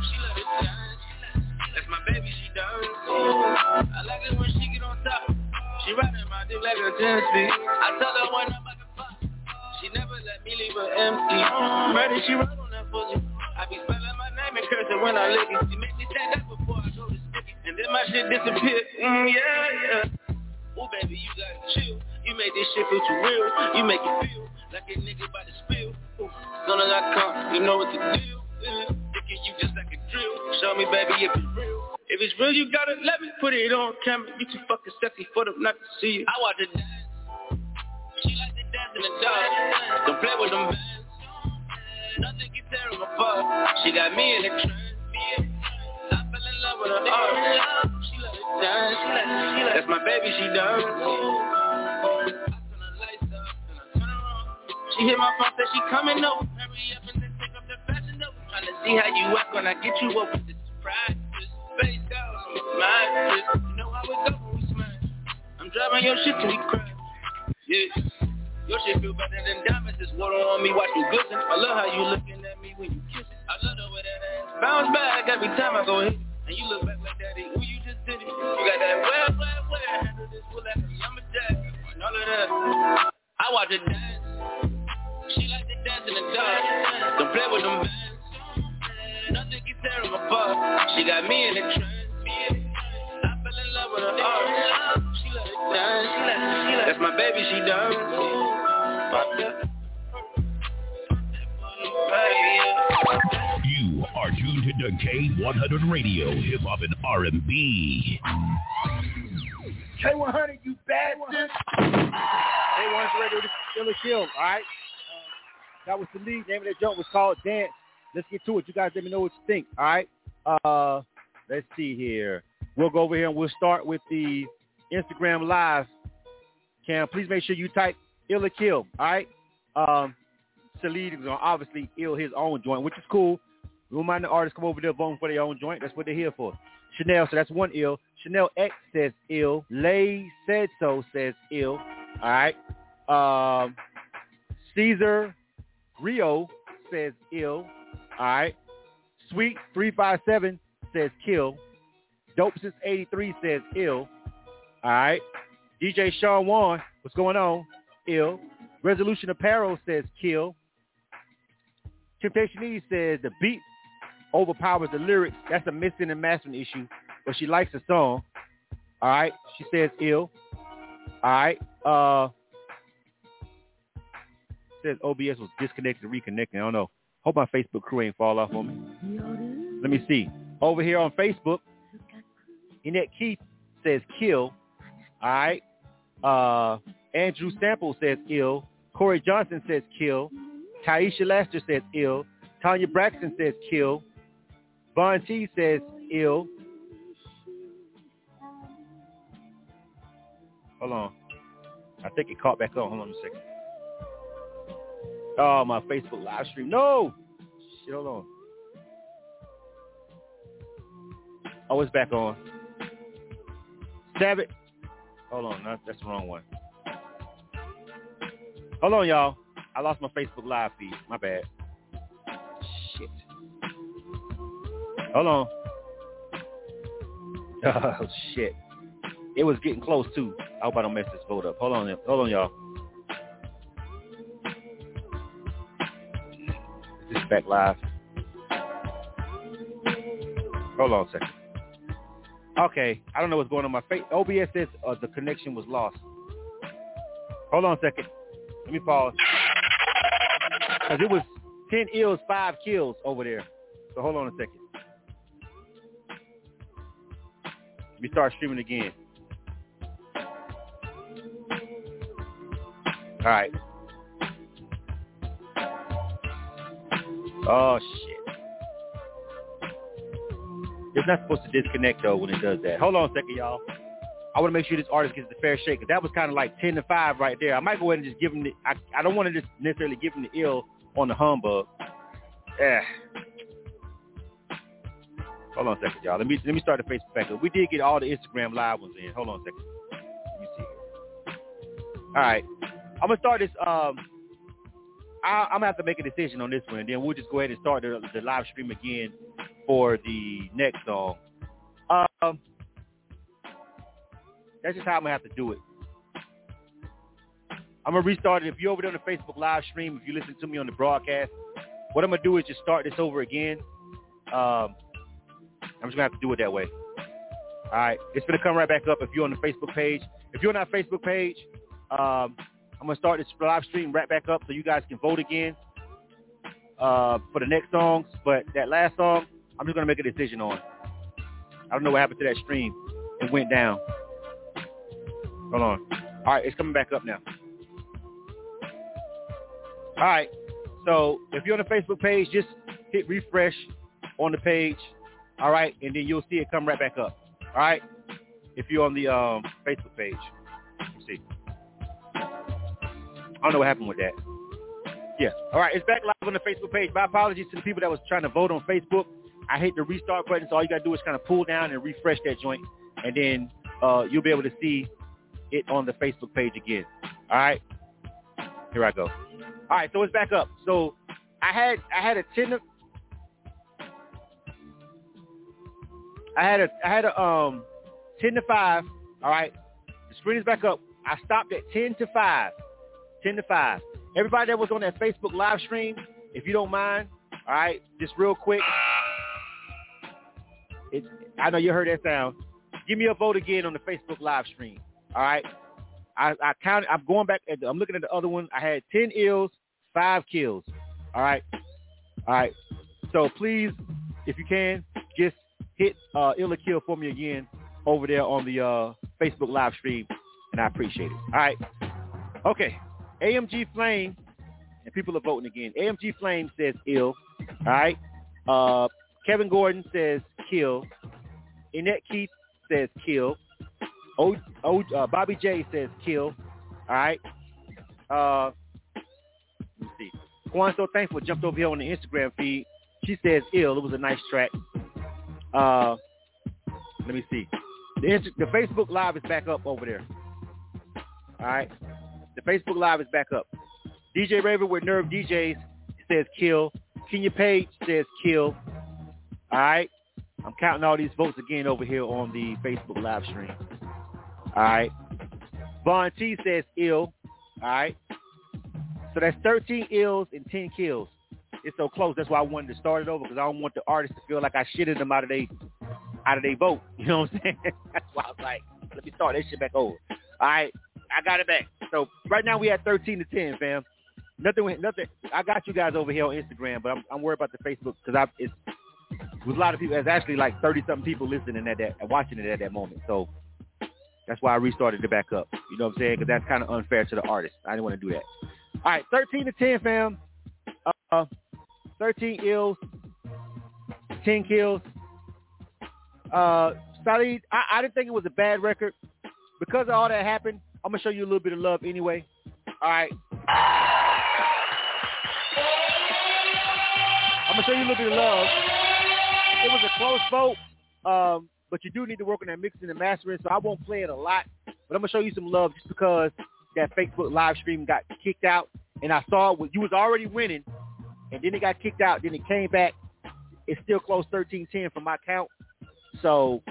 She let it dance. That's my baby, she dance. I like it when she get on top. She riding my dick like a 10 speed. I tell her when I'm about to pop. She never let me leave her empty. Ready, she run I lick it. She make me stand up before I go to it. And then my shit disappear. Mm, yeah, yeah. Ooh, baby, you gotta chill. You make this shit feel too real. You make it feel like a nigga about to spill. Ooh, soon as I you know what to do. Yeah. You just like a drill. Show me, baby, if it's real. If it's real, you gotta let me put it on camera. You too fucking sexy for them not to see you. I watch her dance. She like to dance in the dark. Don't play with them bands. Nothing can tear them apart. She got me in the trance. That's my baby, she dance. She hit my phone, said she coming over. Hurry up and then take up the fashion over. Tryna see how you act when I get you with the surprise. Just face down my. You know how it go when we smash. I'm driving your shit till we crash. Yeah. Your shit feel better than diamonds. It's water on me, watch me glisten. I love how you looking at me when you kiss it. I love the way that ass bounce back every time I go hit. And you look back like daddy, ooh, you just did it. You got that well, well, well. Handle this fool like a lumberjack. And all of that. I watch her dance. She like to dance in the dark. Don't play with them bands. Nothing can tear them apart. She got me in the trance. I fell in love with her art. She let it dance. That's my baby, she dance. You are tuned to K100 Radio, Hip Hop and R&B. K100, you bastard. K100 Radio, this is Still a Kill, all right? Uh, that was the lead. Name of that joint was called Dance. Let's get to it. You guys let me know what you think, all right? Uh, let's see here. We'll go over here and we'll start with the Instagram Live. Cam, please make sure you type Ill or Kill, all right? Um, Salid is to obviously ill his own joint, which is cool. Remind the artists come over there voting for their own joint. That's what they're here for. Chanel, so that's one ill. Chanel X says ill. Lay said so says ill. All right. Um, Caesar Rio says ill. All right. Sweet 357 says kill. Dope since 83 says ill. All right. DJ Sean what's going on? Ill. Resolution Apparel says kill. Temptation says the beat overpowers the lyrics. That's a missing and mastering issue, but she likes the song. All right. She says ill. All right. Uh, says OBS was disconnected, reconnecting. I don't know. Hope my Facebook crew ain't fall off on me. Let me see. Over here on Facebook, Annette Keith says kill. All right. Uh, Andrew Sample says ill. Corey Johnson says kill. Taisha Lester says ill. Tanya Braxton says kill. Von T says ill. Hold on. I think it caught back on. Hold on a second. Oh, my Facebook live stream. No! Shit, hold on. Oh, it's back on. Stab it. Hold on. That's the wrong one. Hold on, y'all. I lost my Facebook live feed. My bad. Shit. Hold on. Oh, shit. It was getting close, too. I hope I don't mess this vote up. Hold on. Hold on, y'all. This Is back live? Hold on a second. Okay, I don't know what's going on. My face OBS says uh, the connection was lost. Hold on a second. Let me pause. Cause it was ten ills, five kills over there. So hold on a second. Let me start streaming again. All right. Oh shit. It's not supposed to disconnect though when it does that. Hold on a second, y'all. I want to make sure this artist gets the fair shake. Cause that was kind of like ten to five right there. I might go ahead and just give him the. I, I don't want to just necessarily give him the ill on the humbug. Yeah. Hold on a second, y'all. Let me let me start the Facebook back up. We did get all the Instagram live ones in. Hold on a second. Let me see. All right. I'm gonna start this. Um, I, I'm gonna have to make a decision on this one, and then we'll just go ahead and start the, the live stream again for the next song. Um, that's just how I'm gonna have to do it. I'm gonna restart it. If you're over there on the Facebook live stream, if you listen to me on the broadcast, what I'm gonna do is just start this over again. Um, I'm just gonna have to do it that way. All right, it's gonna come right back up if you're on the Facebook page. If you're on our Facebook page, um, I'm gonna start this live stream right back up so you guys can vote again uh, for the next songs. But that last song, I'm just gonna make a decision on. I don't know what happened to that stream. It went down. Hold on. All right, it's coming back up now. All right. So if you're on the Facebook page, just hit refresh on the page. All right, and then you'll see it come right back up. All right. If you're on the um, Facebook page, you see. I don't know what happened with that. Yeah. All right, it's back live on the Facebook page. My apologies to the people that was trying to vote on Facebook. I hit the restart button, so all you gotta do is kind of pull down and refresh that joint, and then uh, you'll be able to see it on the Facebook page again. All right. Here I go. All right, so it's back up. So I had I had a ten. To, I had a I had a um ten to five. All right, the screen is back up. I stopped at ten to five. Ten to five. Everybody that was on that Facebook live stream, if you don't mind, all right, just real quick. I know you heard that sound. Give me a vote again on the Facebook live stream. All right. I, I counted. I'm going back. The, I'm looking at the other one. I had ten ills, five kills. All right. All right. So please, if you can, just hit uh, ill or kill for me again over there on the uh, Facebook live stream, and I appreciate it. All right. Okay. AMG Flame, and people are voting again. AMG Flame says ill. All right. Uh, Kevin Gordon says kill. Annette Keith says kill. O, o, uh, Bobby J says kill. All right. Uh, let me see. Juan So Thankful jumped over here on the Instagram feed. She says ill. It was a nice track. Uh, let me see. The, the Facebook Live is back up over there. All right. The Facebook Live is back up. DJ Raven with Nerve DJs says kill. Kenya Page says kill. All right. I'm counting all these votes again over here on the Facebook live stream. All right. Von T says ill. All right. So that's 13 ills and 10 kills. It's so close. That's why I wanted to start it over because I don't want the artists to feel like I shitted them out of they out of their vote. You know what I'm saying? That's why I was like, let me start that shit back over. All right. I got it back. So right now we at 13 to 10, fam. Nothing, nothing. I got you guys over here on Instagram, but I'm, I'm worried about the Facebook because I it's with a lot of people. There's actually like 30 something people listening at that watching it at that moment. So that's why I restarted it back up. You know what I'm saying? Because that's kind of unfair to the artist. I didn't want to do that. All right, 13 to 10, fam. uh, 13 ills, 10 kills. Uh, Salid, I, I didn't think it was a bad record. Because of all that happened, I'm going to show you a little bit of love anyway. All right. I'm going to show you a little bit of love. It was a close vote, um, but you do need to work on that mixing and mastering, so I won't play it a lot. But I'm going to show you some love just because that Facebook live stream got kicked out, and I saw it, you was already winning, and then it got kicked out, then it came back. It's still close 13-10 from my count. So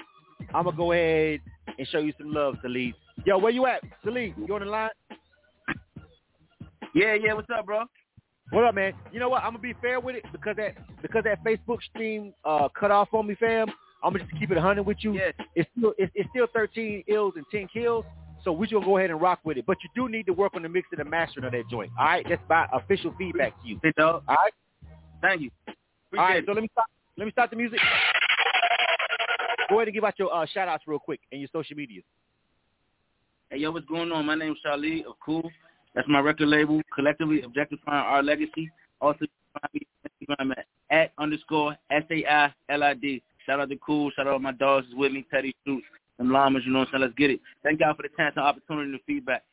I'm going to go ahead and show you some love, Salid. Yo, where you at? Salid, you on the line? Yeah, yeah. What's up, bro? What up, man? You know what? I'm gonna be fair with it because that because that Facebook stream uh, cut off on me, fam. I'm gonna just keep it 100 with you. Yeah. It's still it's, it's still 13 ills and 10 kills. So we just gonna go ahead and rock with it. But you do need to work on the mixing and the mastering of that joint. All right, that's my official feedback to you. All right. Thank you. All Appreciate right. it. So let me start. Let me start the music. Go ahead and give out your uh, shout outs real quick and your social media. Hey, yo, what's going on? My name's Charlie of Cool. That's my record label, collectively objectifying our legacy. Also, find me on Instagram at, at underscore S-A-I-L-I-D. Shout out to Cool. Shout out to my dogs is with me, Teddy Shoots, and Llamas, you know what I'm saying? Let's get it. Thank y'all for the chance and opportunity and the feedback.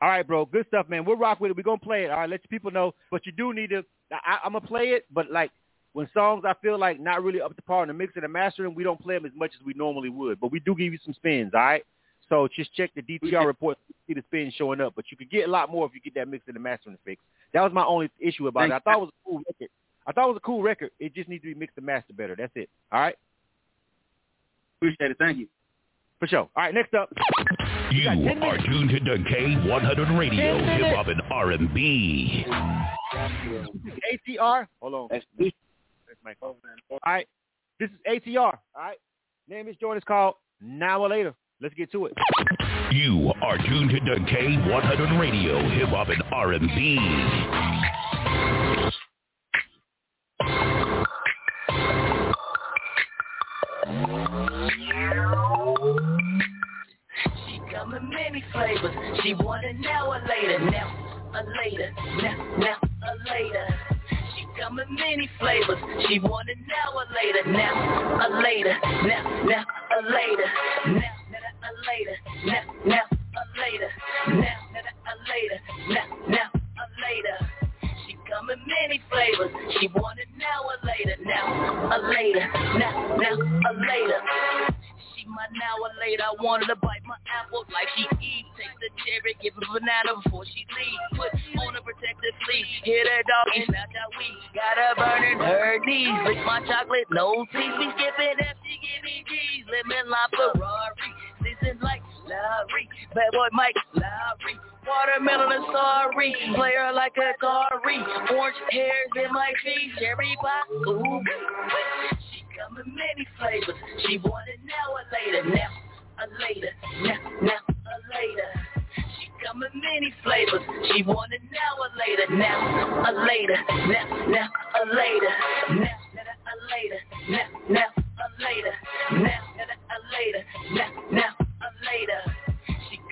All right, bro. Good stuff, man. We'll rock with it. We're gonna play it. All right, let people know. But you do need to. I, I'm gonna play it, but like when songs I feel like not really up to par in the mix and the mastering, we don't play them as much as we normally would. But we do give you some spins. All right. So just check the DTR report, to see the spins showing up. But you could get a lot more if you get that mix and the mastering fix. That was my only issue about it. I thought it was a cool record. I thought it was a cool record. It just needs to be mixed and mastered better. That's it. All right. Appreciate it. Thank you. For sure. All right. Next up. You are tuned to K100 Radio, Hip Hop and R&B. ATR. Hold on. That's, that's my phone. All right. This is ATR. All right. Name is joint is called Now or Later. Let's get to it. You are tuned to K100 Radio, Hip Hop and R&B. She come in many flavors. She want it now or later. Now or later. Now, now or later. She come in many flavors. She want it now or later. Now or later. Now, now or later. Now, now or later. Now, now or later. Now, now or later. Now, now or later. In many flavors. She want now or later. Now or later. Now, now or later. She my now or later. I wanted to bite my apple like she eat. Take the cherry, give her banana before she leave. Put on a protective fleece. Hit her doggy, snatch that weed. Got her burning her knees. Lick my chocolate, no teeth. We skipping F, she give me G's. Lemon lime Ferrari. Seasons like Lowry. Bad boy Mike Lowrey. Watermelon and sorry. Play her like a Kari. Orange hairs in my feet. Cherry pie. Ooh. She come in many flavors. She want it now or later. Now or later. Now, now or later. She come in many flavors. She want it now or later. Now or later. Now, now or later. Now, later. Now, now or later. Now, now or later. Now, now or later.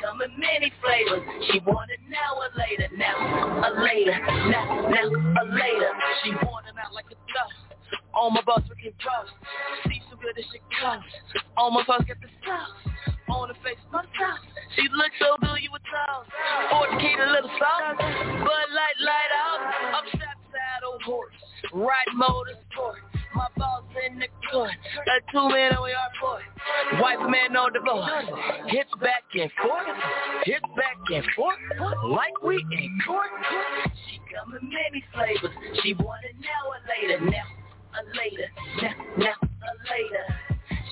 Come in many flavors. She want it now or later. Now or later. Now, now or later. She want it out like a dust. All my boss freaking drugs. See so good as she comes. All my boss get the sauce. On her face, my sauce. She looks so good, you would tell. Ford key to little sauce. Bud light, light out. I'm strapped saddle horse. Ride motorsport. My boss in the court. Got two men and we are boy. Wife man no divorce. Hips back and forth. Hips back and forth. Like we in court. She come in many flavors. She want it now or later. Now or later. Now, now or later.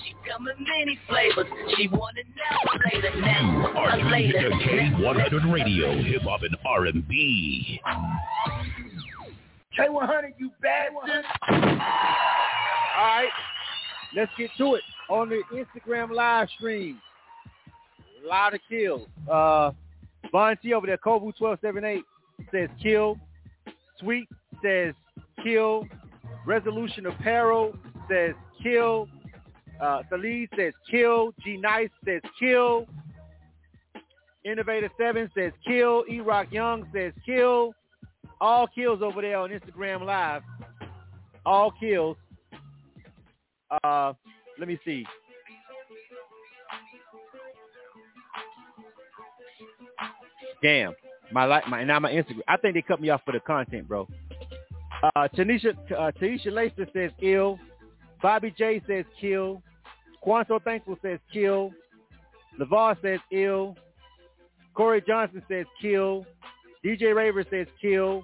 She come in many flavors. She want it now or later. Now Are or later. to K100 Radio, Hip Hop and R&B. K100, you bastard. All right. Let's get to it on the Instagram live stream. A lot of kills. Uh, Von T over there, Kobu1278 says kill. Sweet says kill. Resolution Apparel says kill. Uh, says kill. G Nice says kill. Innovator 7 says kill. E-Rock Young says kill. All kills over there on Instagram Live. All kills. Uh, let me see. Damn, my like my now my Instagram. I think they cut me off for the content, bro. Uh, Tanisha uh, Tanisha Lacer says ill. Bobby J says kill. Quanto Thankful says kill. Lavar says ill. Corey Johnson says kill. DJ Raver says kill.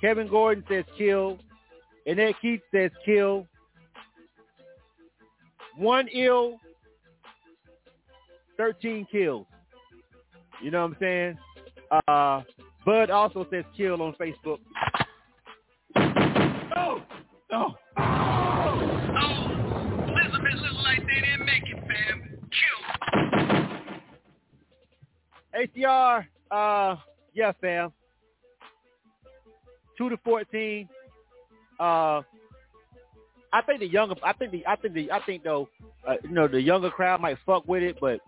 Kevin Gordon says kill. Annette Keith says kill. One ill, 13 kills. You know what I'm saying? Uh, Bud also says kill on Facebook. Oh, oh, oh, Elizabeth looks like they didn't make it, fam. Kill. ATR, uh, yeah, fam. Two to fourteen. Uh, I think the younger, I think the, I think the, I think though, uh, you know, the younger crowd might fuck with it, but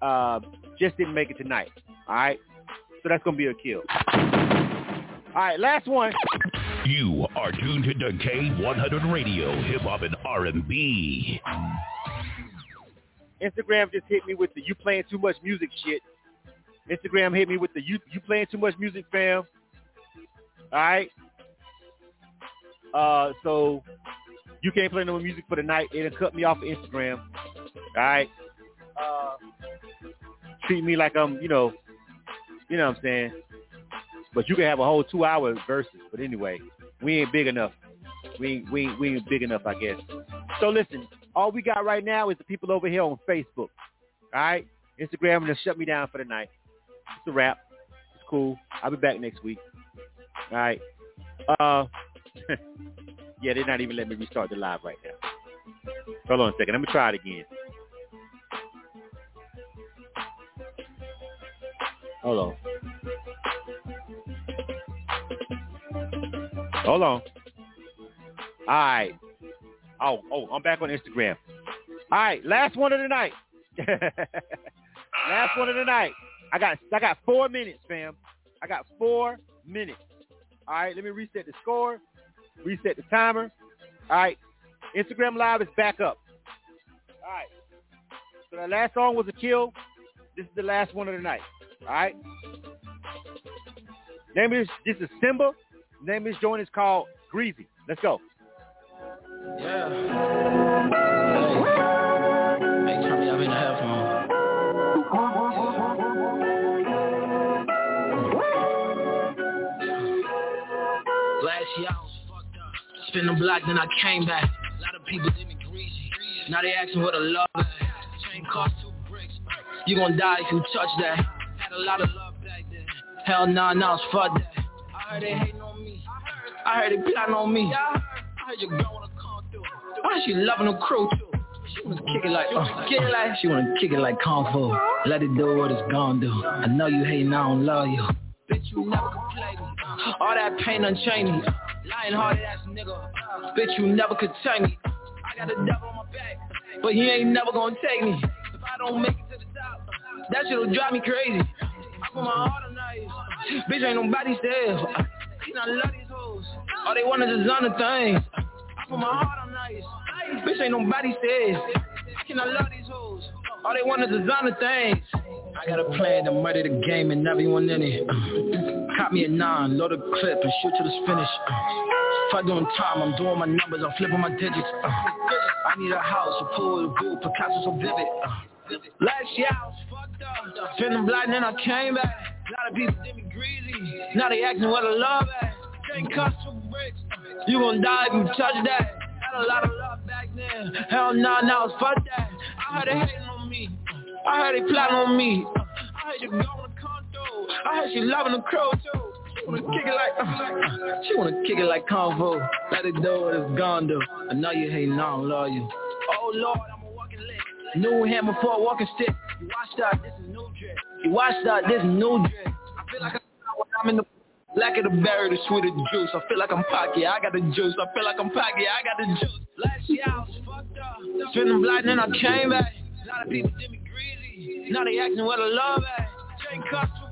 uh, just didn't make it tonight. All right, so that's gonna be a kill. All right, last one. You are tuned to K100 Radio, Hip Hop and R&B. Instagram just hit me with the you playing too much music shit. Instagram hit me with the you you playing too much music, fam. All right. Uh, so you can't play no more music for the night. Done cut me off of Instagram. All right. Uh, treat me like I'm, you know, you know what I'm saying. But you can have a whole two hour verses. But anyway, we ain't big enough. We ain't, we ain't, we ain't big enough, I guess. So listen, all we got right now is the people over here on Facebook. All right. Instagram gonna shut me down for the night. A wrap. It's cool. I'll be back next week. All right. Uh, yeah, they're not even letting me restart the live right now. Hold on a second. Let me try it again. Hold on. Hold on. All right. Oh, oh, I'm back on Instagram. All right, last one of the night. last one of the night. I got I got four minutes, fam. I got four minutes. All right, let me reset the score, reset the timer. All right, Instagram Live is back up. All right. So the last song was a kill. This is the last one of the night. All right. Name is this is Simba. Name this joint is called Greasy. Let's go. Yeah. Year I fucked up. Spin the block, then I came back. A lot of people did me greasy. Now they asking what a love at. Chain cost two bricks. You gon' die if you touch that. Had a lot of love back then. Hell nah, now it's fuck that. I heard they hating on me. I heard they plotting on me. I heard your girl wanna come through. I heard she loving the crew too. She wanna kick it like, uh, kick it like, she wanna kick it like kung fu. Let it do what it's gon' do. I know you hating, I don't love you. Bitch, you never me. All that pain unchained me. Lying hearted ass nigga. Bitch, you never could take me. I got a devil on my back, but he ain't never gonna take me. If I don't make it to the top, that shit'll drive me crazy. I put my heart on ice. Bitch, ain't nobody safe. And I love these hoes. All they want is designer things. I put my heart on ice. Bitch, ain't nobody safe. Can I love these hoes? All they want is designer things. I got a plan to murder the game and everyone in it. Caught me a nine, load a clip and shoot to the finish. If I doing time, I'm doing my numbers, I'm flipping my digits. Uh, I need a house, a pool, a pool, Picasso so vivid. Uh, last year I was fucked up, feeling blind and I came back. A lot of people did me greasy, now they asking what I love at. Can't cost two bricks, you gon' die if you touch that. Had a lot of love back then, hell nah, now it's fuck that. I heard they hating on me, I heard they plotting on me. I heard you going I heard she loving the crow too. She wanna kick it like, uh, she wanna kick it like convo. Let it what it's gonna do. I know you I don't love you. Oh Lord, I'm a walking lick. New hammer for a walking stick. You watched out, this is new drip. You watched out, this is new drip. I feel like I'm in the Black of the berry, the sweet of the juice. I feel like I'm Pocky, I got the juice. I feel like I'm Pocky, I got the juice. Last year I was fucked up. Spinning black, then I came back. A lot of people did me greasy. Now they asking what I love at. Two bricks.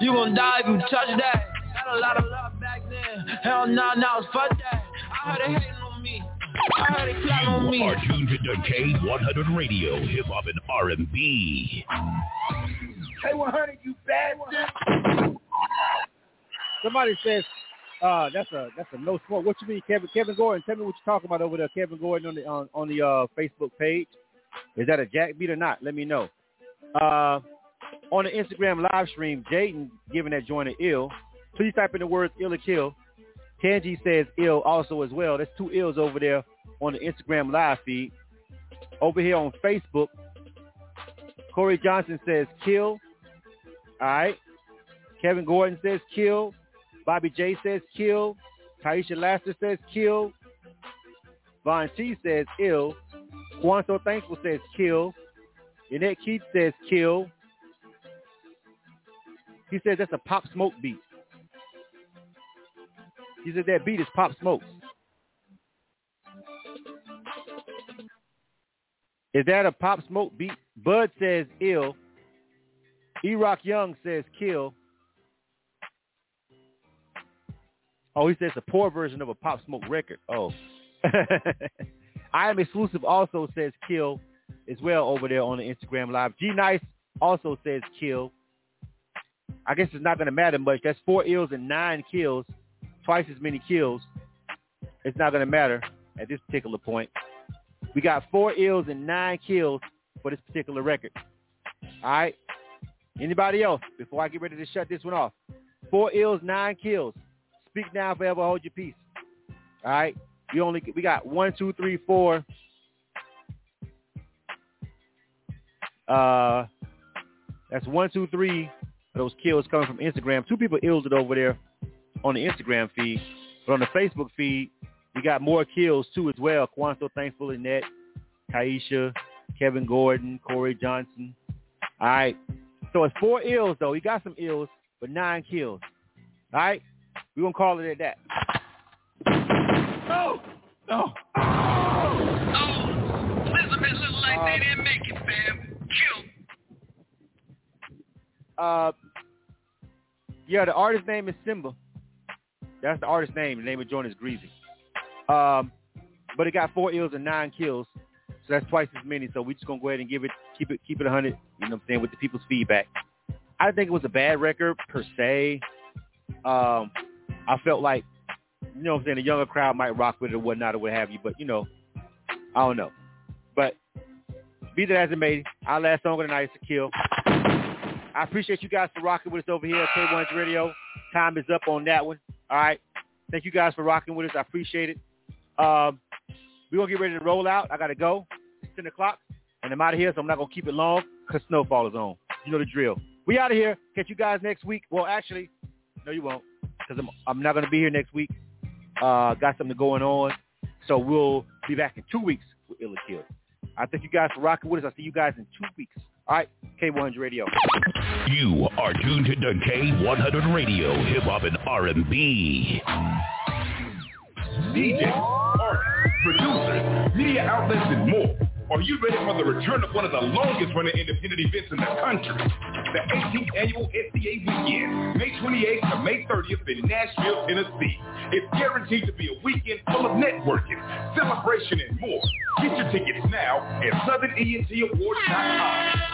You gon' die if you touch that. Got a a lot of love back then. Hell no, nah, no, fuck that. I heard they hating on me. I heard they plotting on me. You are tuned to K100 Radio, Hip Hop and R&B. K100, you bad Somebody says uh, that's a that's a no smoke. What you mean, Kevin? Kevin Gordon, tell me what you're talking about over there, Kevin Gordon on the on, on the uh, Facebook page. Is that a jack beat or not? Let me know. Uh, on the Instagram live stream, Jaden giving that joint an ill. Please type in the words ill or kill. Tangi says ill also as well. There's two ills over there on the Instagram live feed. Over here on Facebook, Corey Johnson says kill. All right. Kevin Gordon says kill. Bobby J says kill. Taisha Laster says kill. Von T says ill. Juan So Thankful says kill. Annette Keith says kill. He says that's a pop smoke beat. He said that beat is pop smoke. Is that a pop smoke beat? Bud says ill. E-Rock Young says kill. Oh, he says a poor version of a Pop Smoke record. Oh. I am exclusive also says kill as well over there on the Instagram live. G Nice also says kill. I guess it's not going to matter much. That's four ills and nine kills, twice as many kills. It's not going to matter at this particular point. We got four ills and nine kills for this particular record. All right. Anybody else before I get ready to shut this one off? Four ills, nine kills. Speak now, forever hold your peace. All right. We only we got one, two, three, four. Uh, that's one, two, three. Those kills coming from Instagram. Two people illed it over there on the Instagram feed, but on the Facebook feed, we got more kills too as well. Quanto Thankful, Annette, Kaisha, Kevin Gordon, Corey Johnson. All right. So it's four ills though. He got some ills, but nine kills. All right. We're going to call it at that. No. No. Oh. Elizabeth looked like Uh, they didn't make it, fam. Kill. Uh, yeah, the artist name is Simba. That's the artist name. The name of joint is Greasy. Um, but it got four ills and nine kills, so that's twice as many. So we're just gonna go ahead and give it, keep it, keep it 100. You know what I'm saying with the people's feedback. I think it was a bad record per se. Um, I felt like, you know what I'm saying, the younger crowd might rock with it or whatnot or what have you. But you know, I don't know. But be that as it may, our last song of the night is to kill. I appreciate you guys for rocking with us over here at K100 Radio. Time is up on that one. All right. Thank you guys for rocking with us. I appreciate it. Um, we're going to get ready to roll out. I got to go. It's 10 o'clock, and I'm out of here, so I'm not going to keep it long because snowfall is on. You know the drill. We out of here. Catch you guys next week. Well, actually, no, you won't because I'm, I'm not going to be here next week. Uh, got something going on. So we'll be back in two weeks with Ill or Kill. I thank you guys for rocking with us. I'll see you guys in two weeks. All right. K100 Radio. You are tuned to K100 Radio, Hip Hop and R&B. DJ, artists, producers, media outlets, and more. Are you ready for the return of one of the longest running independent events in the country? The 18th annual SEA weekend, May 28th to May 30th in Nashville, Tennessee. It's guaranteed to be a weekend full of networking, celebration, and more. Get your tickets now at SouthernENTAwards.com.